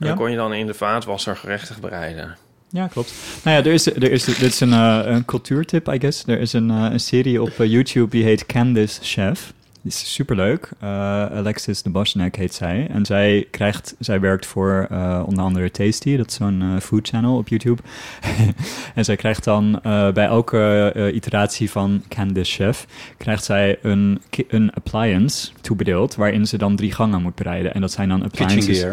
En Ja. dan kon je dan in de vaatwasser gerechten bereiden. Ja, klopt. Nou ja, er is, er is, dit is een, eh, een cultuurtip, I guess. Er is een, eh, een serie op eh, YouTube die heet Candice Chef. Die is superleuk. Eh, Alexis de Bosnek heet zij. En zij, krijgt, zij werkt voor eh, onder andere Tasty. Dat is zo'n eh, food channel op YouTube. en zij krijgt dan eh, bij elke eh, iteratie van Candice Chef... krijgt zij een, een appliance toebedeeld... waarin ze dan drie gangen moet bereiden. En dat zijn dan Kitchen appliances...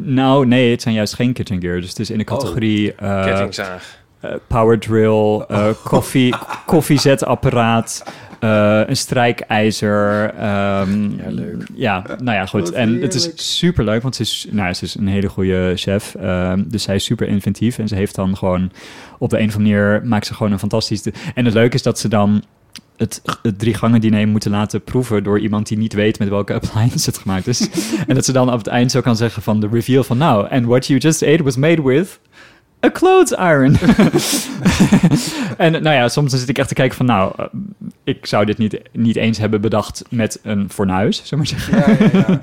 Nou, nee, het zijn juist geen kitchen gear. Dus het is in de categorie eh, Kettingzaag. eh, power drill, eh, koffie, koffiezetapparaat, een strijkijzer. ehm, Ja, leuk. Ja, nou ja, goed. En het is super leuk, want ze is, nou, ze is een hele goede chef. ehm, dus zij is super inventief en ze heeft dan gewoon op de een of andere manier maakt ze gewoon een fantastisch. En het leuke is dat ze dan het, het drie gangen diner moeten laten proeven door iemand die niet weet met welke appliance het gemaakt is. en dat ze dan op het eind zo kan zeggen van de reveal van nou, and what you just ate was made with a clothes iron. en nou ja, soms dan zit ik echt te kijken van nou, eh, ik zou dit niet, niet eens hebben bedacht met een fornuis, zullen maar zeggen. Ja, ja, ja.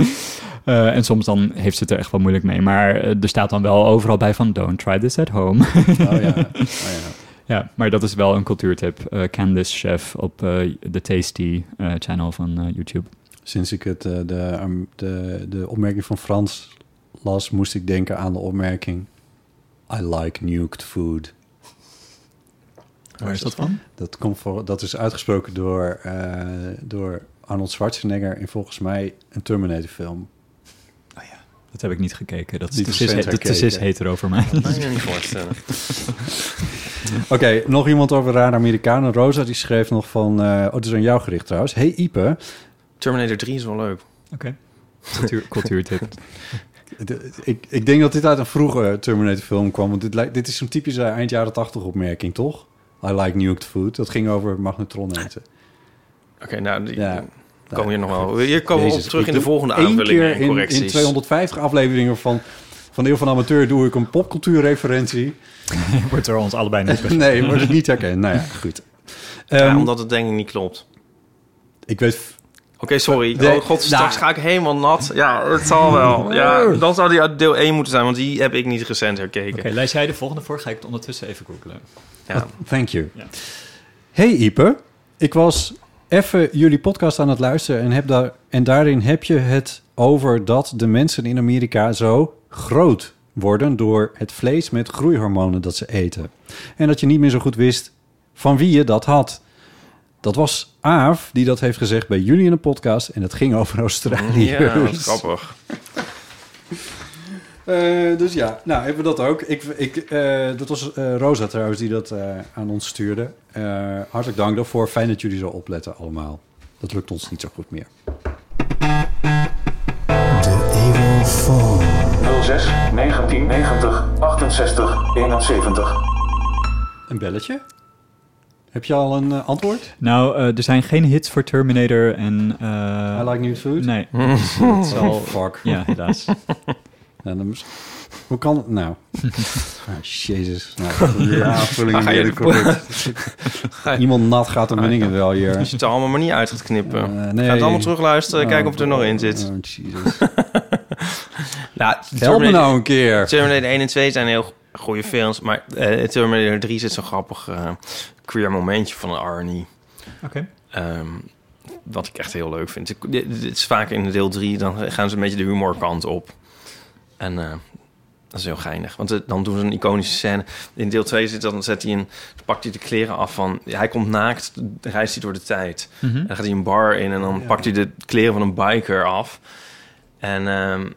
Eh, en soms dan heeft ze het er echt wel moeilijk mee. Maar eh, er staat dan wel overal bij van don't try this at home. Oh ja. Oh, ja. Ja, maar dat is wel een cultuurtip. Eh Candice Chef op eh, de Tasty eh, channel van YouTube. Sinds ik het, eh, de, um, de, de opmerking van Frans las, moest ik denken aan de opmerking... I like nuked food. Waar is dat van? Dat, komt voor, dat is uitgesproken door, eh, door Arnold Schwarzenegger... in volgens mij een Terminator-film. Dat heb ik niet gekeken. Dat is te cis, te cis hetero voor mij. Dat kan je niet voorstellen. Oké, nog iemand over rare Amerikanen. Rosa die schreef nog van... eh oh, het is aan jou gericht trouwens. Hey Ipe, Terminator 3 is wel leuk. Oké. Cultuur, cultuurtip. de- ik, ik denk dat dit uit een vroege Terminator film kwam. Want dit, lijkt- dit is zo'n typische eind jaren 80 opmerking, toch? I like nuked food. Dat ging over magnetron eten. Oké, nou, die, Ja. Komen hier nog wel. Hier komen we op terug in de volgende keer en in, correcties. in 250 afleveringen van, van de Eeuw van de Amateur doe ik een popcultuurreferentie. Wordt er ons allebei niet nee, wordt het niet herkend. Nou ja, goed. Ja, Ehm, omdat het denk ik niet klopt. Ik weet... Oké, sorry. Nee, oh god, straks nou. ga ik helemaal nat. Ja, het zal wel. Ja, dan zou die uit deel 1 moeten zijn, want die heb ik niet recent herkeken. Oké, lees jij de volgende voor? Ga ik het ondertussen even googlen. Ja. Thank you. Ja. Hey Ipe, ik was even jullie podcast aan het luisteren en, heb daar, en daarin heb je het over dat de mensen in Amerika zo groot worden door het vlees met groeihormonen dat ze eten. En dat je niet meer zo goed wist van wie je dat had. Dat was Aaf die dat heeft gezegd bij jullie in een podcast en het ging over Australië. Ja, grappig. Eh, dus ja, nou hebben we dat ook. Ik, ik, eh, dat was eh, Rosa trouwens die dat eh, aan ons stuurde. Eh, hartelijk dank daarvoor. Fijn dat jullie zo opletten allemaal. Dat lukt ons niet zo goed meer. 06 1990 68 71. Een belletje? Heb je al een antwoord? Nou, eh, er zijn geen hits voor Terminator en... eh, I like new food? Nee, dus het zal... Fuck. Ja, helaas. Nou, dan Hoe kan het nou? ah, jezus. Nou, ja, aanvulling Ga je de- correct. Iemand nat gaat hem dingen wel hier. Als je het er allemaal maar niet uit gaat knippen. Nee. Ga het allemaal terugluisteren en Oh, kijken of het er nog in zit. Oh, Jesus. Nou, Help me nou een keer. Terminator 1 en 2 zijn heel goede films, maar eh Terminator 3 zit zo'n grappig eh, queer momentje van een Arnie. Oké. Ehm, wat ik echt heel leuk vind. Dit is vaak in deel 3, dan gaan ze een beetje de humorkant op. En eh, dat is heel geinig. Want eh, dan doen ze een iconische scène. In deel 2 zit dan zet hij een, pakt hij de kleren af van... hij komt naakt, reist hij door de tijd. Mhm. En dan gaat hij een bar in en dan pakt hij de kleren van een biker af. En ehm,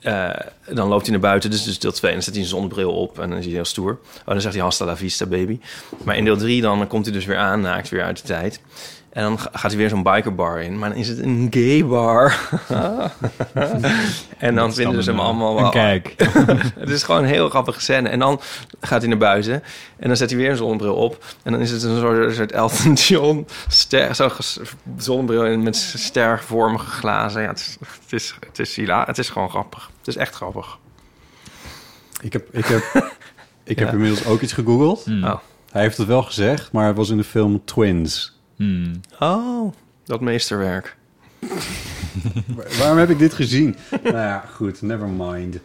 eh, dan loopt hij naar buiten, dus, dus deel 2. En dan zet hij een zonnebril op en dan is hij heel stoer. Oh, dan zegt hij hasta la vista, baby. Maar in deel 3 dan komt hij dus weer aan, naakt, weer uit de tijd. En dan ga- gaat hij weer zo'n bikerbar in. Maar dan is het een gay bar. en dan vinden ze hem allemaal wel... Kijk. Het is gewoon een heel grappige scène. En dan gaat hij naar buiten. En dan zet hij weer een zonnebril op. En dan is het een soort, een soort Elton John ster, zonnebril in- met stervormige glazen. Ja, het is, het is, het is, hila- het is gewoon grappig. Het is echt grappig. Ik heb, ik heb, ik heb inmiddels ook iets gegoogeld. Hmm. Oh. Hij heeft het wel gezegd, maar het was in de film Twins. Hmm. Oh, dat meesterwerk. Waar- Waarom heb ik dit gezien? nou ja, goed, never mind.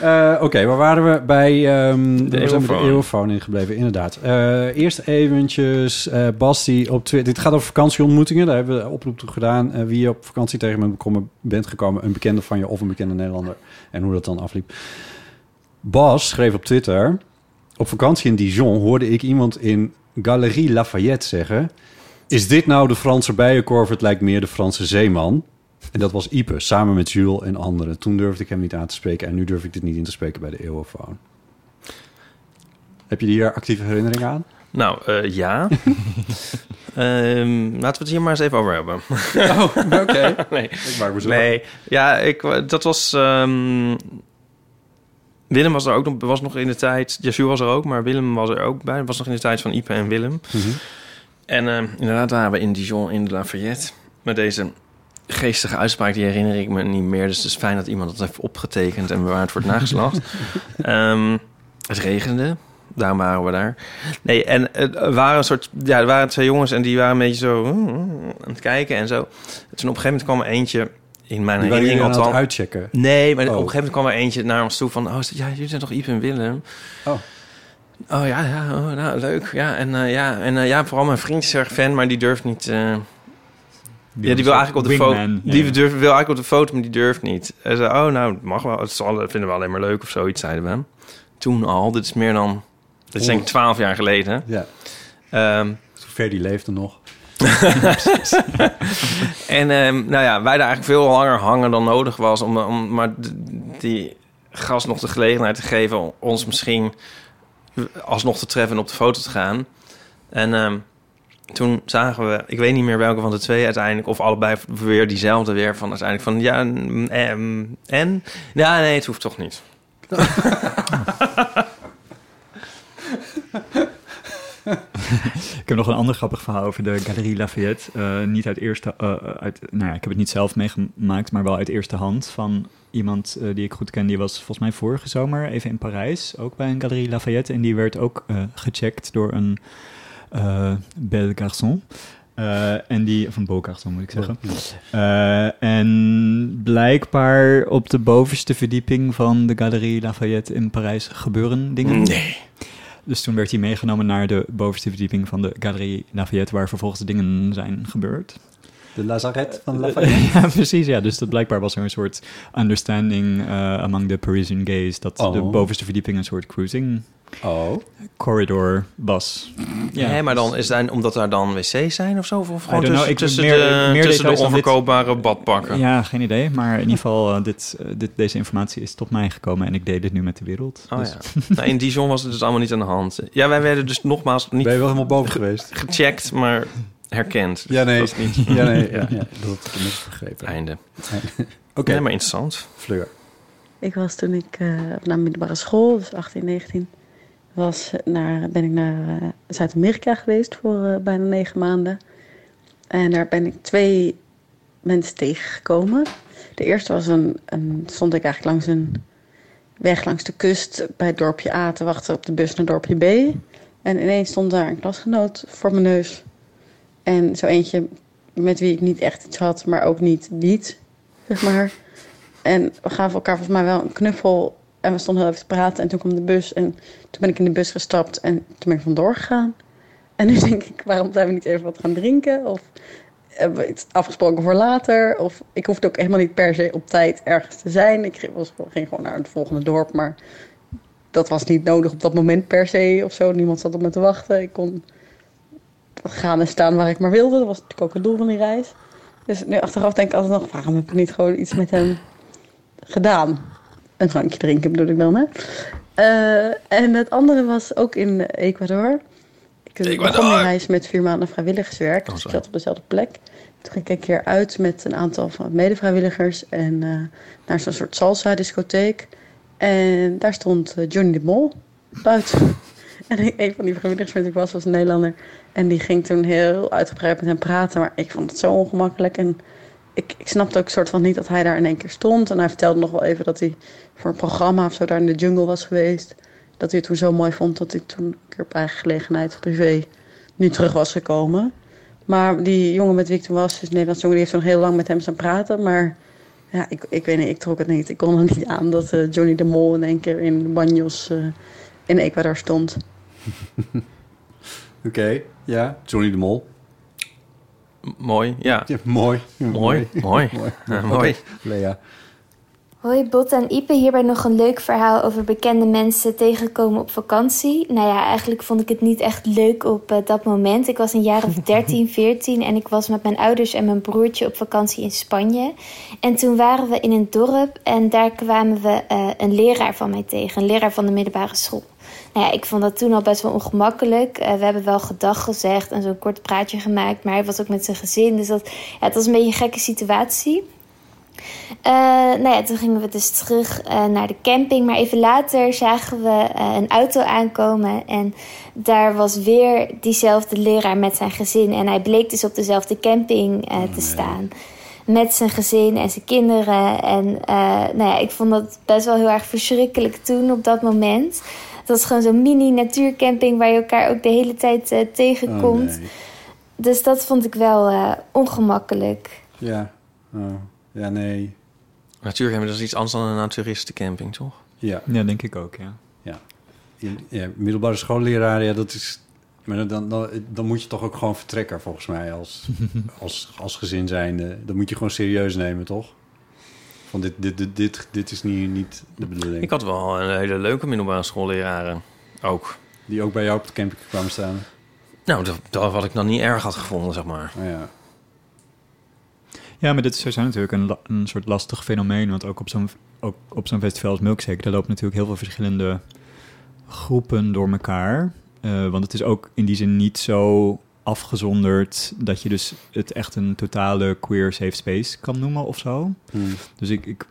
Eh, Oké, waar waren we? Bij ehm De eeuwofoon. eeuwofoon ingebleven, inderdaad. Eh, eerst eventjes, eh Basti op Twitter. Dit gaat over vakantieontmoetingen. Daar hebben we oproep toe gedaan. Eh, wie je op vakantie tegen me bekomen, bent gekomen. Een bekende van je of een bekende Nederlander. En hoe dat dan afliep. Bas schreef op Twitter... Op vakantie in Dijon hoorde ik iemand in Galerie Lafayette zeggen... Is dit nou de Franse bijenkorf? Het lijkt meer de Franse zeeman. En dat was Ipe, samen met Jules en anderen. Toen durfde ik hem niet aan te spreken en nu durf ik dit niet in te spreken bij de Eeuwofoon. Heb je hier actieve herinneringen aan? Nou, eh, ja. Ehm, laten we het hier maar eens even over hebben. Oh, oké. nee. Ik maak me zo. Nee, ja, ik, dat was... ehm, Willem was er ook nog, was nog in de tijd... Joshua was er ook, maar Willem was er ook bij. was nog in de tijd van Ipe en Willem. Mhm. En ehm, inderdaad waren we in Dijon in de Lafayette... met deze geestige uitspraak, die herinner ik me niet meer. Dus het is fijn dat iemand dat heeft opgetekend... en bewaard voor het nageslacht. Ehm, het regende, daarom waren we daar. Nee, en het waren een soort... Ja, er waren twee jongens en die waren een beetje zo... mm, mm, aan het kijken en zo. En toen op een gegeven moment kwam er eentje... in mijn herinnering jullie aan het althans... uitchecken. Nee, maar Oh. op een gegeven moment kwam er eentje naar ons toe van... Oh, ja, jullie zijn toch Iep en Willem? Oh. Oh ja, ja, oh, nou, leuk. Ja, en, eh, ja, en eh, ja, vooral mijn vriend is erg fan, maar die durft niet... eh, Ja, die wil eigenlijk op de foto. Wingman, Die ja. durf, wil eigenlijk op de foto, maar die durft niet. Hij zei, oh, nou, het mag wel. Het zal, vinden we alleen maar leuk of zoiets, zeiden we hem. Toen al, dit is meer dan... Dit is denk ik twaalf jaar geleden. Ja, Ehm, zover die leefde nog. en ehm, nou ja, wij daar eigenlijk veel langer hangen dan nodig was... om, om maar die gast nog de gelegenheid te geven... ons misschien alsnog te treffen en op de foto te gaan. En ehm, toen zagen we, ik weet niet meer welke van de twee uiteindelijk... of allebei weer diezelfde weer van uiteindelijk van... ja, mm, ehm, en? Ja, nee, het hoeft toch niet. Ik heb nog een ander grappig verhaal over de Galerie Lafayette. Eh, niet uit eerste... eh, uit, nou ja, ik heb het niet zelf meegemaakt, maar wel uit eerste hand van iemand eh, die ik goed ken. Die was volgens mij vorige zomer even in Parijs, ook bij een Galerie Lafayette. En die werd ook eh, gecheckt door een eh bel garçon. En die, of een beau garçon moet ik zeggen. En blijkbaar op de bovenste verdieping van de Galerie Lafayette in Parijs gebeuren dingen. Nee. Dus toen werd hij meegenomen naar de bovenste verdieping van de Galerie Lafayette, waar vervolgens dingen zijn gebeurd. De Lazaret van Lafayette. ja, precies. Ja, dus dat blijkbaar was er een soort understanding eh, among the Parisian gays dat Oh. de bovenste verdieping een soort cruising Oh, corridor was. Ja, nee, maar dan is daar, omdat daar dan wc's zijn of zo? Of gewoon know. tussen, Ik- tussen meer- de, meer tussen de dit. onverkoopbare badpakken? Ja, geen idee. Maar in ieder geval, eh, dit, eh, dit, deze informatie is tot mij gekomen en ik deel dit nu met de wereld. Oh Dus- ja. nou, in Dijon was het dus allemaal niet aan de hand. Ja, wij werden dus nogmaals niet ben je wel helemaal boven geweest? gecheckt, maar herkend. Ja, nee. Dat was niet Ja, nee. Ja. Ja. Ja, dat had ik mis begrepen. einde. Oké, Nee, maar interessant. Fleur. Ik was toen ik eh, naar middelbare school, dus 18, 19, was naar, ben ik naar eh, Zuid-Amerika geweest voor eh, bijna negen maanden. En daar ben ik twee mensen tegengekomen. De eerste was een, een stond ik eigenlijk langs een weg langs de kust bij het dorpje A te wachten op de bus naar dorpje B. En ineens stond daar een klasgenoot voor mijn neus. En zo eentje met wie ik niet echt iets had, maar ook niet niet, zeg maar. En we gaven elkaar volgens mij wel een knuffel. En we stonden heel even te praten. En toen kwam de bus. En toen ben ik in de bus gestapt. En toen ben ik vandoor gegaan. En nu denk ik, waarom zijn we niet even wat gaan drinken? Of hebben we iets afgesproken voor later? Of ik hoefde ook helemaal niet per se op tijd ergens te zijn. Ik ging, gewoon naar het volgende dorp. Maar dat was niet nodig op dat moment per se of zo. Niemand zat op me te wachten. Ik kon gaan en staan waar ik maar wilde. Dat was natuurlijk ook het doel van die reis. Dus nu achteraf denk ik altijd nog, waarom heb ik niet gewoon iets met hem gedaan? Een drankje drinken bedoel ik dan, hè? Eh, en het andere was ook in Ecuador. Ik Ecuador. begon die reis met vier maanden vrijwilligerswerk. Oh, dus ik zat op dezelfde plek. Toen ging ik een keer uit met een aantal van medevrijwilligers. En eh, naar zo'n soort salsa-discotheek. En daar stond eh, Johnny de Mol buiten. En een van die vrijwilligers wie ik was, was een Nederlander. En die ging toen heel uitgebreid met hem praten. Maar ik vond het zo ongemakkelijk. En ik, ik snapte ook soort van niet dat hij daar in één keer stond. En hij vertelde nog wel even dat hij voor een programma of zo daar in de jungle was geweest. Dat hij het toen zo mooi vond dat hij toen een keer op eigen gelegenheid privé nu terug was gekomen. Maar die jongen met wie ik toen was, dus Nederlands jongen, die heeft toen heel lang met hem staan praten. Maar ja, ik, ik weet niet, ik trok het niet. Ik kon er niet aan dat eh, Johnny de Mol in één keer in Banjos eh, in Ecuador stond. Oké, ja. Johnny de Mol. M- mooi, ja. Ja, mooi. Mooi, mooi. Ja, mooi. Oké, Lea. Hoi Bot en Ipe, hierbij nog een leuk verhaal over bekende mensen tegenkomen op vakantie. Nou ja, eigenlijk vond ik het niet echt leuk op eh, dat moment. Ik was een jaar of 13, 14 en ik was met mijn ouders en mijn broertje op vakantie in Spanje. En toen waren we in een dorp en daar kwamen we eh, een leraar van mij tegen, een leraar van de middelbare school. Nou ja, ik vond dat toen al best wel ongemakkelijk. Eh, we hebben wel gedag gezegd en zo'n kort praatje gemaakt, maar hij was ook met zijn gezin. Dus dat, ja, het was een beetje een gekke situatie. Eh, nou ja, toen gingen we dus terug eh, naar de camping. Maar even later zagen we een auto aankomen. En daar was weer diezelfde leraar met zijn gezin. En hij bleek dus op dezelfde camping te staan. Met zijn gezin en zijn kinderen. En nou ja, ik vond dat best wel heel erg verschrikkelijk toen op dat moment. Het was gewoon zo'n mini natuurcamping waar je elkaar ook de hele tijd eh, tegenkomt. Oh, nee. Dus dat vond ik wel eh, ongemakkelijk. Ja. Oh. Ja, nee. Natuurlijk, dat is iets anders dan een naturistencamping, toch? Ja. Ja, denk ik ook, ja. Ja, ja middelbare schoolleraar, ja, dat is... Maar dan, dan, dan, dan moet je toch ook gewoon vertrekken, volgens mij, als, als, als gezin zijnde. Dat moet je gewoon serieus nemen, toch? Van dit, dit, dit, dit, dit is niet, niet de bedoeling. Ik had wel een hele leuke middelbare schoolleraren ook. Die ook bij jou op de camping kwamen staan. Nou, dat, dat wat ik dan niet erg had gevonden, zeg maar. Oh ja. Ja, maar dit is sowieso natuurlijk een, een soort lastig fenomeen. Want ook op zo'n ook op zo'n festival als Milkshake... daar lopen natuurlijk heel veel verschillende groepen door elkaar. Eh, want het is ook in die zin niet zo afgezonderd... dat je dus het echt een totale queer safe space kan noemen of zo. Hmm. Dus ik, ik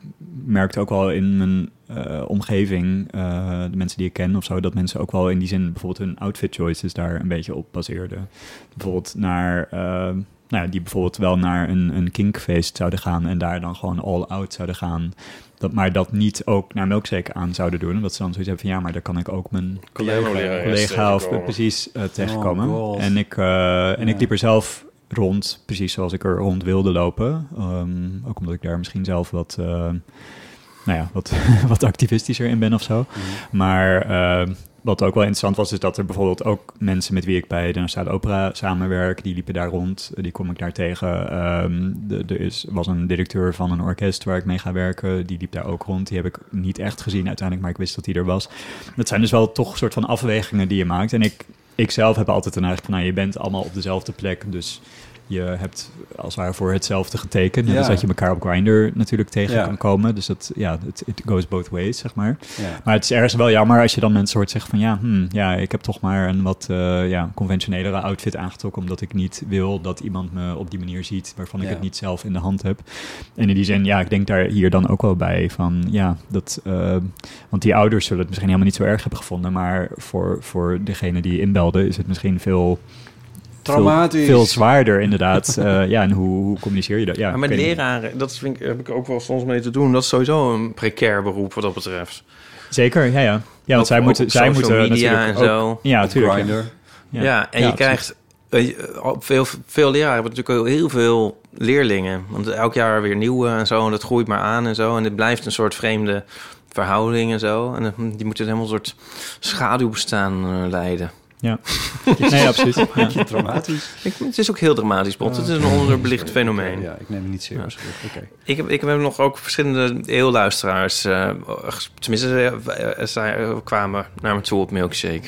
merkte ook wel in mijn eh, omgeving, eh, de mensen die ik ken of zo, dat mensen ook wel in die zin bijvoorbeeld hun outfit choices daar een beetje op baseerden. Bijvoorbeeld naar, eh, nou ja, die bijvoorbeeld wel naar een, een kinkfeest zouden gaan en daar dan gewoon all out zouden gaan. Dat, maar dat niet ook naar Milkshake aan zouden doen. Omdat ze dan zoiets hebben van ja, maar daar kan ik ook mijn Collega- collega of tegenkomen. precies eh, tegenkomen. Oh, en ik, eh, en Ja. ik liep er zelf rond, precies zoals ik er rond wilde lopen. Ehm, ook omdat ik daar misschien zelf wat, eh, nou ja, wat, wat activistischer in ben of zo. Maar eh, wat ook wel interessant was, is dat er bijvoorbeeld ook mensen met wie ik bij de Nationale Opera samenwerk, die liepen daar rond. Die kom ik daar tegen. Ehm, er was een directeur van een orkest waar ik mee ga werken. Die liep daar ook rond. Die heb ik niet echt gezien uiteindelijk, maar ik wist dat hij er was. Dat zijn dus wel toch een soort van afwegingen die je maakt. En ik, ik zelf heb altijd een eigenlijk van, nou, je bent allemaal op dezelfde plek. Dus je hebt als het ware voor hetzelfde getekend. Ja. als dat je elkaar op Grindr natuurlijk tegen Ja. kan komen. Dus dat, ja, het it goes both ways, zeg maar. Ja. Maar het is ergens wel jammer als je dan mensen hoort zeggen van... ja, hmm, ja ik heb toch maar een wat eh, ja, conventionelere outfit aangetrokken... omdat ik niet wil dat iemand me op die manier ziet... waarvan ik het niet zelf in de hand heb. En in die zin, ja, ik denk daar hier dan ook wel bij van... ja, dat... eh, want die ouders zullen het misschien helemaal niet zo erg hebben gevonden... maar voor, voor degene die inbelde is het misschien veel... Traumatisch. Veel, veel zwaarder, inderdaad. Eh, ja, en hoe, hoe communiceer je dat? Ja, maar met niet. leraren, dat vind ik, heb ik ook wel soms mee te doen. Dat is sowieso een precair beroep wat dat betreft. Zeker, ja, ja. Ja, want Ook- zij ook moeten, zij moeten media natuurlijk en ook- zo. Ja, natuurlijk. ja. Ja, en je Ja, krijgt... je, Veel, veel leraren hebben natuurlijk ook heel veel leerlingen. Want elk jaar weer nieuwe en zo. En dat groeit maar aan en zo. En het blijft een soort vreemde verhouding en zo. En die moeten helemaal een soort schaduwbestaan eh, leiden. Ja. Nee, absoluut. Ja. Traumatisch. Ik, het is ook heel dramatisch, Bot. Het is een onderbelicht fenomeen. Ja, ik neem het niet serieus. Oké. Ik heb, ik heb nog ook verschillende eeuwluisteraars... eh, tenminste, eh, eh, zij kwamen naar me toe op Milkshake.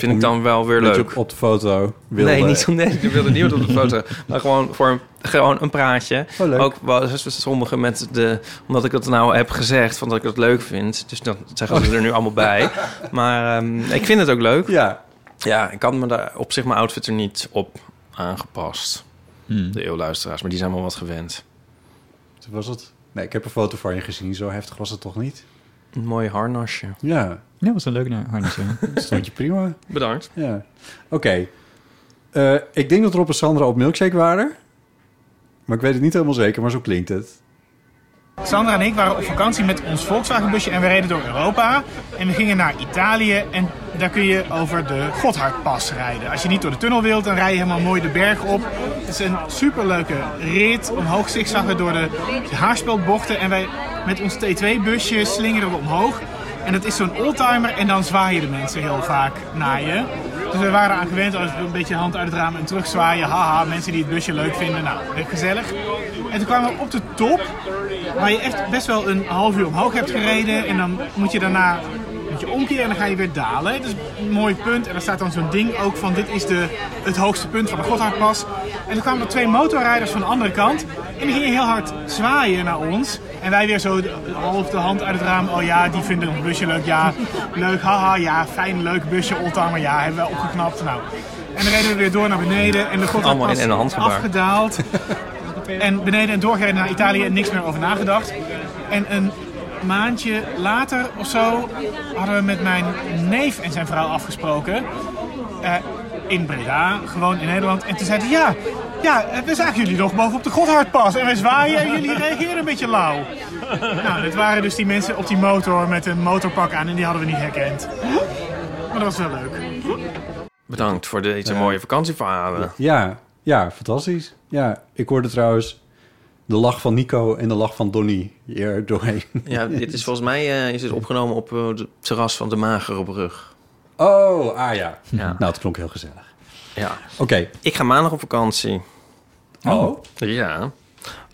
Dat vind ik dan wel weer Dat je leuk. op, op de foto wilde. Nee, niet, nee, ik wilde niet op de foto. Maar gewoon voor een, gewoon een praatje. Oh, leuk. Ook wel sommigen met de... Omdat ik dat nou heb gezegd, van dat ik dat leuk vind. Dus dan zeggen ze er nu allemaal bij. Maar ehm, ik vind het ook leuk. Ja. Ja, ik kan me daar op zich mijn outfit er niet op aangepast. Hmm. De eeuwluisteraars, maar die zijn wel wat gewend. Toen was het. Nee, ik heb een foto van je gezien. Zo heftig was het toch niet? Een mooi harnasje. Ja, Ja, was een leuk naar harnas, ja. stond je prima. Bedankt. Ja. Oké. Eh, ik denk dat Rob en Sandra op Milkshake waren. Maar ik weet het niet helemaal zeker, maar zo klinkt het. Sandra en ik waren op vakantie met ons Volkswagenbusje en we reden door Europa. En we gingen naar Italië en daar kun je over de Gotthardpas rijden. Als je niet door de tunnel wilt, dan rij je helemaal mooi de berg op. Het is een superleuke rit, omhoog zigzaggen door de haarspeldbochten. En wij met ons T2-busje slingeren we omhoog. En dat is zo'n oldtimer en dan zwaaien de mensen heel vaak naar je. Dus we waren aan gewend als een beetje hand uit het raam en terugzwaaien. Haha, mensen die het busje leuk vinden. Nou, gezellig. En toen kwamen we op de top, waar je echt best wel een half uur omhoog hebt gereden. En dan moet je daarna moet je omkeren en dan ga je weer dalen. Het is een mooi punt. En er staat dan zo'n ding ook van dit is de, het hoogste punt van de Gotthardpas. En toen kwamen er twee motorrijders van de andere kant. En die gingen heel hard zwaaien naar ons. En wij weer zo half de hand uit het raam. Oh ja, die vinden ons busje leuk. Ja, leuk. Haha, ja, fijn, leuk busje. Oldtimer, ja, hebben we opgeknapt. Nou. En dan reden we weer door naar beneden. En de Gotthardpas in een afgedaald. En beneden en doorgereden naar Italië en niks meer over nagedacht. En een maandje later of zo hadden we met mijn neef en zijn vrouw afgesproken. eh, in Breda, gewoon in Nederland. En toen zeiden ze, ja, ja, we zagen jullie nog boven op de Gotthardpas. En wij zwaaien en jullie reageren een beetje lauw. Nou, dit waren dus die mensen op die motor met een motorpak aan en die hadden we niet herkend. Maar dat was wel leuk. Bedankt voor deze mooie vakantieverhalen. Ja, ja, fantastisch. Ja, ik hoorde trouwens de lach van Nico en de lach van Donny hier doorheen. Ja, dit is volgens mij eh, is het opgenomen op eh, het terras van de Magere Brug. Oh, ah ja. Ja. Nou, het klonk heel gezellig. Ja. Oké. Ik ga maandag op vakantie. Oh. Ja.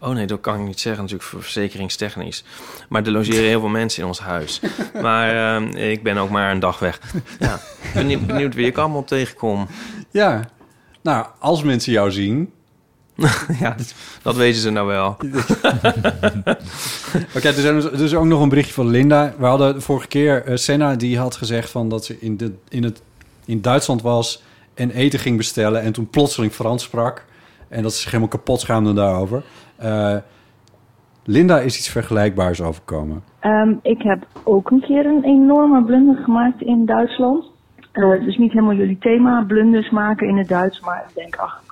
Oh nee, dat kan ik niet zeggen natuurlijk voor verzekeringstechnisch. Maar er logeren heel veel mensen in ons huis. Maar eh, ik ben ook maar een dag weg. Ja, benieuwd, benieuwd wie ik allemaal tegenkom. Ja. Nou, als mensen jou zien... ja, dat weten ze nou wel. Oké, er, dus- is ook nog een berichtje van Linda. We hadden de vorige keer... eh, Senna die had gezegd van dat ze in, de, in, het, in Duitsland was... en eten ging bestellen en toen plotseling Frans sprak. En dat ze zich helemaal kapot schaamde daarover. Eh, Linda is iets vergelijkbaars overkomen. Ehm, ik heb ook een keer een enorme blunder gemaakt in Duitsland. Eh, het is niet helemaal jullie thema, blunders maken in het Duits, maar ik denk, ach,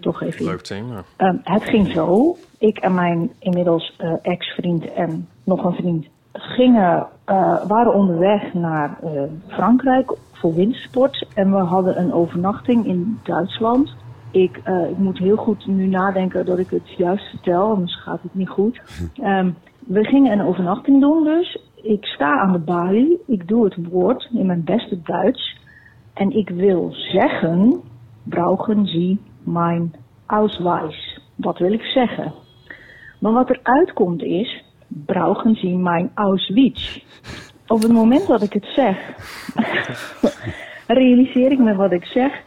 toch even. Leuk thema. Ehm, het ging zo. Ik en mijn inmiddels eh, ex-vriend en nog een vriend gingen, eh, waren onderweg naar eh, Frankrijk voor windsport. En we hadden een overnachting in Duitsland. Ik, ik moet heel goed nu nadenken dat ik het juist vertel, anders gaat het niet goed. Ehm, we gingen een overnachting doen dus. Ik sta aan de balie. Ik doe het woord in mijn beste Duits. En ik wil zeggen, brauchen Sie mein Ausweis. Wat wil ik zeggen? Maar wat er uitkomt is, brauchen Sie mein Auschwitz. Op het moment dat ik het zeg, realiseer ik me wat ik zeg.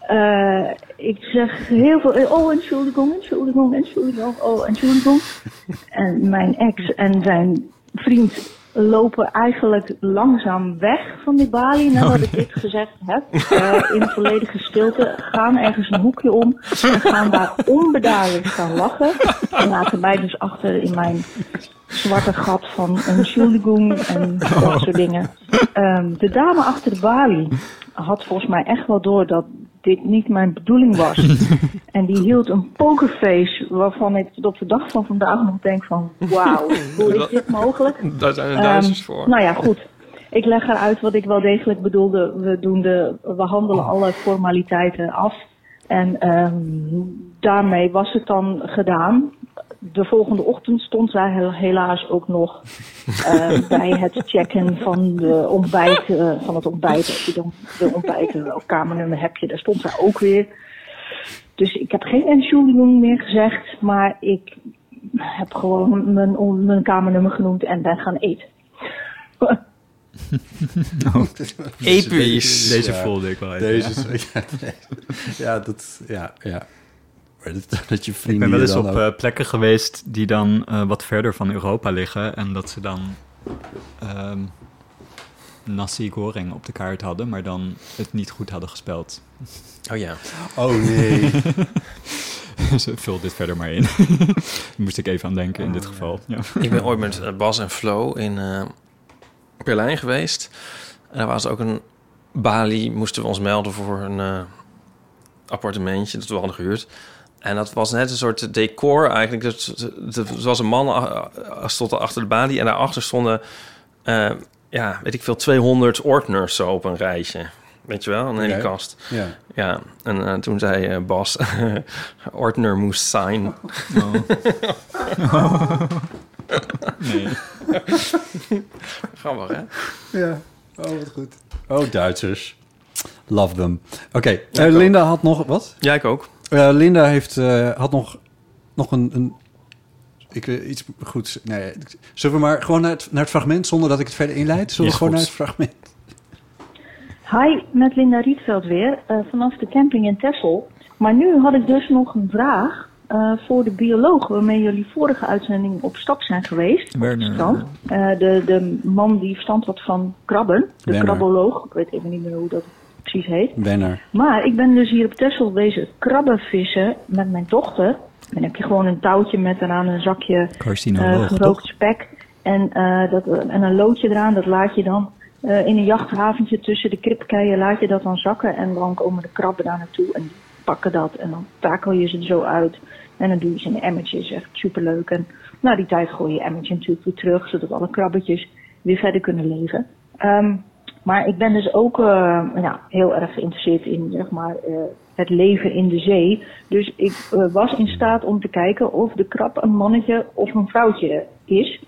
Eh, ik zeg heel veel, eh, oh entschuldigung, entschuldigung, entschuldigung, oh entschuldigung. En mijn ex en zijn vriend lopen eigenlijk langzaam weg van die balie nadat ik dit gezegd heb. Eh, in volledige stilte gaan ergens een hoekje om en gaan daar onbedaarlijk staan lachen. En laten mij dus achter in mijn zwarte gat van entschuldigung en dat soort dingen. Ehm, de dame achter de balie had volgens mij echt wel door dat dit niet mijn bedoeling was. en die hield een pokerface waarvan ik tot op de dag van vandaag nog denk van... Wauw, hoe is dit mogelijk? Daar zijn de Ehm, Duitsers voor. Nou ja, goed. Ik leg eruit wat ik wel degelijk bedoelde. We, doen de, we handelen alle formaliteiten af. En ehm, daarmee was het dan gedaan. De volgende ochtend stond zij hel- helaas ook nog eh, bij het checken van, de ontbijt, eh, van het ontbijt. Als je dan de ontbijt, welk kamernummer heb je, daar stond zij ook weer. Dus ik heb geen entschuldigung meer gezegd, maar ik heb gewoon mijn, mijn kamernummer genoemd en ben gaan eten. Episch. Deze Ja, voelde ik wel even. Deze ja, ja, dat, ja, ja. Maar dat, dat je Ik vrienden ben wel eens op ook- eh, plekken geweest die dan eh, wat verder van Europa liggen. En dat ze dan ehm, nasi goreng op de kaart hadden, maar dan het niet goed hadden gespeld. Oh ja. Oh nee. Dus vul dit verder maar in. Daar moest ik even aan denken in dit geval. Ja. Ik ben ooit met eh, Bas en Flo in eh, Berlijn geweest. En daar was ook een balie, moesten we ons melden voor een eh, appartementje dat we hadden gehuurd. En dat was net een soort decor eigenlijk. Dus, er was een man eh, stond er achter de balie en daarachter stonden, eh, ja, weet ik veel, 200 ordners zo op een rijtje. Weet je wel, een hele kast. Ja. Ja, en eh, toen zei eh, Bas, ordner moest sign. Nee. Grappig, hè? Ja. Oh, wat goed. Oh, Duitsers. Love them. Oké, Ja, eh, ik ook. Linda had nog... Wat? Ja, ik ook. Eh, Linda heeft, eh, had nog, nog een... een ik weet iets goeds. Nee, zullen we maar gewoon naar het, naar het fragment zonder dat ik het verder inleid? Zullen we gewoon goed. naar het fragment? Hi, met Linda Rietveld weer, eh, vanaf de camping in Texel. Maar nu had ik dus nog een vraag eh, voor de bioloog waarmee jullie vorige uitzending op stap zijn geweest. Werner. Eh, de, de man die verstand had van krabben, de Werner. krabboloog. Ik weet even niet meer hoe dat precies heet. Wenner. Maar ik ben dus hier op Texel deze krabben vissen met mijn dochter. Dan heb je gewoon een touwtje met eraan een zakje Carcinoloog, gerookt spek. En, eh, dat, en een loodje eraan, dat laat je dan eh, in een jachthaventje tussen de kripkeien laat je dat dan zakken. En dan komen de krabben daar naartoe en die pakken dat. En dan takel je ze er zo uit. En dan doe je ze in emmertjes, echt superleuk. En na die tijd gooi je je emmertje natuurlijk weer terug, zodat alle krabbetjes weer verder kunnen leven. Ehm, maar ik ben dus ook eh, heel erg geïnteresseerd in zeg maar, eh, het leven in de zee. Dus ik eh, was in staat om te kijken of de krab een mannetje of een vrouwtje is.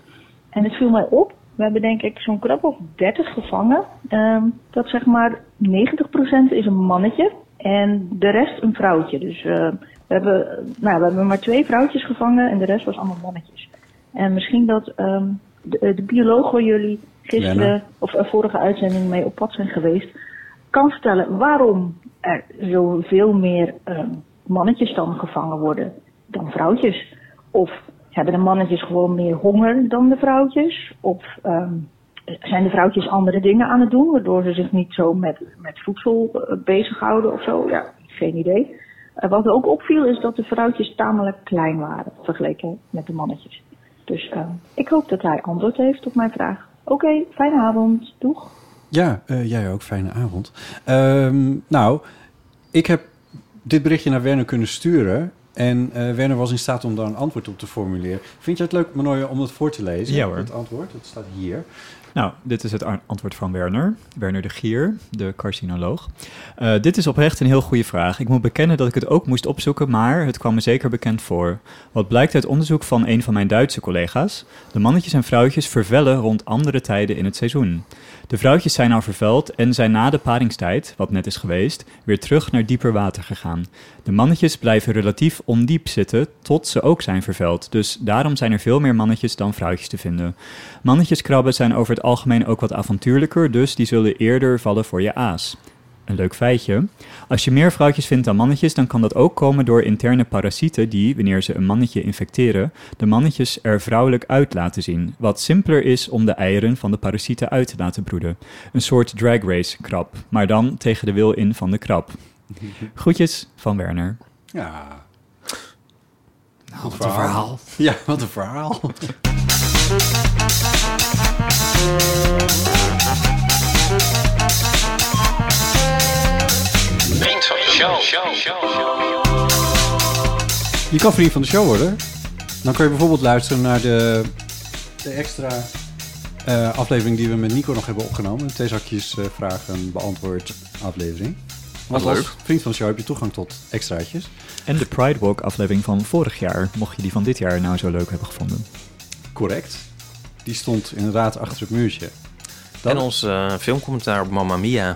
En het viel mij op We hebben denk ik zo'n krap of 30 gevangen. Ehm, dat zeg maar 90% is een mannetje en de rest een vrouwtje. Dus we, hebben, nou, we hebben maar twee vrouwtjes gevangen en de rest was allemaal mannetjes. En misschien dat ehm, de, de bioloog waar jullie gisteren Werner. of een vorige uitzending mee op pad zijn geweest, kan vertellen waarom er zoveel meer ehm, mannetjes dan gevangen worden dan vrouwtjes. Of hebben de mannetjes gewoon meer honger dan de vrouwtjes? Of ehm, zijn de vrouwtjes andere dingen aan het doen, waardoor ze zich niet zo met, met voedsel eh, bezighouden of zo? Ja, geen idee. Eh, wat ook opviel is dat de vrouwtjes tamelijk klein waren vergeleken met de mannetjes. Dus ehm, ik hoop dat hij antwoord heeft op mijn vraag. Oké, fijne avond. Doeg. Ja, eh, jij ook. Fijne avond. Ehm, nou, ik heb dit berichtje naar Werner kunnen sturen. En eh, Werner was in staat om daar een antwoord op te formuleren. Vind je het leuk, Manoja, om dat voor te lezen? Ja, hoor. Het antwoord, het staat hier. Nou, dit is het antwoord van Werner. Werner de Gier, de carcinoloog. Eh, dit is oprecht een heel goede vraag. Ik moet bekennen dat ik het ook moest opzoeken, maar het kwam me zeker bekend voor. Wat blijkt uit onderzoek van een van mijn Duitse collega's? De mannetjes en vrouwtjes vervellen rond andere tijden in het seizoen. De vrouwtjes zijn al vervuild en zijn na de paringstijd, wat net is geweest, weer terug naar dieper water gegaan. De mannetjes blijven relatief ondiep zitten tot ze ook zijn vervuild. Dus daarom zijn er veel meer mannetjes dan vrouwtjes te vinden. Mannetjeskrabben zijn over het algemeen ook wat avontuurlijker, dus die zullen eerder vallen voor je aas. Een leuk feitje. Als je meer vrouwtjes vindt dan mannetjes, dan kan dat ook komen door interne parasieten die, wanneer ze een mannetje infecteren, de mannetjes er vrouwelijk uit laten zien. Wat simpeler is om de eieren van de parasieten uit te laten broeden. Een soort drag race krab, maar dan tegen de wil in van de krab. Groetjes van Werner. Ja. wat een verhaal. Ja, wat een verhaal. Vriend van de show. Je kan vriend van de show worden. Dan kun je bijvoorbeeld luisteren naar de, de extra eh, aflevering die we met Nico nog hebben opgenomen. Twee zakjes eh, vragen beantwoord aflevering. Wat als leuk. vriend van de show heb je toegang tot extraatjes. En de Pride Walk aflevering van vorig jaar, mocht je die van dit jaar nou zo leuk hebben gevonden. Correct. Die stond inderdaad achter het muurtje. Dan- En ons eh, filmcommentaar op Mamma Mia.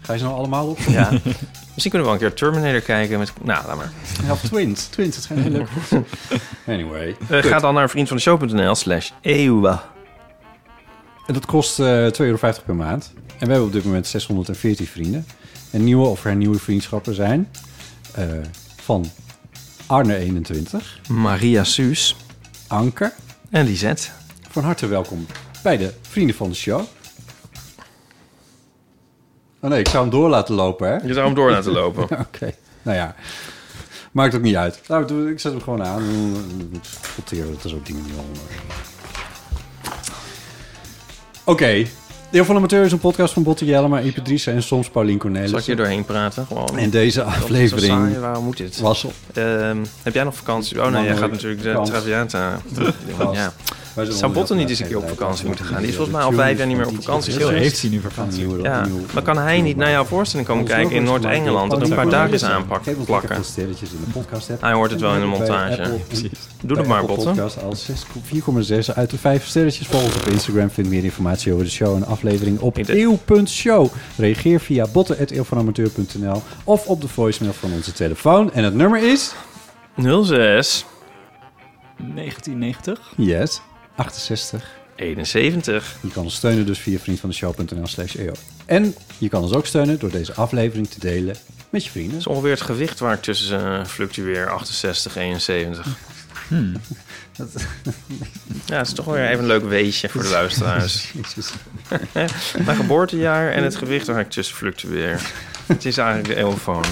Ga je ze nou allemaal op? Ja. Misschien kunnen we wel een keer Terminator kijken. Met... Nou, laat maar. Ja, of Twins. Twins, dat schijnt heel leuk. Anyway. Eh, ga dan naar vriendvandeshow.nl slash eeuwen. En dat kost eh 2,50 euro per maand. En we hebben op dit moment 614 vrienden. En nieuwe of hernieuwde vriendschappen zijn eh, van Arne 21, Maria Suus Anke. en Lisette. Van harte welkom bij de Vrienden van de Show. Oh nee, ik zou hem door laten lopen, hè? Je zou hem door laten lopen. Oké, nou ja. Maakt ook niet uit. Nou, ik zet hem gewoon aan. Dan Sorteren dat er zo dingen niet onder. Oké. Deel van de Amateur is een podcast van Botte Jellema, Ipe Driessen en soms Paulien Cornelis. Zal ik hier doorheen praten? Gewoon. En deze is aflevering saai, Waarom moet dit? was op. Ehm, heb jij nog vakantie? Oh nee, jij gaat natuurlijk de Kans. Traviata. Ja. Zou niet eens een keer op vakantie moeten gaan? Die is volgens mij al vijf jaar niet meer op vakantie geweest. Heeft hij nu vakantie? Ja, maar kan hij niet naar jouw voorstelling komen kijken in Noord-Engeland en een paar dagjes aanpakken, plakken? veel sterretjes in de podcast app. Hij hoort het wel in de montage. Doe het maar, Botten. Als 6 4,6 uit de 5 sterretjes. Volg ons op Instagram. Vind meer informatie over de show en aflevering op eeuw.show. Reageer via botten.eeuwvanamateur.nl of op de voicemail van onze telefoon. En het nummer is... 06 1990? Yes. 68. 71. Je kan ons steunen dus via vriendvandeshow.nl slash eeuw. En je kan ons ook steunen door deze aflevering te delen met je vrienden. Dat is ongeveer het gewicht waar ik tussen eh, fluctueer. 68, 71. Hmm. Ja, het is toch weer even een leuk weetje voor de luisteraars. Mijn geboortejaar en het gewicht waar ik tussen fluctueer. Het is eigenlijk de eeuwfoon.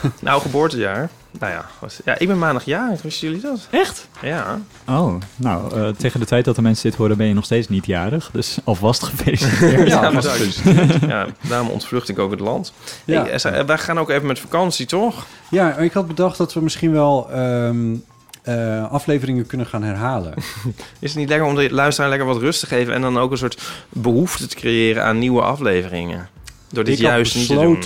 nou, geboortejaar. Nou ja, was- ja, ik ben maandag jarig. Wisten jullie dat? Echt? Ja. Oh, nou, eh, tegen de tijd dat de mensen dit horen ben je nog steeds niet jarig. Dus alvast gefeliciteerd. Ja, bedankt. ja, daarom ontvlucht ik ook het land. Ja. Hey, eh, wij gaan ook even met vakantie, toch? Ja, ik had bedacht dat we misschien wel ehm, eh, afleveringen kunnen gaan herhalen. Is het niet lekker om de luisteraar lekker wat rust te geven... en dan ook een soort behoefte te creëren aan nieuwe afleveringen? Door dit ik juist niet te doen.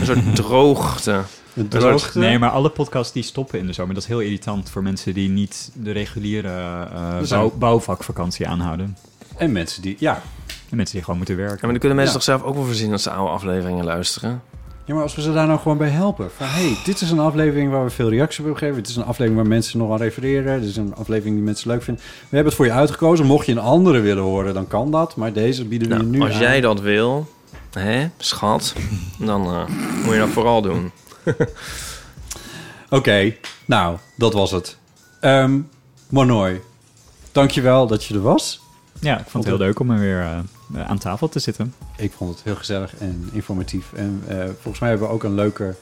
Een soort droogte. Het droogte. Nee, maar alle podcasts die stoppen in de zomer, dat is heel irritant voor mensen die niet de reguliere eh, zijn- bouw- bouwvakvakantie aanhouden. En mensen die... Ja. En mensen die gewoon moeten werken. Ja, maar dan kunnen mensen Ja. toch zelf ook wel voorzien als ze oude afleveringen luisteren. Ja, maar als we ze daar nou gewoon bij helpen. Van, hey, dit is een aflevering waar we veel reacties op hebben gegeven. Het is een aflevering waar mensen nog aan refereren. Dit is een aflevering die mensen leuk vinden. We hebben het voor je uitgekozen. Mocht je een andere willen horen, dan kan dat. Maar deze bieden we je nu Nou, als aan. jij dat wil, hè, schat, dan eh, moet je dat vooral doen. Oké, nou, dat was het. Ehm Monoy, dankjewel dat je er was. Ja, ik vond het heel leuk om er weer eh, aan tafel te zitten. Ik vond het heel gezellig en informatief. En eh, volgens mij hebben we ook een leuke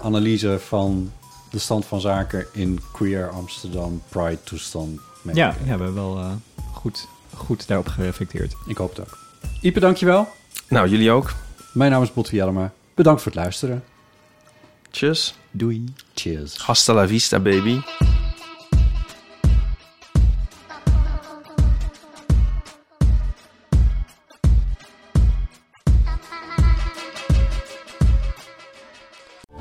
analyse van de stand van zaken in Queer Amsterdam Pride toestand. Ja, ja, we hebben wel eh, goed, goed daarop gereflecteerd. Ik hoop het ook. Ipe, dankjewel. Nou, jullie ook. Mijn naam is Botte Jellema. Bedankt voor het luisteren. Tjus. Doei. Cheers. Hasta la vista, baby.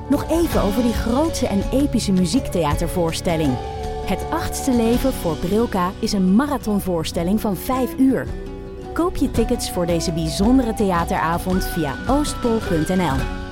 Nog even over die grootse en epische muziektheatervoorstelling. Het achtste leven voor Brilka is een marathonvoorstelling van 5 uur. Koop je tickets voor deze bijzondere theateravond via oostpol.nl.